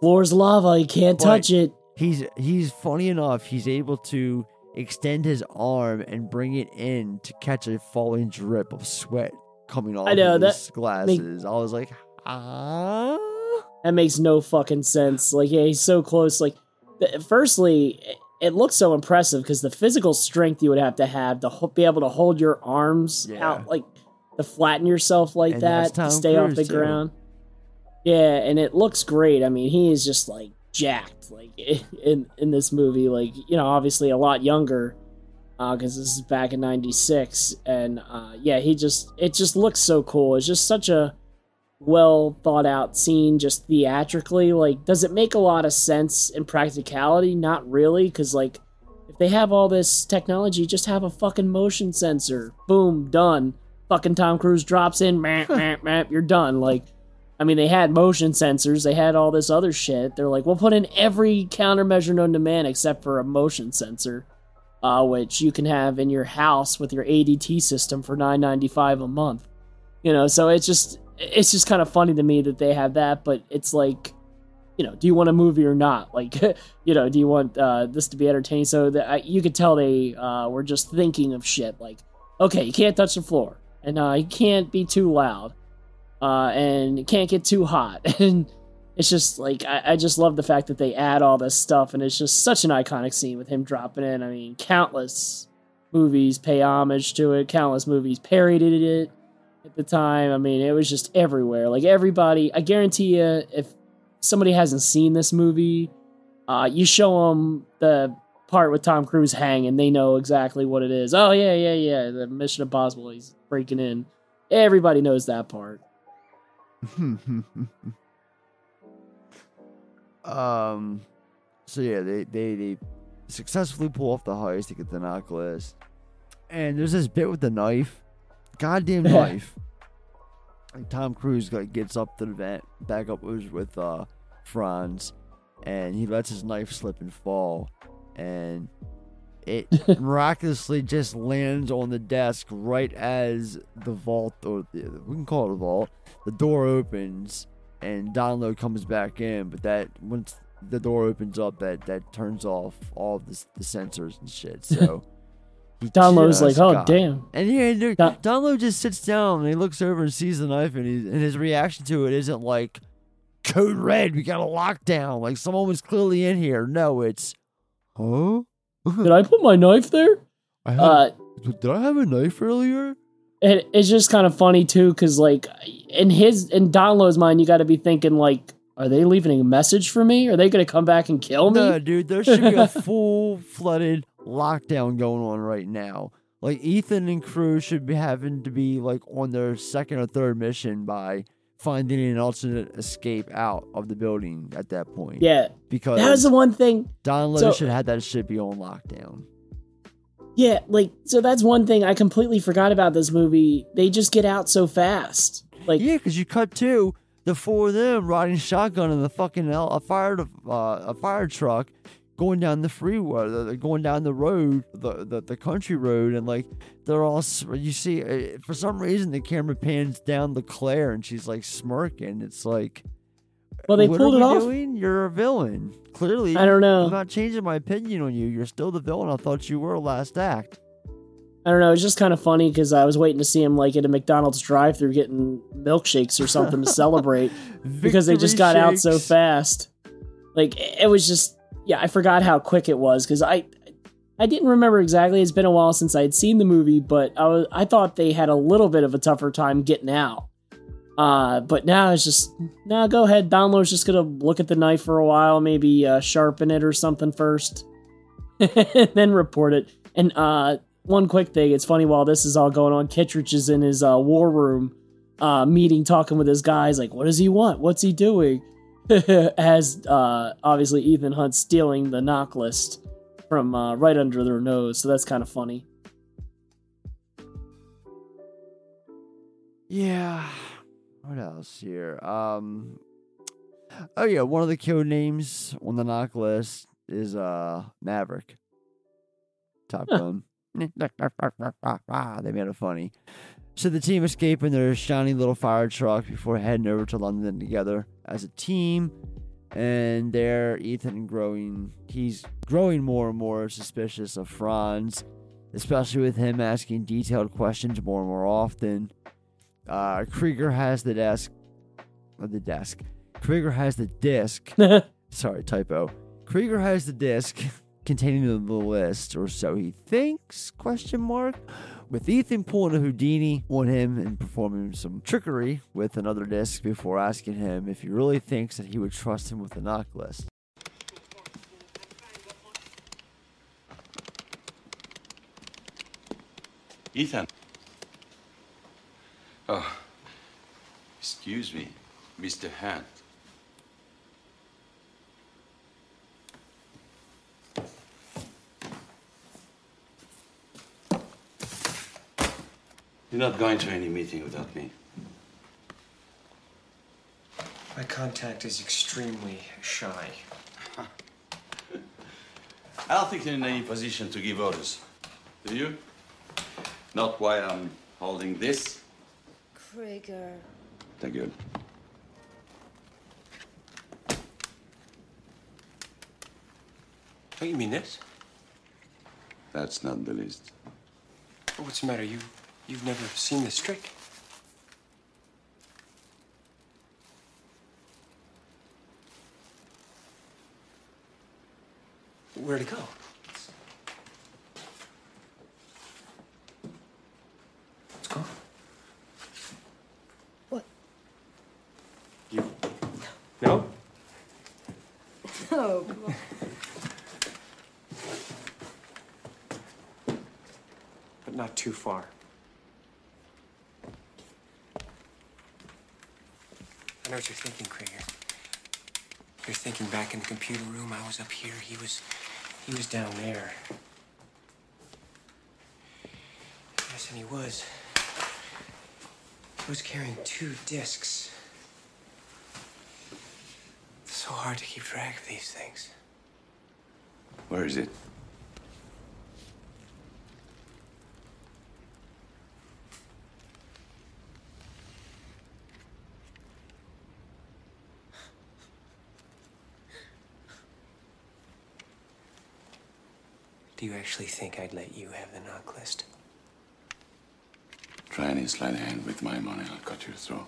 Floor's lava. he can't But touch it. He's he's funny enough. He's able to extend his arm and bring it in to catch a falling drip of sweat coming off I know, of his that glasses. I was like, ah. That makes no fucking sense. Like, yeah, he's so close. Like, th- firstly, it- looks so impressive because the physical strength you would have to have to ho- be able to hold your arms out, like to flatten yourself like And that to stay off the too. ground. Yeah, and it looks great. I mean, he is just like jacked, like *laughs* in in this movie. Like, you know, obviously a lot younger because this is back in '96, and uh, yeah, he just it just looks so cool. It's just such a well thought out scene just theatrically like does it make a lot of sense in practicality? Not really because like if they have all this technology just have a fucking motion sensor. Boom done. Fucking tom cruise drops in meh, meh, meh, you're done. Like i mean they had motion sensors they had all this other shit. They're like we'll put in every countermeasure known to man except for a motion sensor uh, which you can have in your house with your adt system for 9.95 a month. You know so it's just it's just kind of funny to me that they have that but it's like you know do you want a movie or not? *laughs* Like you know do you want uh, this to be entertaining? So that I, you could tell they uh, were just thinking of shit like okay you can't touch the floor and uh, you can't be too loud uh, and it can't get too hot *laughs* and it's just like I, I just love the fact that they add all this stuff and it's just such an iconic scene with him dropping in. I mean countless movies pay homage to it countless movies parodied it at the time. I mean, it was just everywhere. Like everybody, I guarantee you, if somebody hasn't seen this movie, uh, you show them the part with Tom Cruise hanging, they know exactly what it is. Oh yeah, yeah, yeah. The Mission Impossible. He's breaking in. Everybody knows that part. *laughs* um. So yeah, they they they successfully pull off the heist to get the list, and there's this bit with the knife, goddamn knife. Like Tom Cruise like gets up to the vent, back up with with uh Franz, and he lets his knife slip and fall, and it *laughs* miraculously just lands on the desk right as the vault or the, we can call it a vault. The door opens and Donloe comes back in, but that once the door opens up, that that turns off all of the, the sensors and shit. So *laughs* Donloe's like, oh got- damn. And yeah, dude, Donloe just sits down and he looks over and sees the knife, and, he, and his reaction to it isn't like, "Code red, we got a lockdown." Like someone was clearly in here. No, it's, huh? *laughs* Did I put my knife there? I had, Uh, did I have a knife earlier? it, it's just kind of funny too because like in his in Donloe's mind you got to be thinking like are they leaving a message for me are they gonna come back and kill me No, dude, there should be a *laughs* full flooded lockdown going on right now. Like Ethan and crew should be having to be like on their second or third mission by finding an alternate escape out of the building at that point. yeah because that was the one thing Donloe So- should have that shit be on lockdown. yeah like so that's one thing I completely forgot about this movie they just get out so fast like yeah, because you cut to the four of them riding shotgun in the fucking el- a fire uh, a fire truck going down the freeway, going down the road, the, the the country road, and like they're all you see uh, for some reason the camera pans down to Claire and she's like smirking. It's like. Well, they pulled it off. Doing? You're a villain. Clearly, I don't know. I'm not changing my opinion on you. You're still the villain I thought you were last act. I don't know it's just kind of funny because I was waiting to see him like at a McDonald's drive through getting milkshakes or something to *laughs* celebrate because they just got out so fast like it was just yeah I forgot how quick it was because I I didn't remember exactly. It's been a while since I had seen the movie, but I was I thought they had a little bit of a tougher time getting out. Uh, but now it's just now go ahead. Donloe's just gonna look at the knife for a while, maybe uh, sharpen it or something first, *laughs* then report it. And uh, one quick thing, it's funny while this is all going on, Kittredge is in his uh, war room uh, meeting, talking with his guys. Like, what does he want? What's he doing? *laughs* As uh, obviously Ethan Hunt stealing the NOC list from uh, right under their nose. So that's kind of funny. Yeah. What else here? Um. Oh yeah, one of the code names on the NOC list is uh Maverick. Top Gun. *laughs* they made it funny. So the team escape in their shiny little fire truck before heading over to London together as a team. And there, Ethan growing, he's growing more and more suspicious of Franz, especially with him asking detailed questions more and more often. Uh, Krieger has the desk, uh, the desk. Krieger has the disc. *laughs* sorry, typo. Krieger has the disc *laughs* containing the, the list, or so he thinks? Question mark. With Ethan pulling a Houdini on him and performing some trickery with another disc before asking him if he really thinks that he would trust him with the NOC list. Ethan. Oh, excuse me, Mr. Hunt. You're not going to any meeting without me. My contact is extremely shy. *laughs* I don't think you're in any position to give orders. Do you? Not while I'm holding this. Krieger. Thank you. Don't you mean this? That's not the least. Oh, what's the matter? You, you've never seen this trick? Where'd it go? It's gone. What? You. No? Oh, *laughs* come on. But not too far. I know what you're thinking, Krieger. You're thinking back in the computer room. I was up here. He was, he was down there. Yes, and he was. He was carrying two discs. It's so hard to keep track of these things. Where is it? Actually think I'd let you have the NOC list? Try any sleight of hand with my money, I'll cut your throat.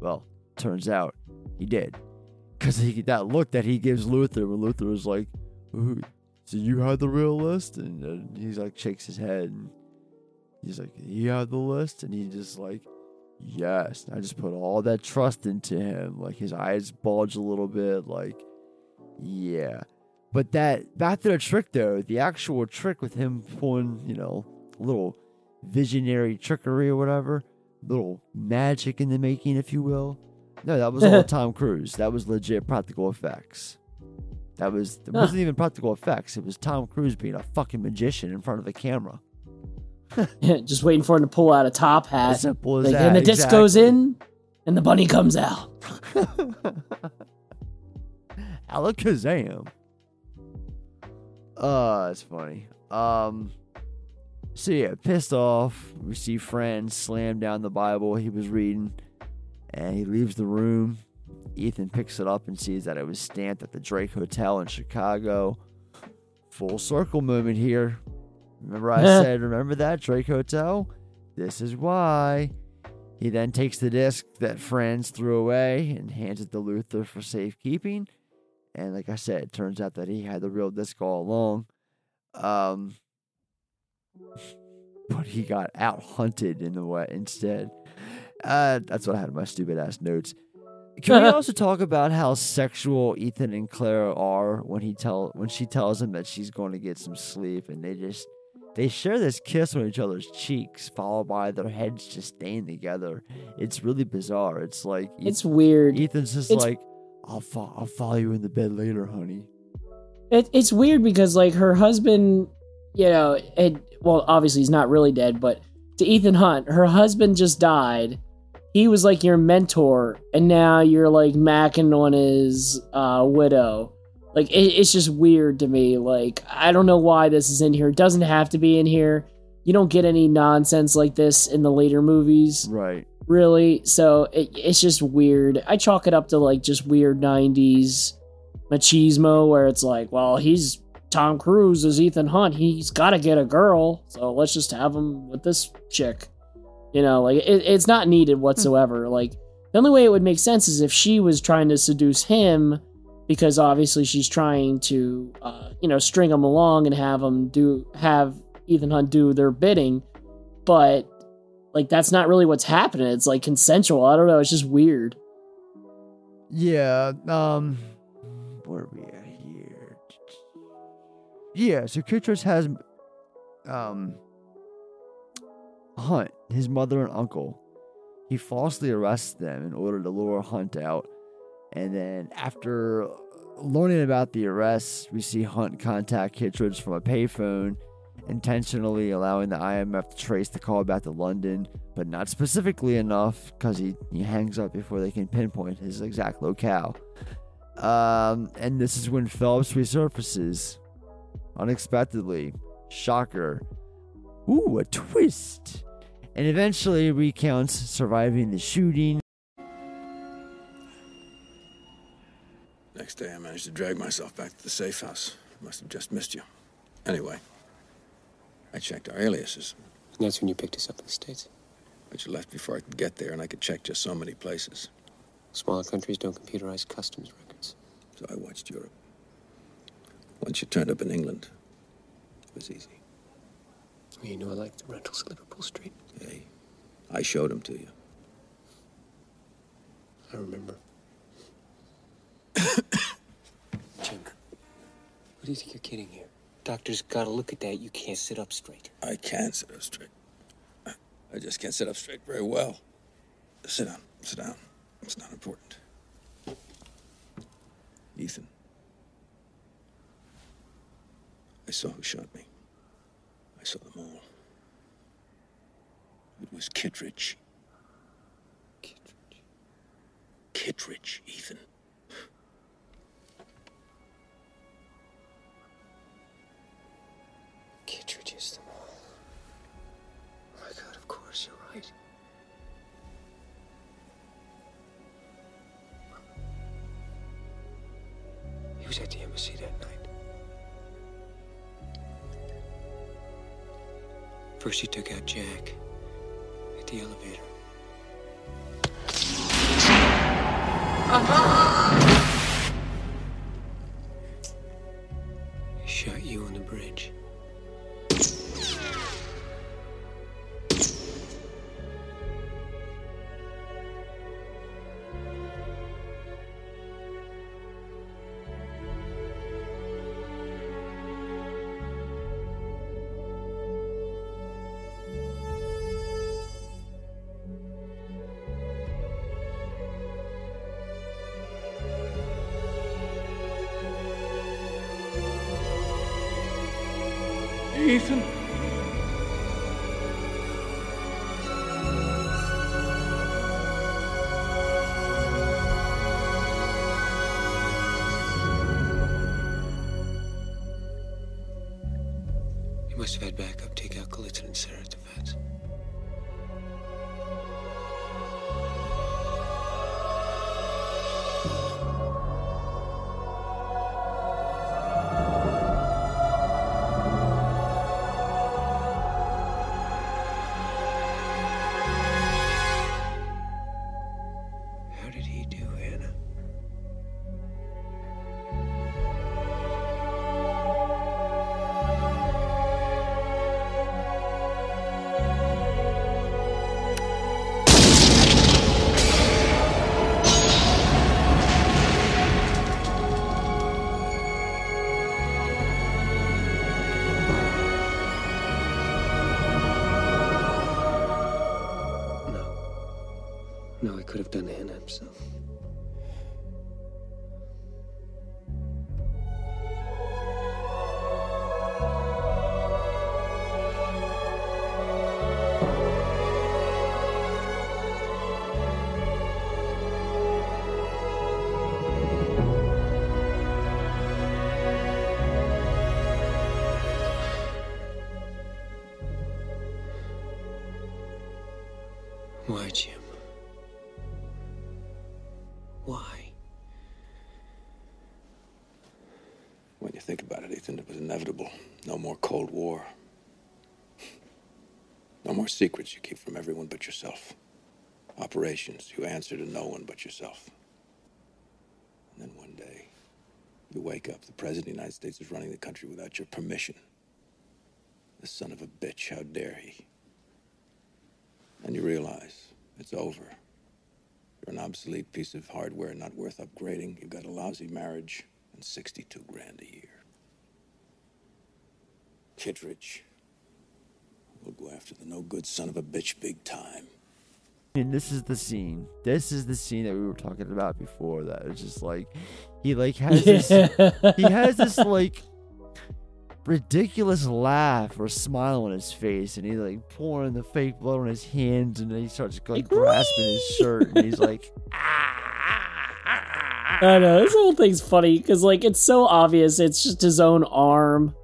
Well, turns out he did. Because he that look that he gives Luther when Luther was like, so you had the real list? And uh, he's like, shakes his head. And he's like, he had the list? And he just like, yes. And I just put all that trust into him. Like his eyes bulge a little bit. Like, yeah. But that, back to the trick though, the actual trick with him pulling, you know, a little visionary trickery or whatever, little magic in the making, if you will. No, that was all *laughs* Tom Cruise. That was legit practical effects. That was it wasn't even practical effects. It was Tom Cruise being a fucking magician in front of the camera. *laughs* Just waiting for him to pull out a top hat. As simple as Like, that. And the disc goes in, and the bunny comes out. *laughs* Alakazam. Uh, it's funny. Um, so yeah, pissed off. We see Fran slam down the Bible he was reading, and he leaves the room. Ethan picks it up and sees that it was stamped at the Drake Hotel in Chicago. Full circle moment here. Remember I said, remember that Drake Hotel? This is why. He then takes the disc that Franz threw away and hands it to Luther for safekeeping. And like I said, it turns out that he had the real disc all along. Um, but he got out hunted in the way instead. Uh, that's what I had in my stupid ass notes. Can we *laughs* also talk about how sexual Ethan and Claire are when he tell when she tells him that she's going to get some sleep and they just they share this kiss on each other's cheeks, followed by their heads just staying together. It's really bizarre. It's like It's weird. Ethan's just It's- like, "I'll fo- I'll follow you in the bed later, honey." It, it's weird because like her husband, you know, had well, obviously he's not really dead, but to Ethan Hunt, her husband just died. He was like your mentor, and now you're like macking on his uh, widow. Like it, it's just weird to me. Like I don't know why this is in here. It doesn't have to be in here. You don't get any nonsense like this in the later movies, right? Really. So it, it's just weird. I chalk it up to like just weird '90s machismo where it's like, well, he's Tom Cruise is Ethan Hunt. He's got to get a girl, so let's just have him with this chick. You know, like it, it's not needed whatsoever. like the only way it would make sense is if she was trying to seduce him, because obviously she's trying to, uh, you know, string him along and have him do have Ethan Hunt do their bidding. But like that's not really what's happening. It's like consensual. I don't know. It's just weird. Yeah. Um. Where are we at here? Yeah. So Kittredge has um Hunt, his mother and uncle. He falsely arrests them in order to lure Hunt out, and then after learning about the arrests, we see Hunt contact Kittredge from a payphone, intentionally allowing the IMF to trace the call back to London, but not specifically enough because he, he hangs up before they can pinpoint his exact locale. Um, and this is when Phelps resurfaces unexpectedly. Shocker. Ooh, a twist. And eventually recounts surviving the shooting. Day, I managed to drag myself back to the safe house. Must have just missed you. Anyway, I checked our aliases. That's when you picked us up in the States. But you left before I could get there, and I could check just so many places. Smaller countries don't computerize customs records. So I watched Europe. Once you turned up in England, it was easy. You know I like the rentals at Liverpool Street. Hey, I showed them to you. I remember. *coughs* *coughs* *coughs* What do you think you're kidding here? Doctor's gotta look at that. You can't sit up straight. I can sit up straight. I just can't sit up straight very well. Sit down. Sit down. It's not important. Ethan. I saw who shot me. I saw them all. It was Kittredge. Kittredge. Kittredge, Ethan. Kittredge is them all. Oh my god, of course, you're right. He was at the embassy that night. First, he took out Jack at the elevator. He secrets you keep from everyone but yourself. Operations you answer to no one but yourself. And then one day, you wake up, the President of the United States is running the country without your permission. The son of a bitch, how dare he? And you realize it's over. You're an obsolete piece of hardware not worth upgrading. You've got a lousy marriage and 62 grand a year. Kittredge will go after the no good son of a bitch big time. And this is the scene. This is the scene that we were talking about before. That was just like he like has this. He has this like ridiculous laugh or smile on his face, and he's like pouring the fake blood on his hands, and then he starts like grasping his shirt, and he's like, *laughs* ah, ah, ah, I know this whole thing's funny because like it's so obvious. It's just his own arm.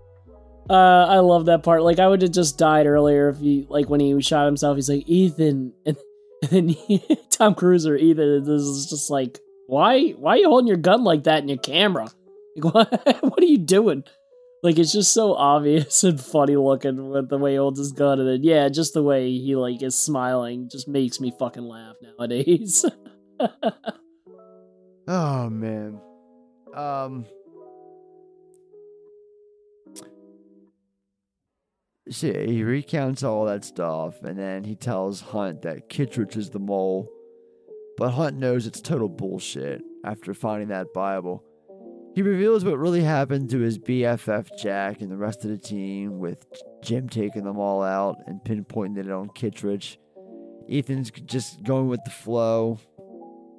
Uh, I love that part. Like I would have just died earlier if he like when he shot himself. He's like Ethan, *laughs* and, and then he, Tom Cruise or Ethan. This is just like why why are you holding your gun like that in your camera? Like *laughs* what what are you doing? Like it's just so obvious *laughs* and funny looking with the way he holds his gun, and then yeah, just the way he like is smiling just makes me fucking laugh nowadays. "Oh man." Um. So he recounts all that stuff, and then he tells Hunt that Kittredge is the mole. But Hunt knows it's total bullshit after finding that Bible. He reveals what really happened to his BFF Jack and the rest of the team, with Jim taking them all out and pinpointing it on Kittredge. Ethan's just going with the flow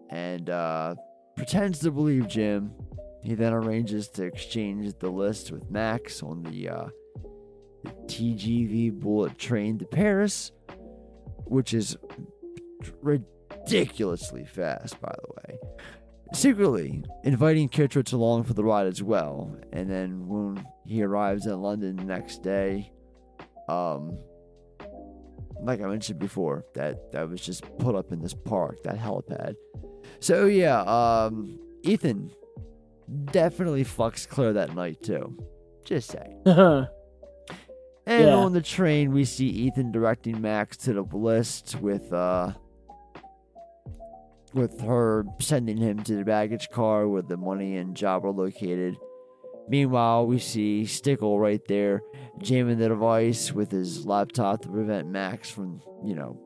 and uh, pretends to believe Jim. He then arranges to exchange the list with Max on the, uh, the TGV bullet train to Paris, which is ridiculously fast, by the way. Secretly inviting Kittredge along for the ride as well. And then when he arrives in London the next day, um, like I mentioned before, that that was just put up in this park, that helipad. So yeah, um, Ethan definitely fucks Claire that night too. Just saying. *laughs* And Yeah. on the train, we see Ethan directing Max to the list with uh with her sending him to the baggage car where the money and job are located. Meanwhile, we see Stickell right there jamming the device with his laptop to prevent Max from, you know,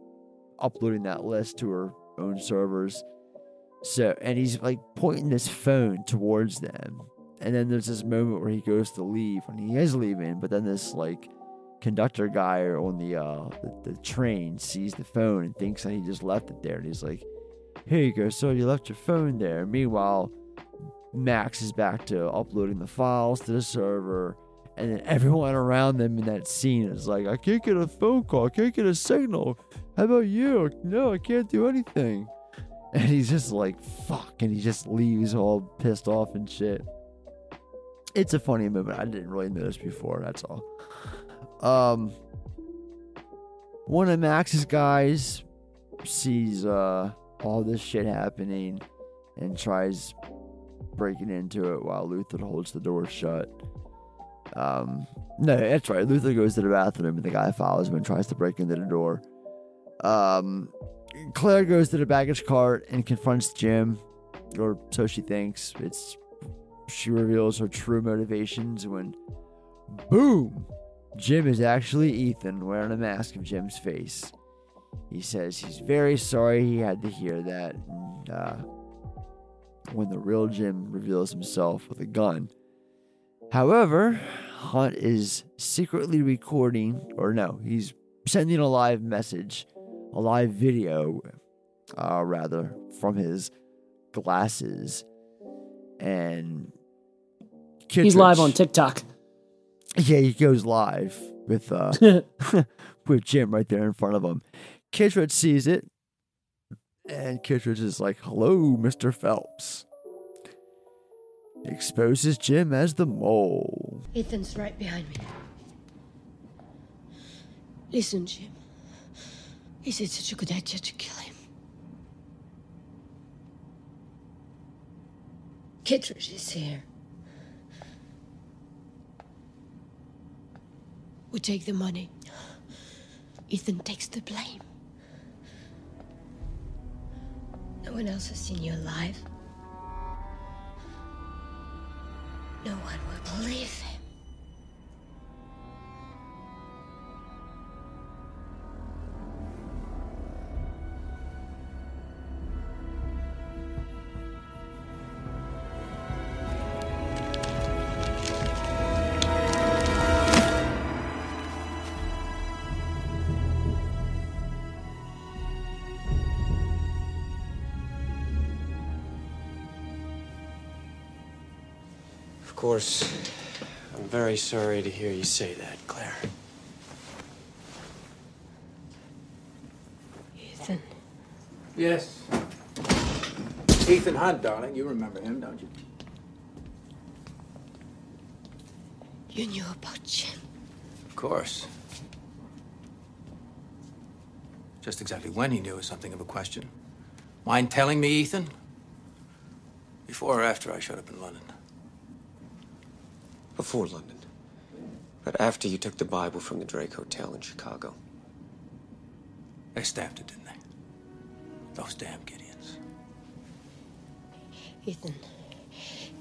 uploading that list to her own servers. So, and he's like pointing his phone towards them. And then there's this moment where he goes to leave, and he is leaving, but then this like conductor guy on the uh the, the train sees the phone and thinks that he just left it there, and he's like, "Here you go, so you left your phone there." Meanwhile, Max is back to uploading the files to the server, and then everyone around them in that scene is like, "I can't get a phone call, I can't get a signal. How about you? No, I can't do anything." *laughs* And he's just like, "Fuck," and he just leaves all pissed off and shit it's a funny moment. I didn't really notice before. That's all. Um, one of Max's guys sees uh all this shit happening and tries breaking into it while Luther holds the door shut. Um, no, that's right. Luther goes to the bathroom and the guy follows him and tries to break into the door. Um, Claire goes to the baggage cart and confronts Jim, or so she thinks. It's she reveals her true motivations when, boom, Jim is actually Ethan wearing a mask of Jim's face. He says he's very sorry he had to hear that. And, uh, when the real Jim reveals himself with a gun. However, Hunt is secretly recording, or no, he's sending a live message, a live video, uh, rather, from his glasses. And He's live on TikTok. Yeah, he goes live with uh *laughs* *laughs* with Jim right there in front of him. Kittredge sees it, and Kittredge is like, "Hello, Mister Phelps." Exposes Jim as the mole. Ethan's right behind me. Listen, Jim. Is it such a good idea to kill him? Kittredge is here. We take the money. Ethan takes the blame. No one else has seen you alive. No one will believe him. Course, I'm very sorry to hear you say that, Claire. Ethan. Yes. Ethan Hunt, darling. You remember him, don't you? You knew about Jim. Of course. Just exactly when he knew is something of a question. Mind telling me, Ethan? Before or after I showed up in London? Before London. But after you took the Bible from the Drake Hotel in Chicago. They stamped it, didn't they? Those damn Gideons. Ethan,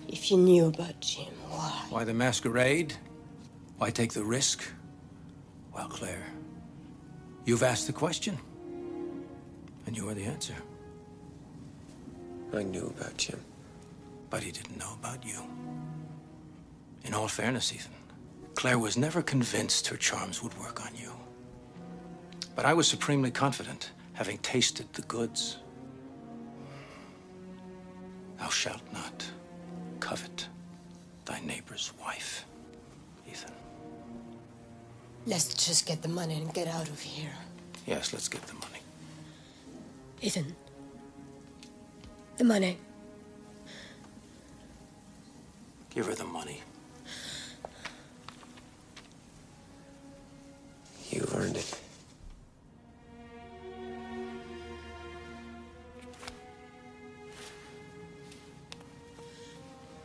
if you knew about Jim, why? Why the masquerade? Why take the risk? Well, Claire, you've asked the question. And you are the answer. I knew about Jim. But he didn't know about you. In all fairness, Ethan, Claire was never convinced her charms would work on you. But I was supremely confident, having tasted the goods. Thou shalt not covet thy neighbor's wife, Ethan. Let's just get the money and get out of here. Yes, let's get the money. Ethan. The money. Give her the money. You earned it.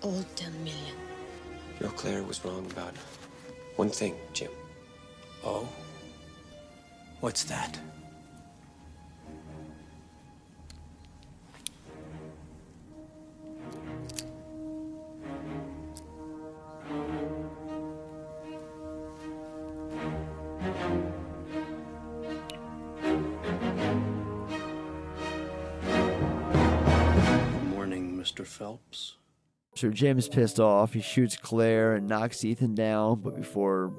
All ten million. Your Claire was wrong about one thing, Jim. Oh? What's that? Phelps. So Jim's pissed off. He shoots Claire and knocks Ethan down, but before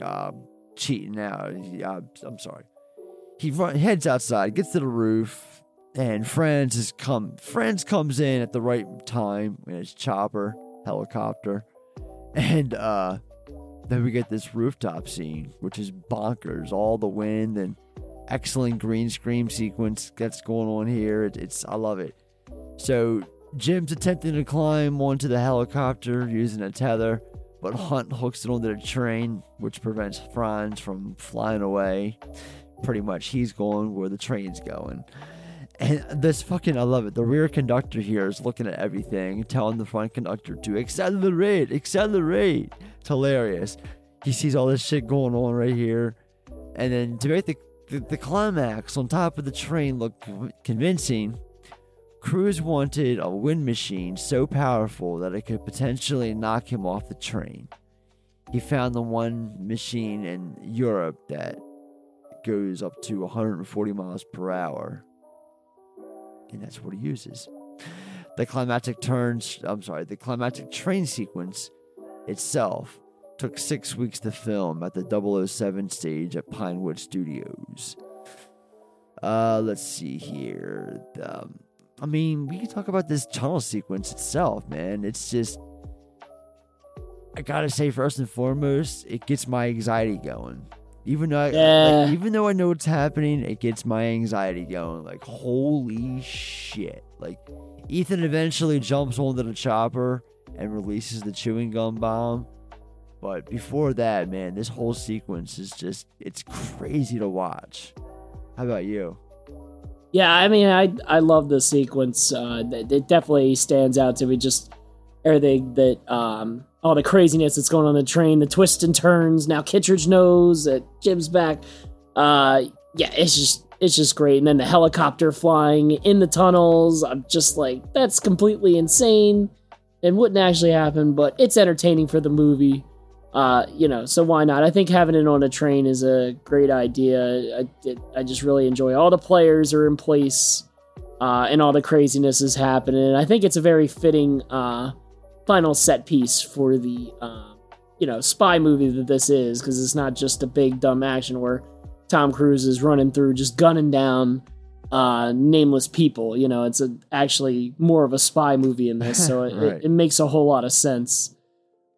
uh, cheating out, he, uh, I'm sorry. He run, heads outside, gets to the roof, and Franz is come. Franz comes in at the right time in his chopper helicopter, and uh, then we get this rooftop scene, which is bonkers. All the wind and excellent green screen sequence that's going on here. It, it's I love it. So Jim's attempting to climb onto the helicopter using a tether, but Hunt hooks it onto the train, which prevents Franz from flying away. Pretty much, he's going where the train's going. And this fucking, I love it. The rear conductor here is looking at everything, telling the front conductor to accelerate, accelerate. It's hilarious. He sees all this shit going on right here. And then to make the, the, the climax on top of the train look convincing, Cruise wanted a wind machine so powerful that it could potentially knock him off the train. He found the one machine in Europe that goes up to 140 miles per hour, and that's what he uses. The climactic turns, I'm sorry, the climactic train sequence itself took six weeks to film at the 007 stage at Pinewood Studios. Uh, let's see here. Um, I mean, we can talk about this tunnel sequence itself, man. It's just, I gotta say, first and foremost, it gets my anxiety going. Even though, I, Yeah. like, even though I know what's happening, it gets my anxiety going. Like, holy shit! Like, Ethan eventually jumps onto the chopper and releases the chewing gum bomb. But before that, man, this whole sequence is just—it's crazy to watch. How about you? Yeah, I mean, I I love the sequence. Uh, it it definitely stands out to me. Just everything that, um, all the craziness that's going on the train, the twists and turns. Now Kittredge knows that Jim's back. Uh, yeah, it's just it's just great. And then the helicopter flying in the tunnels. I'm just like, that's completely insane. It wouldn't actually happen, but it's entertaining for the movie. Uh, you know, so why not? I think having it on a train is a great idea. I, it, I just really enjoy all the players are in place, uh, and all the craziness is happening. And I think it's a very fitting uh, final set piece for the uh, you know spy movie that this is, because it's not just a big dumb action where Tom Cruise is running through just gunning down uh, nameless people. You know, it's a, actually more of a spy movie in this, so *laughs* it, Right. it, it makes a whole lot of sense.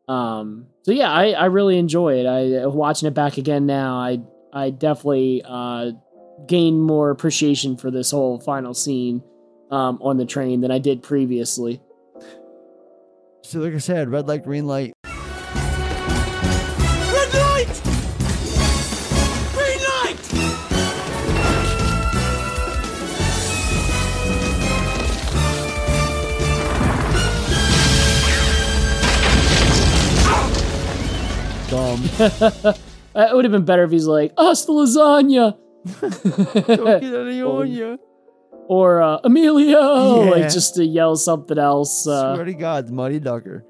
Um, so yeah, I, I really enjoy it. I watching it back again now. I I definitely uh, gained more appreciation for this whole final scene um, on the train than I did previously. So, like I said, red light, green. Light! *laughs* it would have been better if he's like, "Us the lasagna," Don't get any *laughs* on you. or uh, Emilio, Yeah. like just to yell something else. Uh, Swear to God, Muddy Ducker.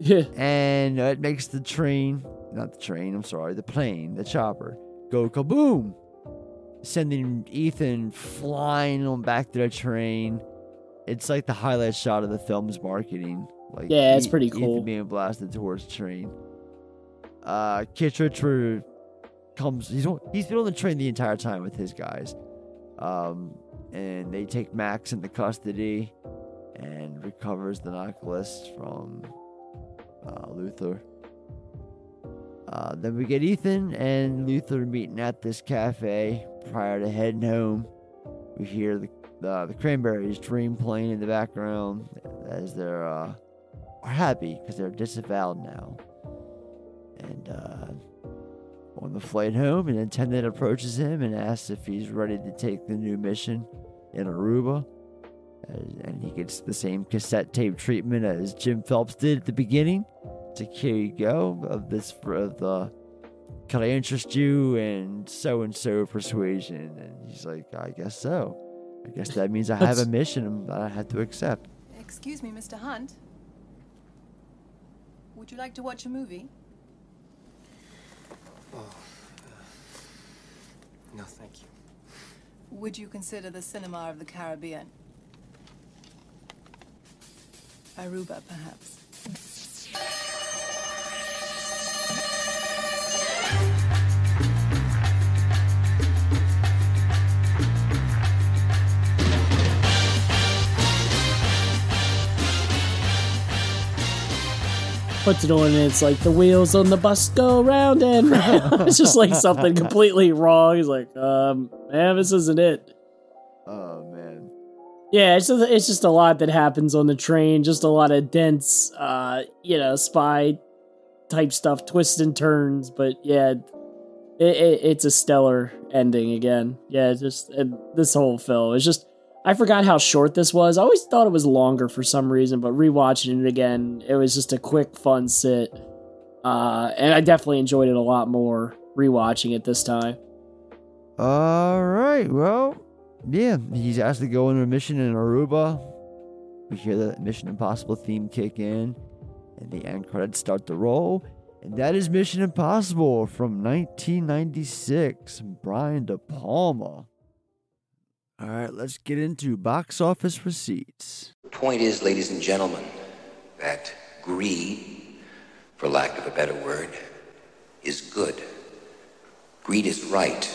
Yeah. And uh, it makes the train, not the train, I'm sorry, the plane, the chopper, go kaboom. Sending Ethan flying on back to the train. It's like the highlight shot of the film's marketing. Like Yeah, it's E- pretty Ethan cool. being blasted towards the train. Uh, for- comes. He's he's been on the train the entire time with his guys. Um, and they take Max into custody and recovers the necklace from uh, Luther. Uh, then we get Ethan and Luther meeting at this cafe prior to heading home. We hear the the, the Cranberries dream playing in the background as they're uh, happy because they're disavowed now. And uh, on the flight home, an attendant approaches him and asks if he's ready to take the new mission in Aruba. And and he gets the same cassette tape treatment as Jim Phelps did at the beginning. To here you go of this of the can I interest you in so and so persuasion? And he's like, I guess so. I guess that means I have a mission that I had to accept. Excuse me, Mr. Hunt. Would you like to watch a movie? Oh, uh, no, thank you. Would you consider the cinema of the Caribbean? Aruba, perhaps. Puts it on and it's like the wheels on the bus go round and round. *laughs* it's just like something completely wrong. He's like, um, man, this isn't it. Oh man. Yeah, it's just, it's just a lot that happens on the train. Just a lot of dense, uh, you know, spy type stuff, twists and turns. But yeah, it, it, it's a stellar ending again. Yeah, just this whole film is just. I forgot how short this was. I always thought it was longer for some reason, but rewatching it again, it was just a quick, fun sit. Uh, and I definitely enjoyed it a lot more rewatching it this time. All right. Well, yeah, he's asked to go on a mission in Aruba. We hear the Mission Impossible theme kick in, and the end credits start to roll. And that is Mission Impossible from 1996. Brian De Palma. All right, let's get into box office receipts. The point is, ladies and gentlemen, that greed, for lack of a better word, is good. Greed is right.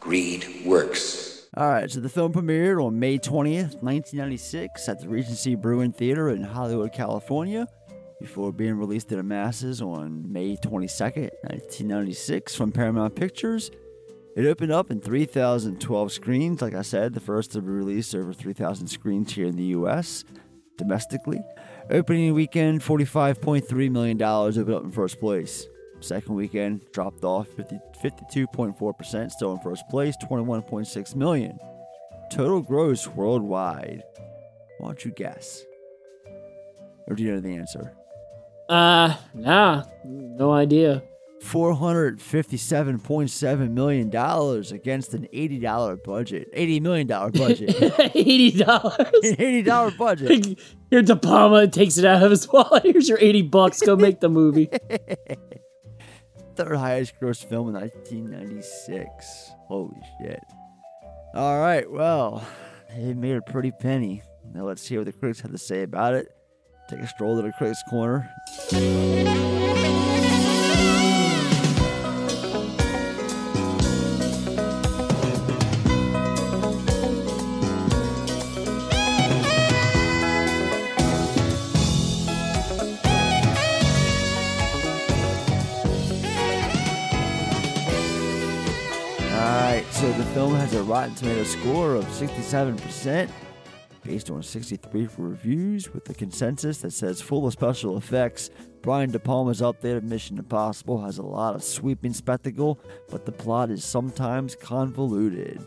Greed works. All right, so the film premiered on May 20th, 1996, at the Regency Bruin Theater in Hollywood, California, before being released to the masses on May 22nd, 1996, from Paramount Pictures. It opened up in 3,012 screens, like I said, the first to be released over 3,000 screens here in the U.S. domestically. Opening weekend, $45.3 million opened up in first place. Second weekend dropped off 50, 52.4%, still in first place, 21.6 million. Total gross worldwide. Why don't you guess? Or do you know the answer? Uh, nah, no idea. $457.7 million against an $80 budget. $80 million budget. *laughs* eighty dollars. *laughs* $80 budget. Here, De Palma takes it out of his wallet. *laughs* Here's your eighty bucks. Go make the movie. Third highest gross film in 1996. Holy shit. All right, well, it made a pretty penny. Now let's hear what the critics had to say about it. Take a stroll to the critics' corner. Film has a Rotten Tomato score of 67%, based on 63 reviews, with a consensus that says full of special effects. Brian De Palma's updated Mission Impossible has a lot of sweeping spectacle, but the plot is sometimes convoluted.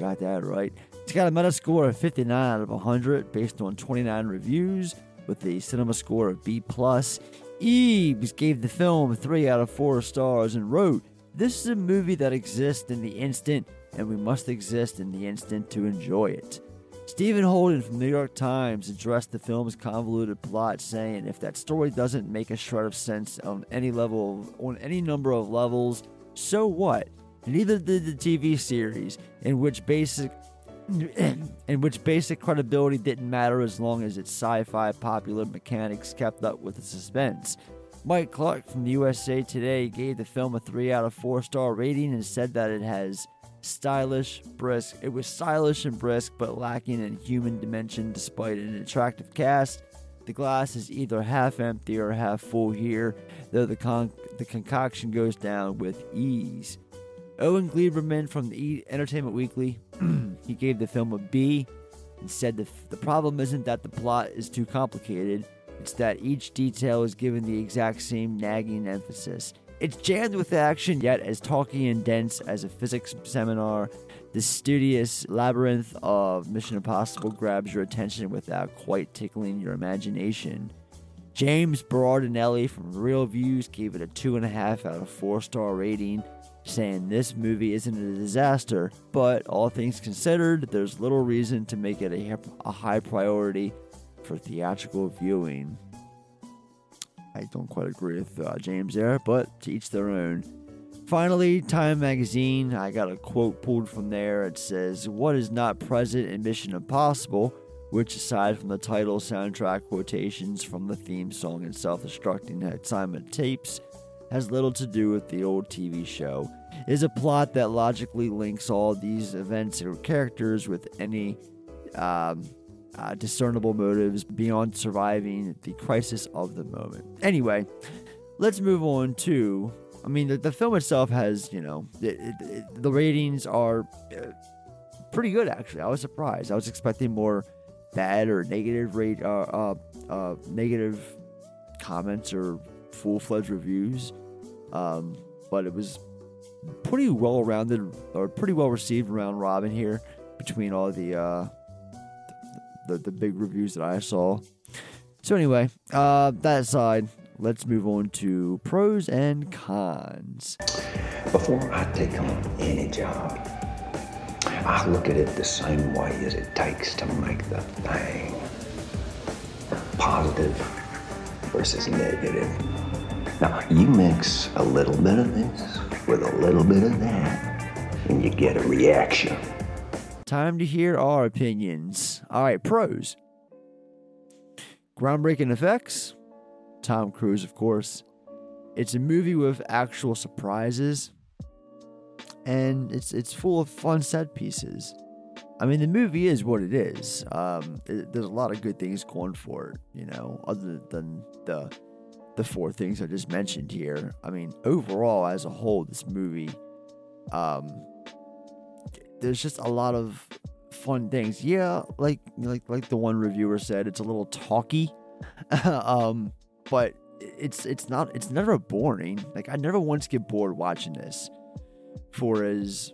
Got that right. It's got a meta score of 59 out of 100, based on 29 reviews, with a cinema score of B+. Ebert gave the film 3 out of 4 stars and wrote, This is a movie that exists in the instant, and we must exist in the instant to enjoy it. Stephen Holden from New York Times addressed the film's convoluted plot, saying, "If that story doesn't make a shred of sense on any level, on any number of levels, so what? Neither did the TV series, in which basic." *clears throat* in which basic credibility didn't matter as long as its sci-fi popular mechanics kept up with the suspense. Mike Clark from the USA Today gave the film a 3 out of 4 star rating and said that it has stylish, brisk. It was stylish and brisk, but lacking in human dimension despite an attractive cast. The glass is either half empty or half full here, though the, con- the concoction goes down with ease. Owen Gleiberman from the e- Entertainment Weekly, *clears throat* he gave the film a B and said the, the problem isn't that the plot is too complicated, it's that each detail is given the exact same nagging emphasis. It's jammed with action, yet as talky and dense as a physics seminar. The studious labyrinth of Mission Impossible grabs your attention without quite tickling your imagination. James Berardinelli from ReelViews gave it a 2.5 out of 4 star rating, saying this movie isn't a disaster, but all things considered, there's little reason to make it a, a high priority for theatrical viewing. I don't quite agree with uh, James there, but to each their own. Finally, Time Magazine, I got a quote pulled from there. It says, What is not present in Mission Impossible, which, aside from the title, soundtrack quotations from the theme song and self destructing assignment tapes, has little to do with the old TV show, is a plot that logically links all these events or characters with any um, uh, discernible motives beyond surviving the crisis of the moment. Anyway, let's move on to. I mean, the, the film itself has, you know, the ratings are uh, pretty good, actually. I was surprised. I was expecting more bad or negative rate, uh, uh, uh negative comments or full fledged reviews. Um, but it was pretty well rounded or pretty well received around Robin here between all the uh, the, the big reviews that I saw. So anyway, uh, that aside, let's move on to pros and cons. Before I take on any job, I look at it the same way as it takes to make the thing positive versus negative. Now, you mix a little bit of this with a little bit of that, and you get a reaction. Time to hear our opinions. All right, pros. Groundbreaking effects. Tom Cruise, of course. It's a movie with actual surprises, and it's it's full of fun set pieces. I mean, the movie is what it is. Um, it, there's a lot of good things going for it, you know, other than the the four things I just mentioned here. I mean, overall, as a whole, this movie, um, there's just a lot of fun things. Yeah, like like like the one reviewer said, it's a little talky, *laughs* um, but it's it's not it's never boring. Like I never once get bored watching this. For as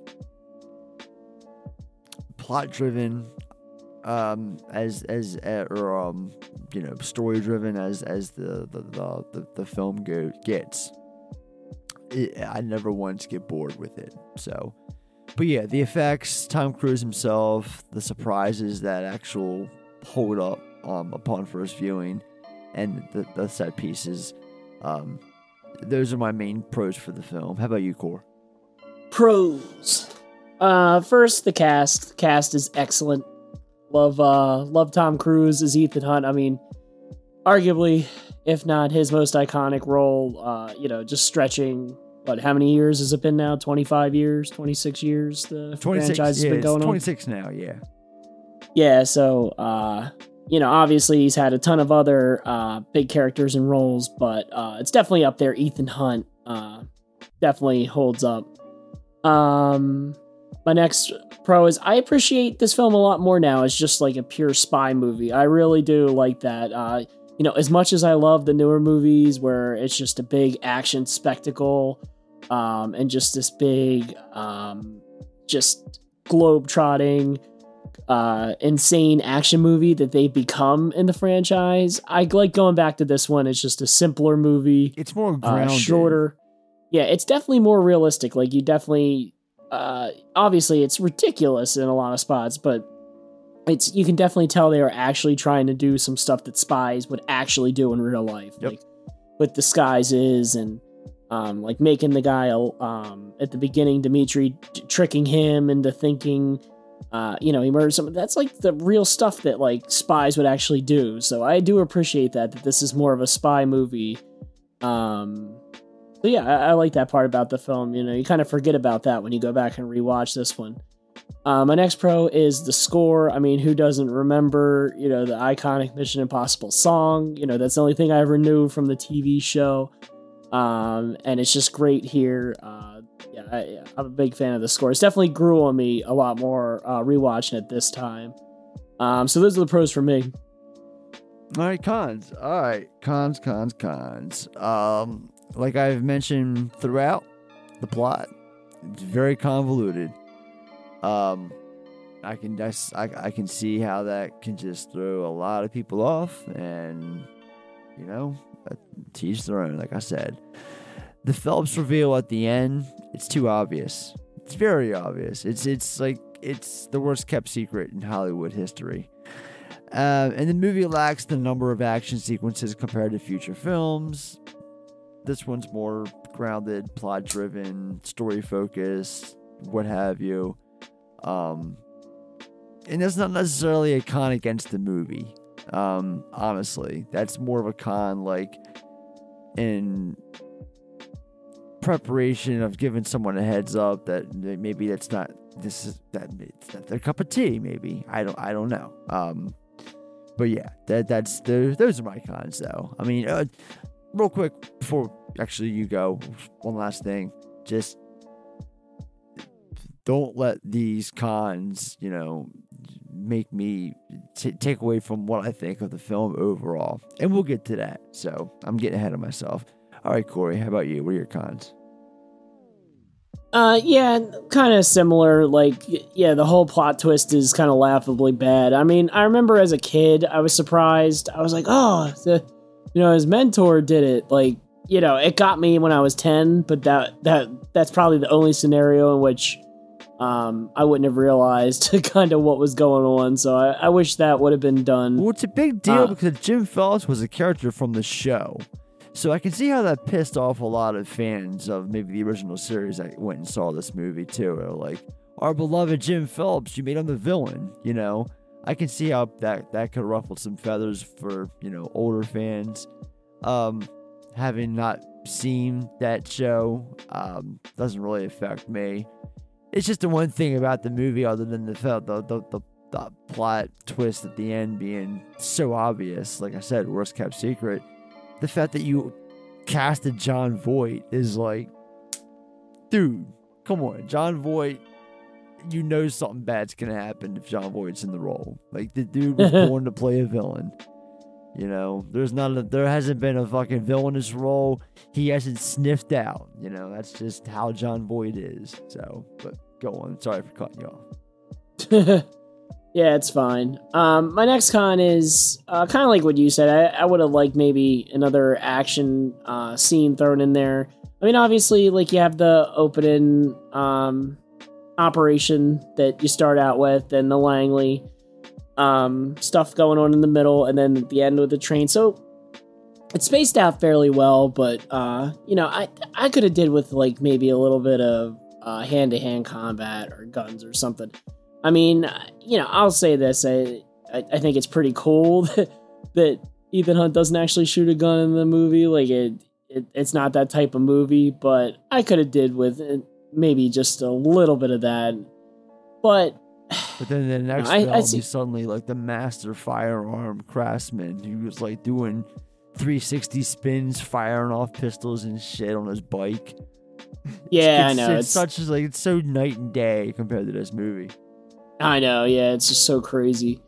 plot driven um as as uh, or um you know story driven as as the the the, the, the film go gets it, i never once get bored with it so but yeah, the effects, Tom Cruise himself, the surprises that actual hold up um, upon first viewing, and the, the set pieces. Um, those are my main pros for the film. How about you, Core? Pros. Uh, first, the cast. The cast is excellent. Love, uh, love Tom Cruise as Ethan Hunt. I mean, arguably, if not his most iconic role, uh, you know, just stretching but how many years has it been now? 25 years, 26 years the 26, franchise has yeah, been going 26 on? 26 now, yeah. Yeah, so uh you know, obviously he's had a ton of other uh big characters and roles, but uh it's definitely up there Ethan Hunt uh definitely holds up. Um my next pro is I appreciate this film a lot more now. It's just like a pure spy movie. I really do like that. Uh you know, as much as I love the newer movies where it's just a big action spectacle um, and just this big, um, just globe trotting, uh, insane action movie that they've become in the franchise. I like going back to this one. It's just a simpler movie. It's more uh, shorter. Yeah, it's definitely more realistic. Like you definitely, uh, obviously, it's ridiculous in a lot of spots, but it's you can definitely tell they are actually trying to do some stuff that spies would actually do in real life, yep. like with disguises and um, like making the guy um, at the beginning, Dimitri t- tricking him into thinking, uh, you know, he murdered someone. That's like the real stuff that like spies would actually do. So I do appreciate that that this is more of a spy movie. Um, so yeah, I, I like that part about the film. You know, you kind of forget about that when you go back and rewatch this one. Uh, my next pro is the score. I mean, who doesn't remember, you know, the iconic Mission Impossible song? You know, that's the only thing I ever knew from the TV show. Um, and it's just great here. Uh, yeah, I, am a big fan of the score. It's definitely grew on me a lot more uh, rewatching it this time. Um, so those are the pros for me. All right, cons. All right, cons, cons, cons. Um, like I've mentioned throughout the plot, it's very convoluted Um, I can I, I can see how that can just throw a lot of people off, and you know, teach their own. Like I said, the Phelps reveal at the end, it's too obvious. It's very obvious. It's it's like it's the worst kept secret in Hollywood history. Uh, and the movie lacks the number of action sequences compared to future films. This one's more grounded, plot driven, story focused, what have you. Um, and that's not necessarily a con against the movie. Um, honestly, that's more of a con like in preparation of giving someone a heads up that maybe that's not this is that it's not their cup of tea. Maybe I don't I don't know. Um, but yeah, that that's the those are my cons though. I mean, uh, real quick before actually you go, one last thing, just don't let these cons, you know, make me t- take away from what I think of the film overall. And we'll get to that. So I'm getting ahead of myself. All right, Corey, how about you? What are your cons? Uh, yeah, kind of similar. Like, yeah, the whole plot twist is kind of laughably bad. I mean, I remember as a kid, I was surprised. I was like, oh, the, you know, his mentor did it. Like, you know, it got me when I was ten, but that that that's probably the only scenario in which um, I wouldn't have realized *laughs* kind of what was going on. So I, I wish that would have been done. Well, it's a big deal uh, because Jim Phelps was a character from the show. So I can see how that pissed off a lot of fans of maybe the original series that went and saw this movie too. Like, our beloved Jim Phelps, you made him the villain, you know? I can see how that that could ruffle some feathers for, you know, older fans. Um, having not seen that show um, doesn't really affect me. It's just the one thing about the movie, other than the the the, the, the plot twist at the end being so obvious. Like I said, worst kept secret the fact that you casted Jon Voight is like, dude, come on, Jon Voight. You know something bad's gonna happen if Jon Voight's in the role. Like the dude was *laughs* born to play a villain. You know, there's not a, there hasn't been a fucking villainous role he hasn't sniffed out. You know, that's just how Jon Voight is. So, but go on. Sorry for cutting you off. *laughs* Yeah, it's fine. Um, my next con is uh, kind of like what you said. I, I would have liked maybe another action uh, scene thrown in there. I mean, obviously, like you have the opening um, operation that you start out with, and the Langley um, stuff going on in the middle, and then at the end with the train. So it's spaced out fairly well, but uh, you know, I I could have did with like maybe a little bit of hand to hand combat or guns or something. I mean, you know, I'll say this: I I, I think it's pretty cool *laughs* that, that Ethan Hunt doesn't actually shoot a gun in the movie. Like it, it it's not that type of movie. But I could have did with maybe just a little bit of that. But but then the next I, film, I he's suddenly like the master firearm craftsman. He was like doing 360 spins, firing off pistols and shit on his bike. Yeah, it's, I know. It's, it's such as like it's so night and day compared to this movie. I know, yeah, it's just so crazy.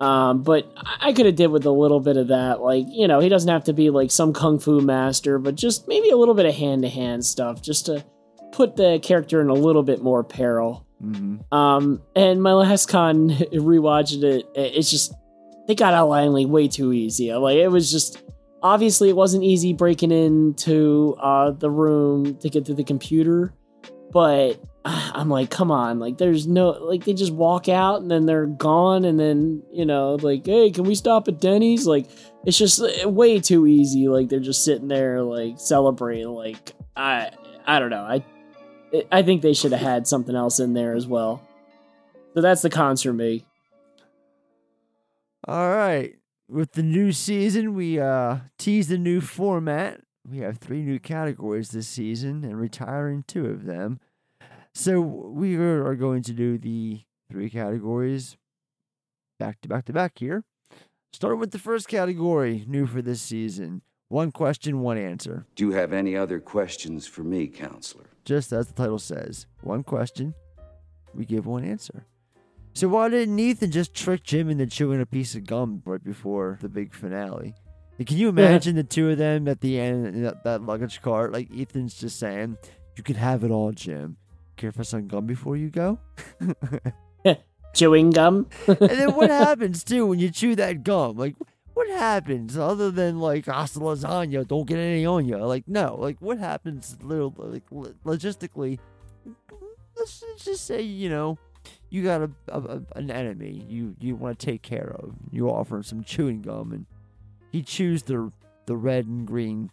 Um, but I could have did with a little bit of that. Like, you know, he doesn't have to be like some kung fu master, but just maybe a little bit of hand to hand stuff, just to put the character in a little bit more peril. Mm-hmm. Um, and my last con *laughs* rewatching it, it's just they got out Langley way too easy. Like it was just obviously it wasn't easy breaking into uh, the room to get to the computer, but *sighs* I'm like, come on, like there's no like they just walk out and then they're gone and then, you know, like, hey, can we stop at Denny's? Like it's just uh, way too easy. Like they're just sitting there like celebrating like I I don't know. I I think they should have had something else in there as well. So that's the cons for me. All right. With the new season, we uh teased a new format. We have three new categories this season and retiring two of them. So we are going to do the three categories back to back to back here. Starting with the first category, new for this season. One question, one answer. Do you have any other questions for me, counselor? Just as the title says, one question, we give one answer. So why didn't Ethan just trick Jim into chewing a piece of gum right before the big finale? Can you imagine the two of them at the end in that, that luggage cart? Like Ethan's just saying, "You can have it all, Jim. care for some gum before you go? *laughs* *laughs* Chewing gum. and then what *laughs* happens too when you chew that gum? Like, what happens other than like hasta lasagna? Don't get any on you. Like, no. Like, what happens? Little like logistically. Let's just say you know you got a, a, an enemy you you want to take care of. You offer him some chewing gum, and he chews the the red and green.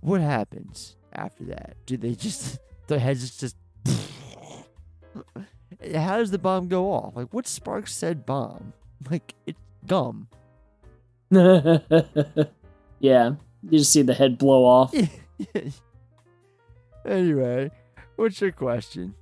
What happens after that? Do they just *laughs* their heads just? *laughs* How does the bomb go off? Like, what sparks said bomb? Like, it's gum. *laughs* yeah, you just see the head blow off. *laughs* Anyway, what's your question?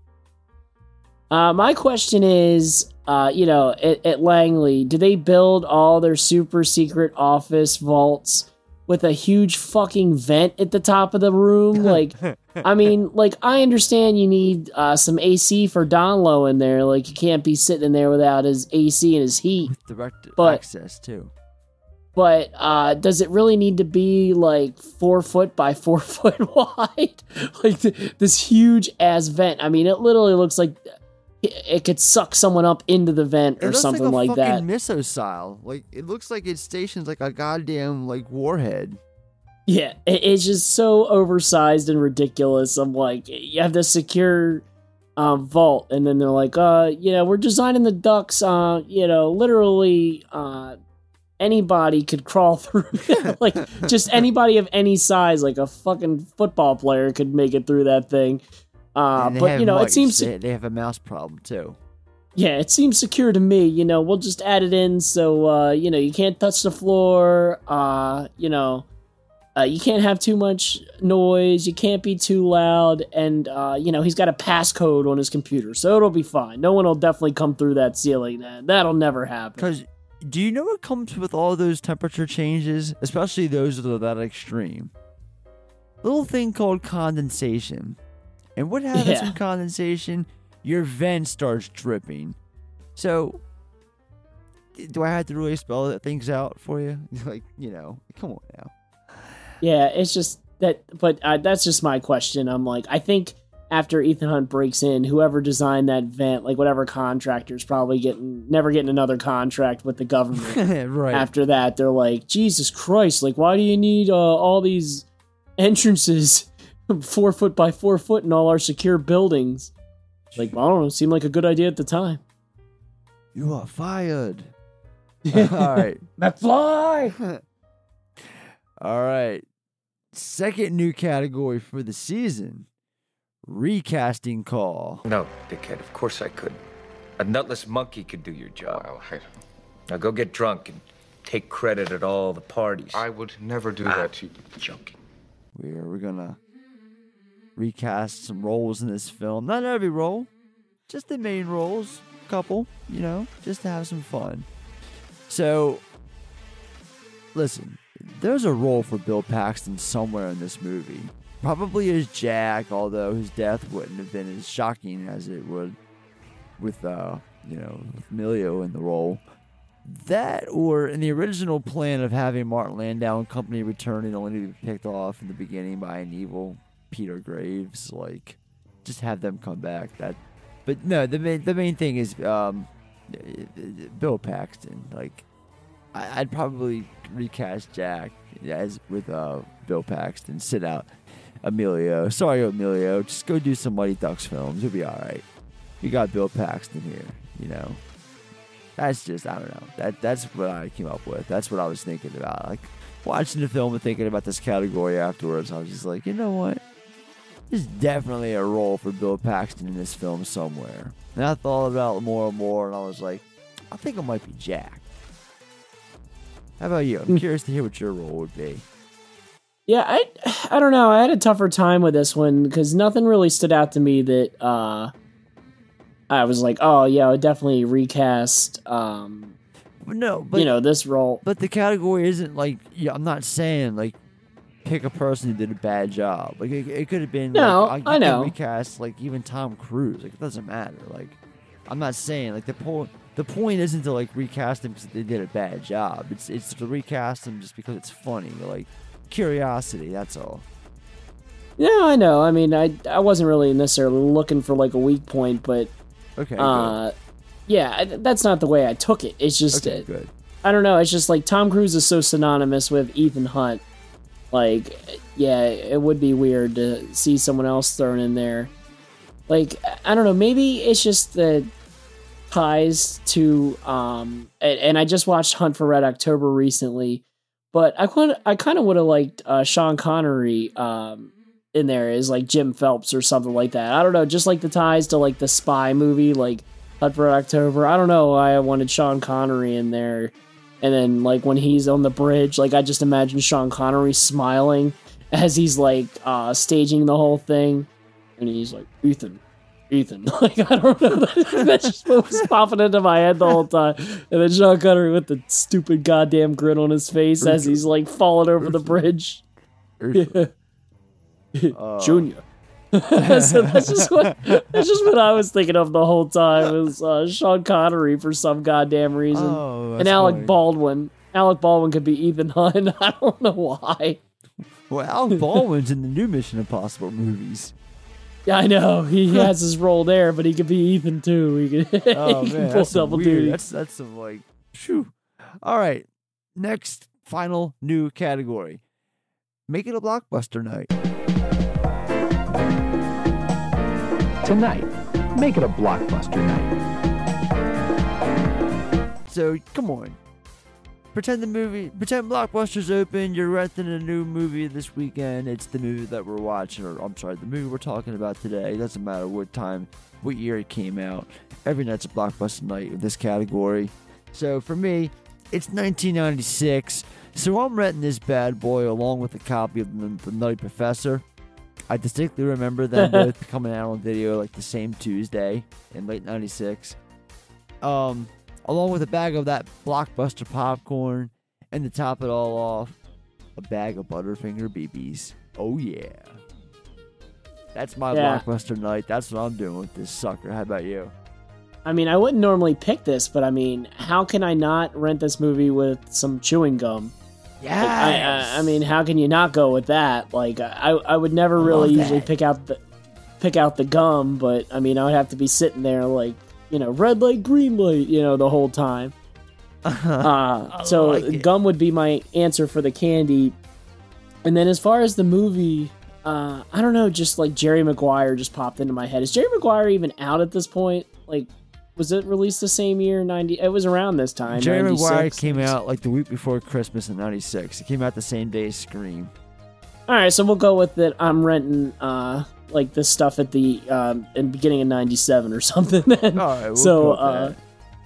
Uh, my question is, uh, you know, at, at Langley, do they build all their super secret office vaults with a huge fucking vent at the top of the room? *laughs* Like, I mean, like I understand you need uh, some AC for Donloe in there. Like, you can't be sitting in there without his AC and his heat. Direct But- access too. But uh, does it really need to be like four foot by *laughs* four foot wide? *laughs* like th- this huge ass vent. I mean, it literally looks like it, it could suck someone up into the vent It or something like, like, that. fucking missile. Like, it looks like it stations like a goddamn like warhead. Yeah, it, it's just so oversized and ridiculous. I'm like, you have this secure um, vault, and then they're like, uh, you know, we're designing the ducks, Uh, you know, literally, uh, anybody could crawl *laughs* through. *laughs* like, just anybody of any size, like a fucking football player, could make it through that thing. Uh, but you know, it seems they, they have a mouse problem too. yeah, it seems secure to me. You know, we'll just add it in so uh, you know you can't touch the floor. Uh, you know, uh, you can't have too much noise. You can't be too loud, and uh, you know he's got a passcode on his computer, so it'll be fine. No one will definitely come through that ceiling. That that'll never happen. Because do you know what comes with all those temperature changes, especially those that are that extreme? Little thing called condensation. And what happens Yeah. in condensation? Your vent starts dripping. So, do I have to really spell things out for you? *laughs* like, you know, come on now. Yeah, it's just that, but uh, that's just my question. I'm like, I think after Ethan Hunt breaks in, whoever designed that vent, like whatever contractor's probably getting never getting another contract with the government. *laughs* right. After that, they're like, Jesus Christ, like why do you need uh, all these entrances *laughs* four foot by four foot in all our secure buildings? Like, I don't know, seemed like a good idea at the time. You are fired. *laughs* All right. McFly! All right. Second new category for the season recasting call. No, dickhead, of course I could. A nutless monkey could do your job. Now go get drunk and take credit at all the parties. I would never do ah, that to you. Joking. We're we're gonna recast some roles in this film. Not every role, just the main roles, couple, you know, just to have some fun. So, listen, there's a role for Bill Paxton somewhere in this movie. Probably as Jack, although his death wouldn't have been as shocking as it would with, uh, you know, with Emilio in the role. That, or in the original plan of having Martin Landau and company returning only to be picked off in the beginning by an evil Peter Graves, like, just have them come back. That, but no, the main the main thing is um, Bill Paxton. Like, I, I'd probably recast Jack as with uh, Bill Paxton. Sit out Emilio. Sorry, Emilio. Just go do some Mighty Ducks films. You'll be all right. You got Bill Paxton here. You know. That's just I don't know. That that's what I came up with. That's what I was thinking about. Like watching the film and thinking about this category afterwards. I was just like, you know what? There's definitely a role for Bill Paxton in this film somewhere. And I thought about it more and more, and I was like, I think it might be Jack. How about you? I'm *laughs* curious to hear what your role would be. Yeah, I *sighs* I don't know. I had a tougher time with this one because nothing really stood out to me that uh I was like, oh yeah, I would definitely recast um no, but you know, this role. But the category isn't like yeah. I'm not saying like pick a person who did a bad job. Like it, it could have been. No, like, I can know. Recast like even Tom Cruise. Like it doesn't matter. Like I'm not saying like the point. The point isn't to like recast them because they did a bad job. It's it's to recast them just because it's funny. Like curiosity. That's all. Yeah, I know. I mean, I I wasn't really necessarily looking for like a weak point, but Okay, uh, yeah, I- that's not the way I took it. It's just Okay, uh, good. I don't know. It's just like Tom Cruise is so synonymous with Ethan Hunt. Like, yeah, it would be weird to see someone else thrown in there. Like, I don't know. Maybe it's just the ties to um and, and I just watched Hunt for Red October recently, but I kind I kind of would have liked uh, Sean Connery um in there as like Jim Phelps or something like that. I don't know, just like the ties to like the spy movie like Hunt for October. I don't know why I wanted Sean Connery in there. And then like when he's on the bridge, like I just imagine Sean Connery smiling *laughs* as he's like uh staging the whole thing and he's like Ethan Ethan. *laughs* Like I don't know. *laughs* That's just what was popping into my head the whole time. And then Sean Connery with the stupid goddamn grin on his face as he's like falling over the bridge. *laughs* Yeah. Junior. so that's just what that's just what I was thinking of the whole time was uh, Sean Connery for some goddamn reason, Oh, and Alec funny. Baldwin. Alec Baldwin could be Ethan Hunt. I don't know why. Well, Alec Baldwin's in the new Mission Impossible movies. Yeah, I know he *laughs* has his role there, but he could be Ethan too. He could, *laughs* Oh he could man, pull that's double weird. duty. That's that's some like, phew. All right, next final new category. Make it a blockbuster night. Tonight, make it a blockbuster night. So come on, pretend the movie, pretend Blockbuster's open. You're renting a new movie this weekend. It's the movie that we're watching, or I'm sorry, the movie we're talking about today. It doesn't matter what time, what year it came out. Every night's a blockbuster night in this category. So for me, it's 1996. So I'm renting this bad boy along with a copy of the, the Nutty Professor. I distinctly remember them *laughs* both coming out on video like the same Tuesday in late '96. Um, along with a bag of that blockbuster popcorn, and to top it all off, a bag of Butterfinger BBs. Oh yeah, that's my Yeah. blockbuster night. That's what I'm doing with this sucker. How about you? I mean, I wouldn't normally pick this, but I mean, how can I not rent this movie with some chewing gum? Yeah. I, I, I mean, how can you not go with that? Like, I, I would never I really usually pick out the pick out the gum, but I mean, I would have to be sitting there like, you know, red light, green light, you know, the whole time. *laughs* Uh, so like gum would be my answer for the candy. And then as far as the movie, uh, I don't know, just like Jerry Maguire just popped into my head. Is Jerry Maguire even out at this point? Like, was it released the same year? Ninety? It was around this time. Jerry Maguire came out like the week before Christmas in '96. It came out the same day as Scream. All right, so we'll go with it. I'm renting uh like this stuff at the um in beginning of '97 or *laughs* something. Then. All right, we'll so uh,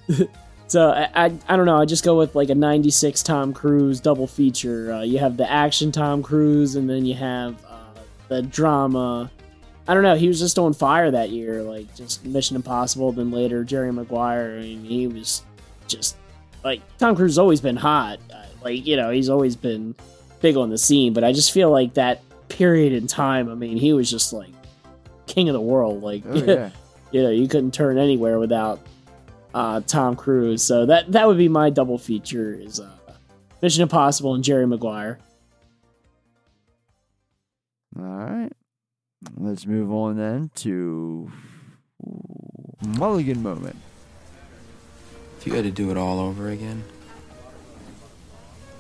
*laughs* so I, I I don't know. I just go with like a '96 Tom Cruise double feature. Uh, you have the action Tom Cruise, and then you have uh, the drama. I don't know. He was just on fire that year, like just Mission Impossible. Then later Jerry Maguire. I mean, he was just like Tom Cruise has always been hot. Uh, like you know, he's always been big on the scene. But I just feel like that period in time. I mean, he was just like king of the world. Like Oh, yeah. *laughs* you know, you couldn't turn anywhere without uh, Tom Cruise. So that that would be my double feature is uh, Mission Impossible and Jerry Maguire. All right. Let's move on then to Mulligan moment. If you had to do it all over again,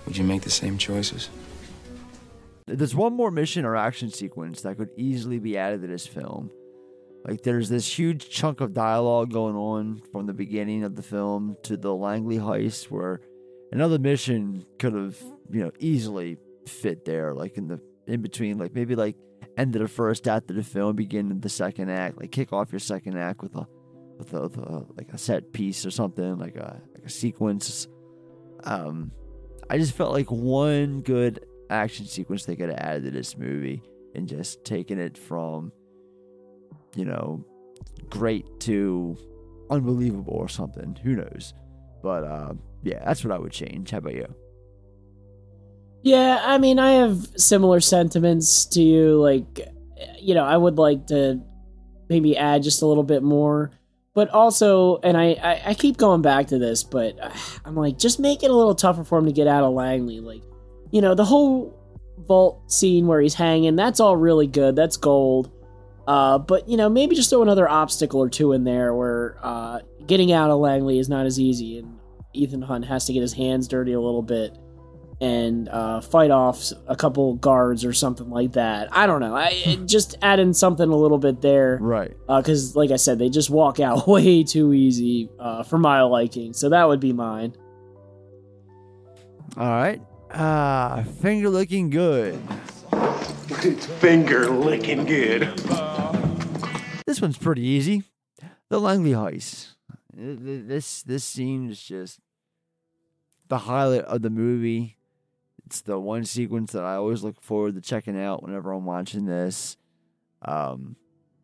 would you make the same choices? There's one more mission or action sequence that could easily be added to this film. Like there's this huge chunk of dialogue going on from the beginning of the film to the Langley heist where another mission could have, you know, easily fit there, like in the in between, like maybe like end of the first act of the film, begin of the second act, like kick off your second act with a with a, with a like a set piece or something, like a like a sequence. Um I just felt like one good action sequence they could have added to this movie and just taken it from, you know, great to unbelievable or something. Who knows? But uh, yeah, that's what I would change. How about you? Yeah, I mean, I have similar sentiments to you. Like, you know, I would like to maybe add just a little bit more, but also, and I, I, I keep going back to this, but uh, I'm like, just make it a little tougher for him to get out of Langley. Like, you know, the whole vault scene where he's hanging. That's all really good. That's gold. Uh, but you know, maybe just throw another obstacle or two in there where uh, getting out of Langley is not as easy, and Ethan Hunt has to get his hands dirty a little bit and uh, fight off a couple guards or something like that. I don't know. I just add in something a little bit there, right? Because, like I said, they just walk out *laughs* way too easy uh, for my liking. So that would be mine. All right. Ah, finger looking good. It's finger licking good. This one's pretty easy. The Langley heist. This this scene is just the highlight of the movie. It's the one sequence that I always look forward to checking out whenever I'm watching this. Um,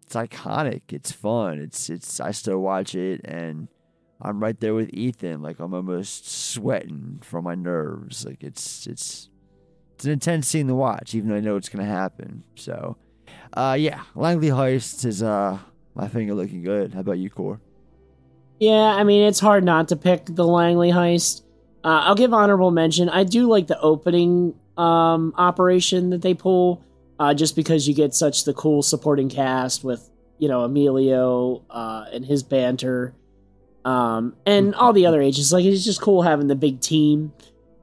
it's iconic. It's fun. It's it's. I still watch it, and I'm right there with Ethan. Like I'm almost sweating from my nerves. Like it's it's it's an intense scene to watch, even though I know it's gonna happen. So, uh, yeah, Langley Heist is uh my finger looking good. How about you, Core? Yeah, I mean it's hard not to pick the Langley heist. Uh, I'll give honorable mention. I do like the opening um, operation that they pull, uh, just because you get such the cool supporting cast with you know Emilio uh, and his banter, um, and all the other agents. Like it's just cool having the big team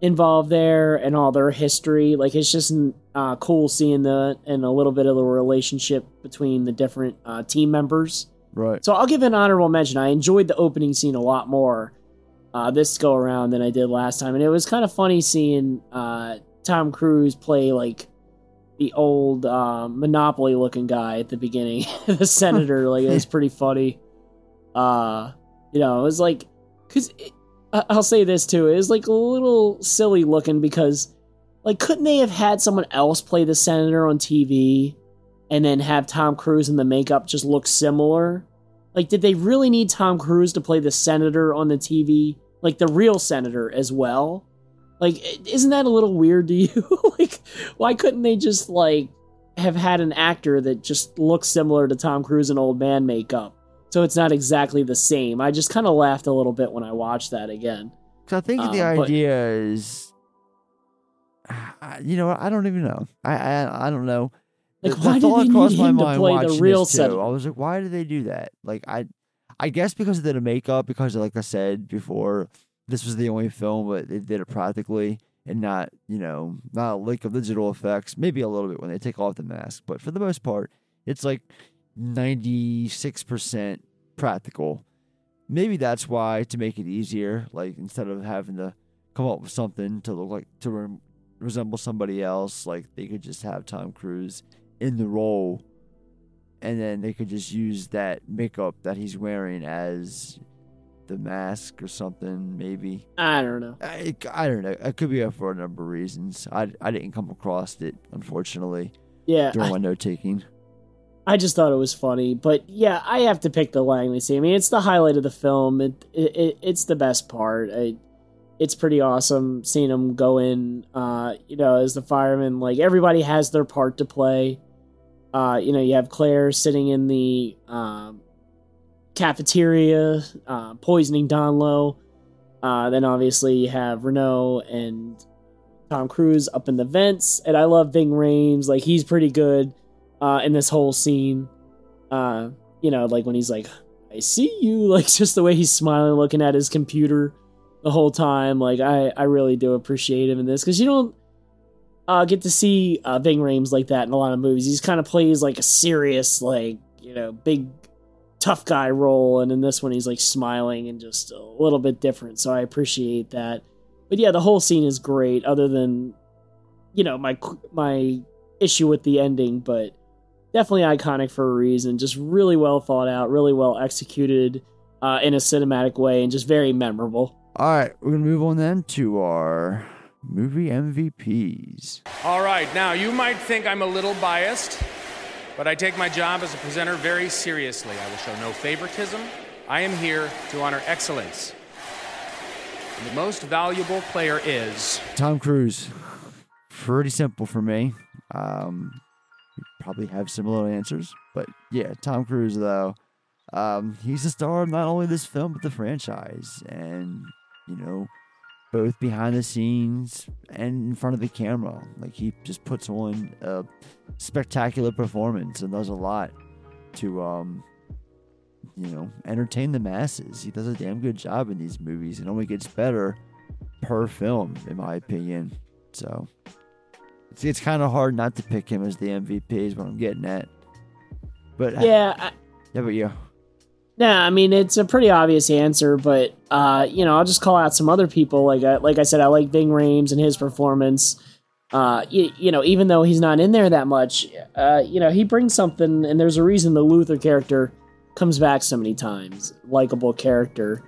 involved there and all their history. Like it's just uh, cool seeing the and a little bit of the relationship between the different uh, team members. Right. So I'll give an honorable mention. I enjoyed the opening scene a lot more uh, this go around than I did last time, and it was kind of funny seeing uh, Tom Cruise play like the old uh, Monopoly looking guy at the beginning, *laughs* the senator. like it was *laughs* pretty funny. Uh, you know, it was like because I'll say this too. It was like a little silly looking because like couldn't they have had someone else play the senator on TV and then have Tom Cruise in the makeup just look similar? Like, did they really need Tom Cruise to play the senator on the TV? Like the real senator as well? Like, isn't that a little weird to *laughs* you? like, why couldn't they just like have had an actor that just looks similar to Tom Cruise in old man makeup? So it's not exactly the same. I just kind of laughed a little bit when I watched that again. Because I think the Um, but- idea is, you know, I don't even know. I I, I don't know. Like, the, the why did thought they crossed need my mind play the real this, too. I was like, why did they do that? Like I, I guess because of the makeup. Because like I said before, this was the only film, but they did it practically and not, you know, not a lick of digital effects. Maybe a little bit when they take off the mask, but for the most part, it's like ninety six percent practical. Maybe that's why to make it easier, like instead of having to come up with something to look like to re- resemble somebody else, like they could just have Tom Cruise in the role, and then they could just use that makeup that he's wearing as the mask or something. Maybe I don't know. I, I don't know. It could be for a number of reasons. I I didn't come across it unfortunately. Yeah, during I- my note taking. I just thought it was funny, but yeah, I have to pick the Langley scene. I mean, it's the highlight of the film. It, it, it it's the best part. I, it's pretty awesome seeing him go in. Uh, you know, as the fireman, like everybody has their part to play. Uh, you know, you have Claire sitting in the um, cafeteria, uh, poisoning Donloe. Uh, then obviously you have Reno and Tom Cruise up in the vents, and I love Ving Rhames. Like he's pretty good uh, in this whole scene. Uh, you know, like when he's like, "I see you," *laughs* like just the way he's smiling, looking at his computer the whole time. Like I, I really do appreciate him in this because you don't uh, get to see uh, Ving Rhames like that in a lot of movies. He's kind of plays like a serious, like you know, big tough guy role, and in this one he's like smiling and just a little bit different. So I appreciate that. But yeah, the whole scene is great. Other than you know my my issue with the ending, but definitely iconic for a reason. Just really well thought out, really well executed uh, in a cinematic way, and just very memorable. All right, we're gonna move on then to our movie MVPs. All right, now you might think I'm a little biased, but I take my job as a presenter very seriously. I will show no favoritism. I am here to honor excellence. And the most valuable player is. Tom Cruise. Pretty simple for me. Um, you probably have similar answers, but yeah, Tom Cruise though. Um, he's the star of not only this film but the franchise, and you know, both behind the scenes and in front of the camera. Like he just puts on a spectacular performance and does a lot to um you know entertain the masses. He does a damn good job in these movies. It only gets better per film, in my opinion. So it's it's kind of hard not to pick him as the MVP. Is what I'm getting at. But Yeah, I, yeah, but yeah. Nah, I mean it's a pretty obvious answer, but uh, you know, I'll just call out some other people. Like I, like I said, I like Ving Rhames and his performance. Uh, you, you know, even though he's not in there that much, uh, you know, he brings something, and there's a reason the Luther character comes back so many times. Likable character.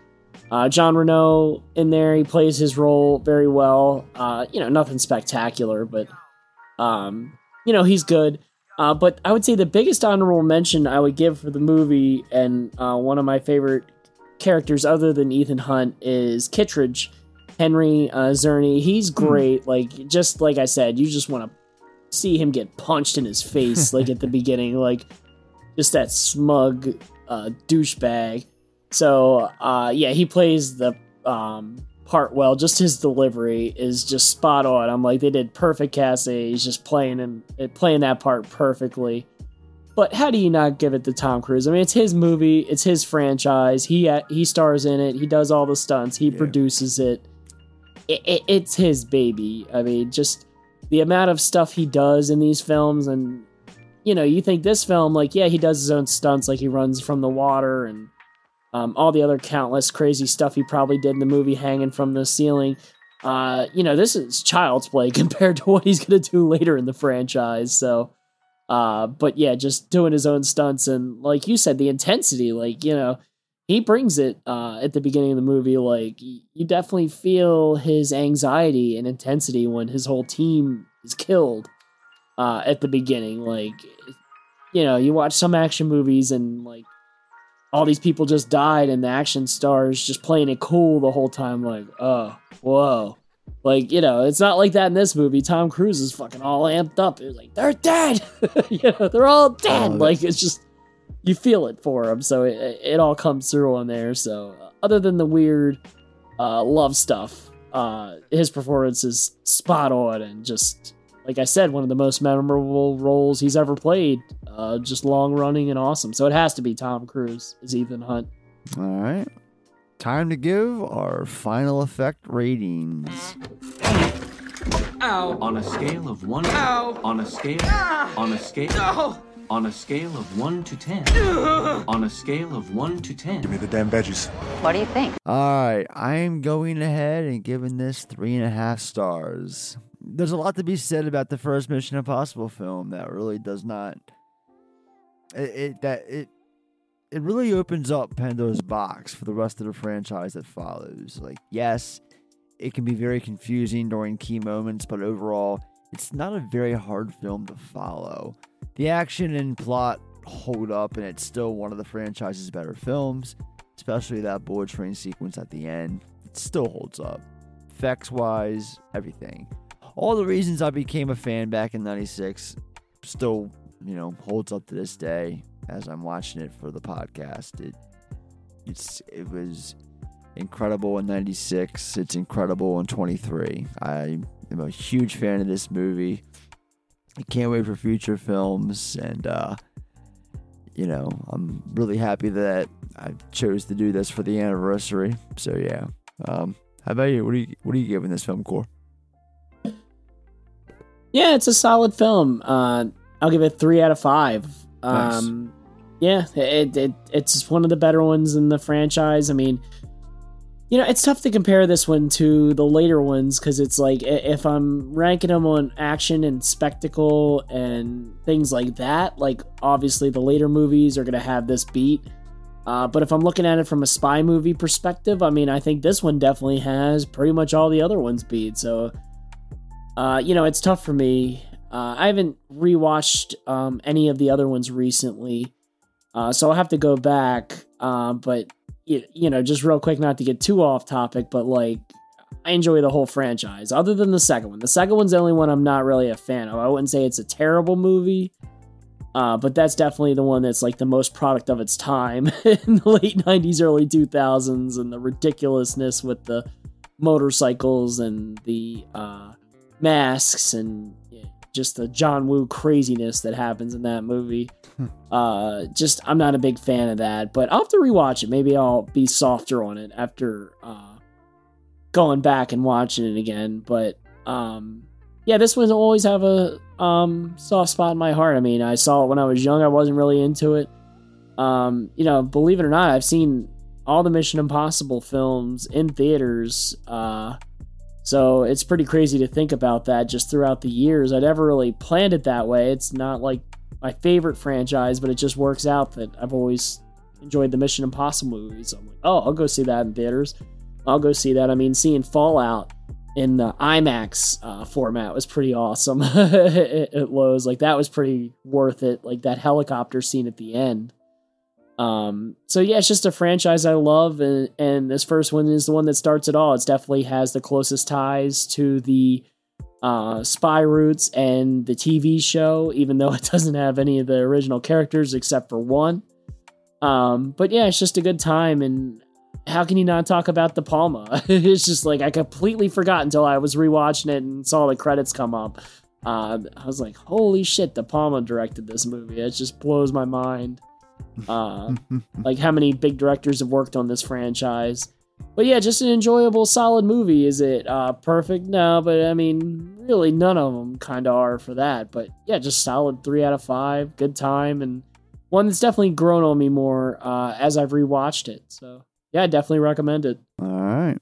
Uh, John Reno in there, he plays his role very well. Uh, you know, nothing spectacular, but um, you know, he's good. Uh, but I would say the biggest honorable mention I would give for the movie, and uh, one of my favorite characters other than Ethan Hunt is Kittredge, Henry uh, Czerny. He's great. Like just like I said, you just want to see him get punched in his face, like at the *laughs* beginning, like just that smug uh, douchebag. So uh, yeah, he plays the um, part well. Just his delivery is just spot on. I'm like, they did perfect casting. He's just playing him, eh, playing that part perfectly. But how do you not give it to Tom Cruise? I mean, it's his movie, it's his franchise. He uh, he stars in it. He does all the stunts. He produces it. It, it. It's his baby. I mean, just the amount of stuff he does in these films, and you know, you think this film, like, yeah, he does his own stunts, like he runs from the water and um, all the other countless crazy stuff he probably did in the movie, hanging from the ceiling. Uh, you know, this is child's play *laughs* compared to what he's going to do later in the franchise. So, uh, but yeah, just doing his own stunts and, like you said, the intensity, like, you know, he brings it uh, at the beginning of the movie. Like, you definitely feel his anxiety and intensity when his whole team is killed uh, at the beginning. Like, you know, you watch some action movies and, like, all these people just died and the action stars just playing it cool the whole time like oh whoa. Like you know it's not like that in this movie. Tom cruise is fucking all amped up. It's like they're dead! *laughs* You know they're all dead. Like it's just you feel it for him so it, it all comes through on there. So uh, other than the weird uh, love stuff uh, his performance is spot on and just like I said, one of the most memorable roles he's ever played. Uh, just long running and awesome. So it has to be Tom Cruise as Ethan Hunt. All right. Time to give our final effect ratings. Ow. On a scale of one. Ow. On a scale. Ah. On a scale. No. On a scale of one to ten. *laughs* on a scale of one to ten. Give me the damn veggies. What do you think? All right. I am going ahead and giving this three and a half stars. There's a lot to be said about the first Mission Impossible film that really does not. It, it that it it really opens up Pandora's box for the rest of the franchise that follows. Like, yes, it can be very confusing during key moments, but overall, it's not a very hard film to follow. The action and plot hold up, and it's still one of the franchise's better films, especially that bullet train sequence at the end. It still holds up. Effects wise, everything. All the reasons I became a fan back in 96 still, you know, holds up to this day as I'm watching it for the podcast. It it's it was incredible in 96. It's incredible in 23. I am a huge fan of this movie. I can't wait for future films and uh you know, I'm really happy that I chose to do this for the anniversary. So yeah. Um how about you? What are you what are you giving this film core? Yeah, it's a solid film. Uh, I'll give it three out of five. Um, Yeah, it, it it's one of the better ones in the franchise. I mean, you know, it's tough to compare this one to the later ones because it's like if I'm ranking them on action and spectacle and things like that, like obviously the later movies are going to have this beat. Uh, but if I'm looking at it from a spy movie perspective, I mean, I think this one definitely has pretty much all the other ones beat. So, uh, you know, it's tough for me. Uh, I haven't rewatched um, any of the other ones recently, uh, so I'll have to go back. Uh, but you, you know, just real quick, not to get too off topic, but like I enjoy the whole franchise, other than the second one. The second one's the only one I'm not really a fan of. I wouldn't say it's a terrible movie, uh, but that's definitely the one that's like the most product of its time *laughs* in the late 90s, early 2000s, and the ridiculousness with the motorcycles and the uh, masks and just the John Woo craziness that happens in that movie. uh, just I'm not a big fan of that, but I'll have to rewatch it. Maybe I'll be softer on it after uh, going back and watching it again. But um, yeah, this one always have a um, soft spot in my heart. I mean, I saw it when I was young. I wasn't really into it. Um, you know, believe it or not, I've seen all the Mission Impossible films in theaters. Uh, so it's pretty crazy to think about that just throughout the years. I never really planned it that way. It's not like my favorite franchise, but it just works out that I've always enjoyed the Mission Impossible movies. So I'm like, oh, I'll go see that in theaters. I'll go see that. I mean, seeing Fallout in the IMAX uh, format was pretty awesome *laughs* at Loews. Like that was pretty worth it. Like that helicopter scene at the end um, so yeah, it's just a franchise I love, and and this first one is the one that starts it all. It definitely has the closest ties to the uh, spy roots and the TV show, even though *laughs* it doesn't have any of the original characters except for one. Um, but yeah, it's just a good time, and how can you not talk about De Palma? *laughs* it's just like I completely forgot until I was rewatching it and saw the credits come up. Uh, I was like, holy shit, De Palma directed this movie. It just blows my mind. Uh, *laughs* like how many big directors have worked on this franchise. But yeah, just an enjoyable, solid movie. Is it uh, perfect? No, but I mean, really, none of them kind of are for that. But yeah, just solid three out of five. Good time, and one that's definitely grown on me more uh, as I've rewatched it. So yeah, I definitely recommend it. All right.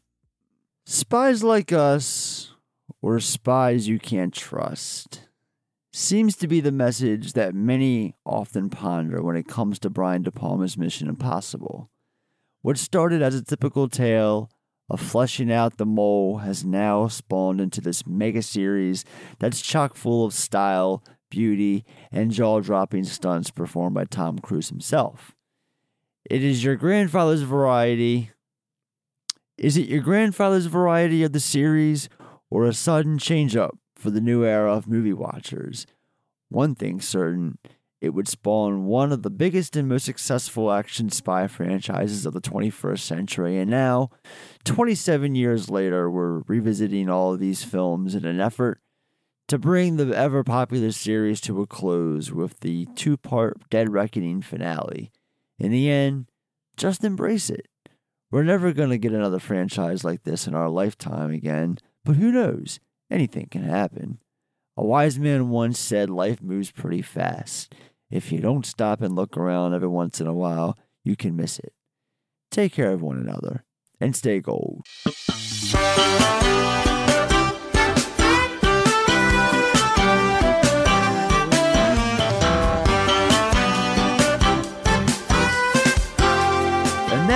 Spies like us, or spies you can't trust seems to be the message that many often ponder when it comes to Brian De Palma's Mission Impossible. What started as a typical tale of fleshing out the mole has now spawned into this mega series that's chock full of style, beauty, and jaw dropping stunts performed by Tom Cruise himself. It is your grandfather's variety. Is it your grandfather's variety of the series or a sudden change up for the new era of movie watchers. One thing certain, it would spawn one of the biggest and most successful action spy franchises of the 21st century. And now, 27 years later, we're revisiting all of these films in an effort to bring the ever popular series to a close with the two part Dead Reckoning finale. In the end, just embrace it. We're never going to get another franchise like this in our lifetime again, but who knows? Anything can happen. A wise man once said life moves pretty fast. If you don't stop and look around every once in a while, you can miss it. Take care of one another and stay gold.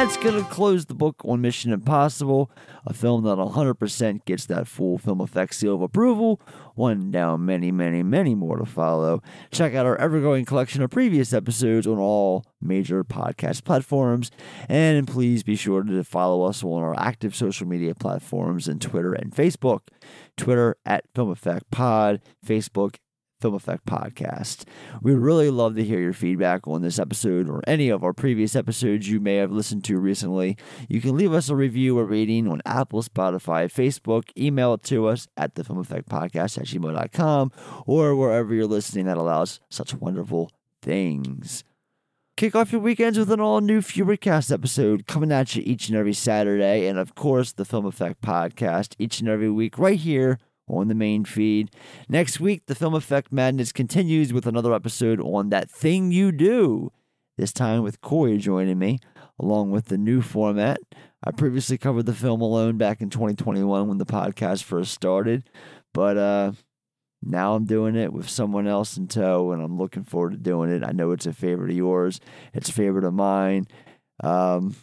That's going to close the book on Mission Impossible, a film that 100% gets that full film effect seal of approval. One down, many, many, many more to follow. Check out our ever growing collection of previous episodes on all major podcast platforms. And please be sure to follow us on our active social media platforms in Twitter and Facebook. Twitter at Film Effect Pod, Facebook Film Effect Podcast. We'd really love to hear your feedback on this episode or any of our previous episodes you may have listened to recently. You can leave us a review or rating on Apple, Spotify, Facebook, email it to us at the Film Effect Podcast at gmail.com or wherever you're listening that allows such wonderful things. Kick off your weekends with an all new FEWERcast episode coming at you each and every Saturday, and of course, the Film Effect Podcast each and every week right here on the main feed. Next week, the Film Effect Madness continues with another episode on That Thing You Do, this time with Corey joining me, along with the new format. I previously covered the film alone back in 2021 when the podcast first started, but uh, now I'm doing it with someone else in tow, and I'm looking forward to doing it. I know it's a favorite of yours, it's a favorite of mine. Um,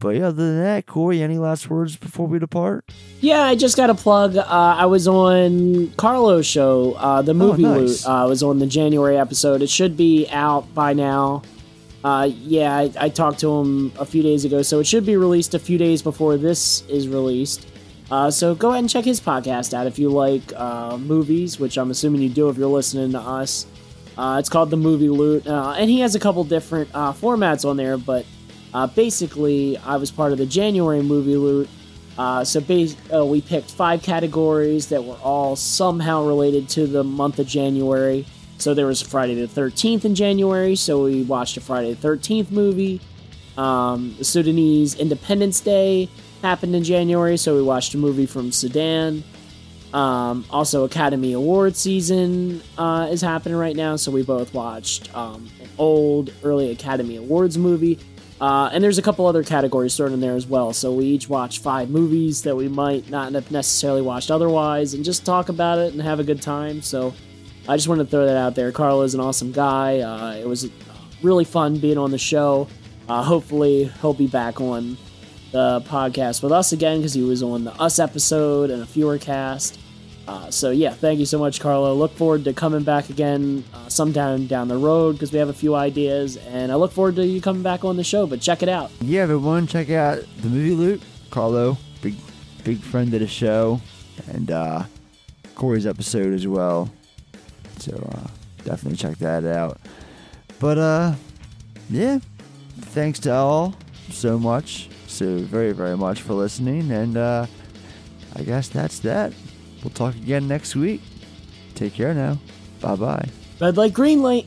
but yeah, other than that, Corey, any last words before we depart? Yeah, I just got a plug. Uh, I was on Carlo's show, uh, the oh, movie oh, nice. Loot. Uh, I was on the January episode. It should be out by now. Uh, yeah, I, I, talked to him a few days ago, so it should be released a few days before this is released. Uh, so go ahead and check his podcast out if you like uh, movies, which I'm assuming you do if you're listening to us. it's called The Movie Loot, and he has a couple different formats on there, but uh, basically, I was part of the January movie loot, Uh, so bas- uh, we picked five categories that were all somehow related to the month of January. So there was Friday the 13th in January, so we watched a Friday the 13th movie. Um, Sudanese Independence Day happened in January, so we watched a movie from Sudan. Um, also, Academy Award season uh, is happening right now, so we both watched um, an old early Academy Awards movie. Uh, and there's a couple other categories thrown in there as well. So we each watch five movies that we might not have necessarily watched otherwise, and just talk about it and have a good time. So I just wanted to throw that out there. Carl is an awesome guy. Uh, it was really fun being on the show. Uh, hopefully, he'll be back on the podcast with us again because he was on the Us episode and a FEWERcast. Uh, so yeah, thank you so much, Carlo. Look forward to coming back again uh, sometime down the road because we have a few ideas, and I look forward to you coming back on the show. But check it out. Yeah, everyone, check out the movie loot. Carlo, big big friend of the show, and uh, Corey's episode as well. So uh, definitely check that out. But uh, yeah, thanks to all so much, so very very much for listening, and uh, I guess that's that. We'll talk again next week. Take care now. Bye bye. Red light, green light.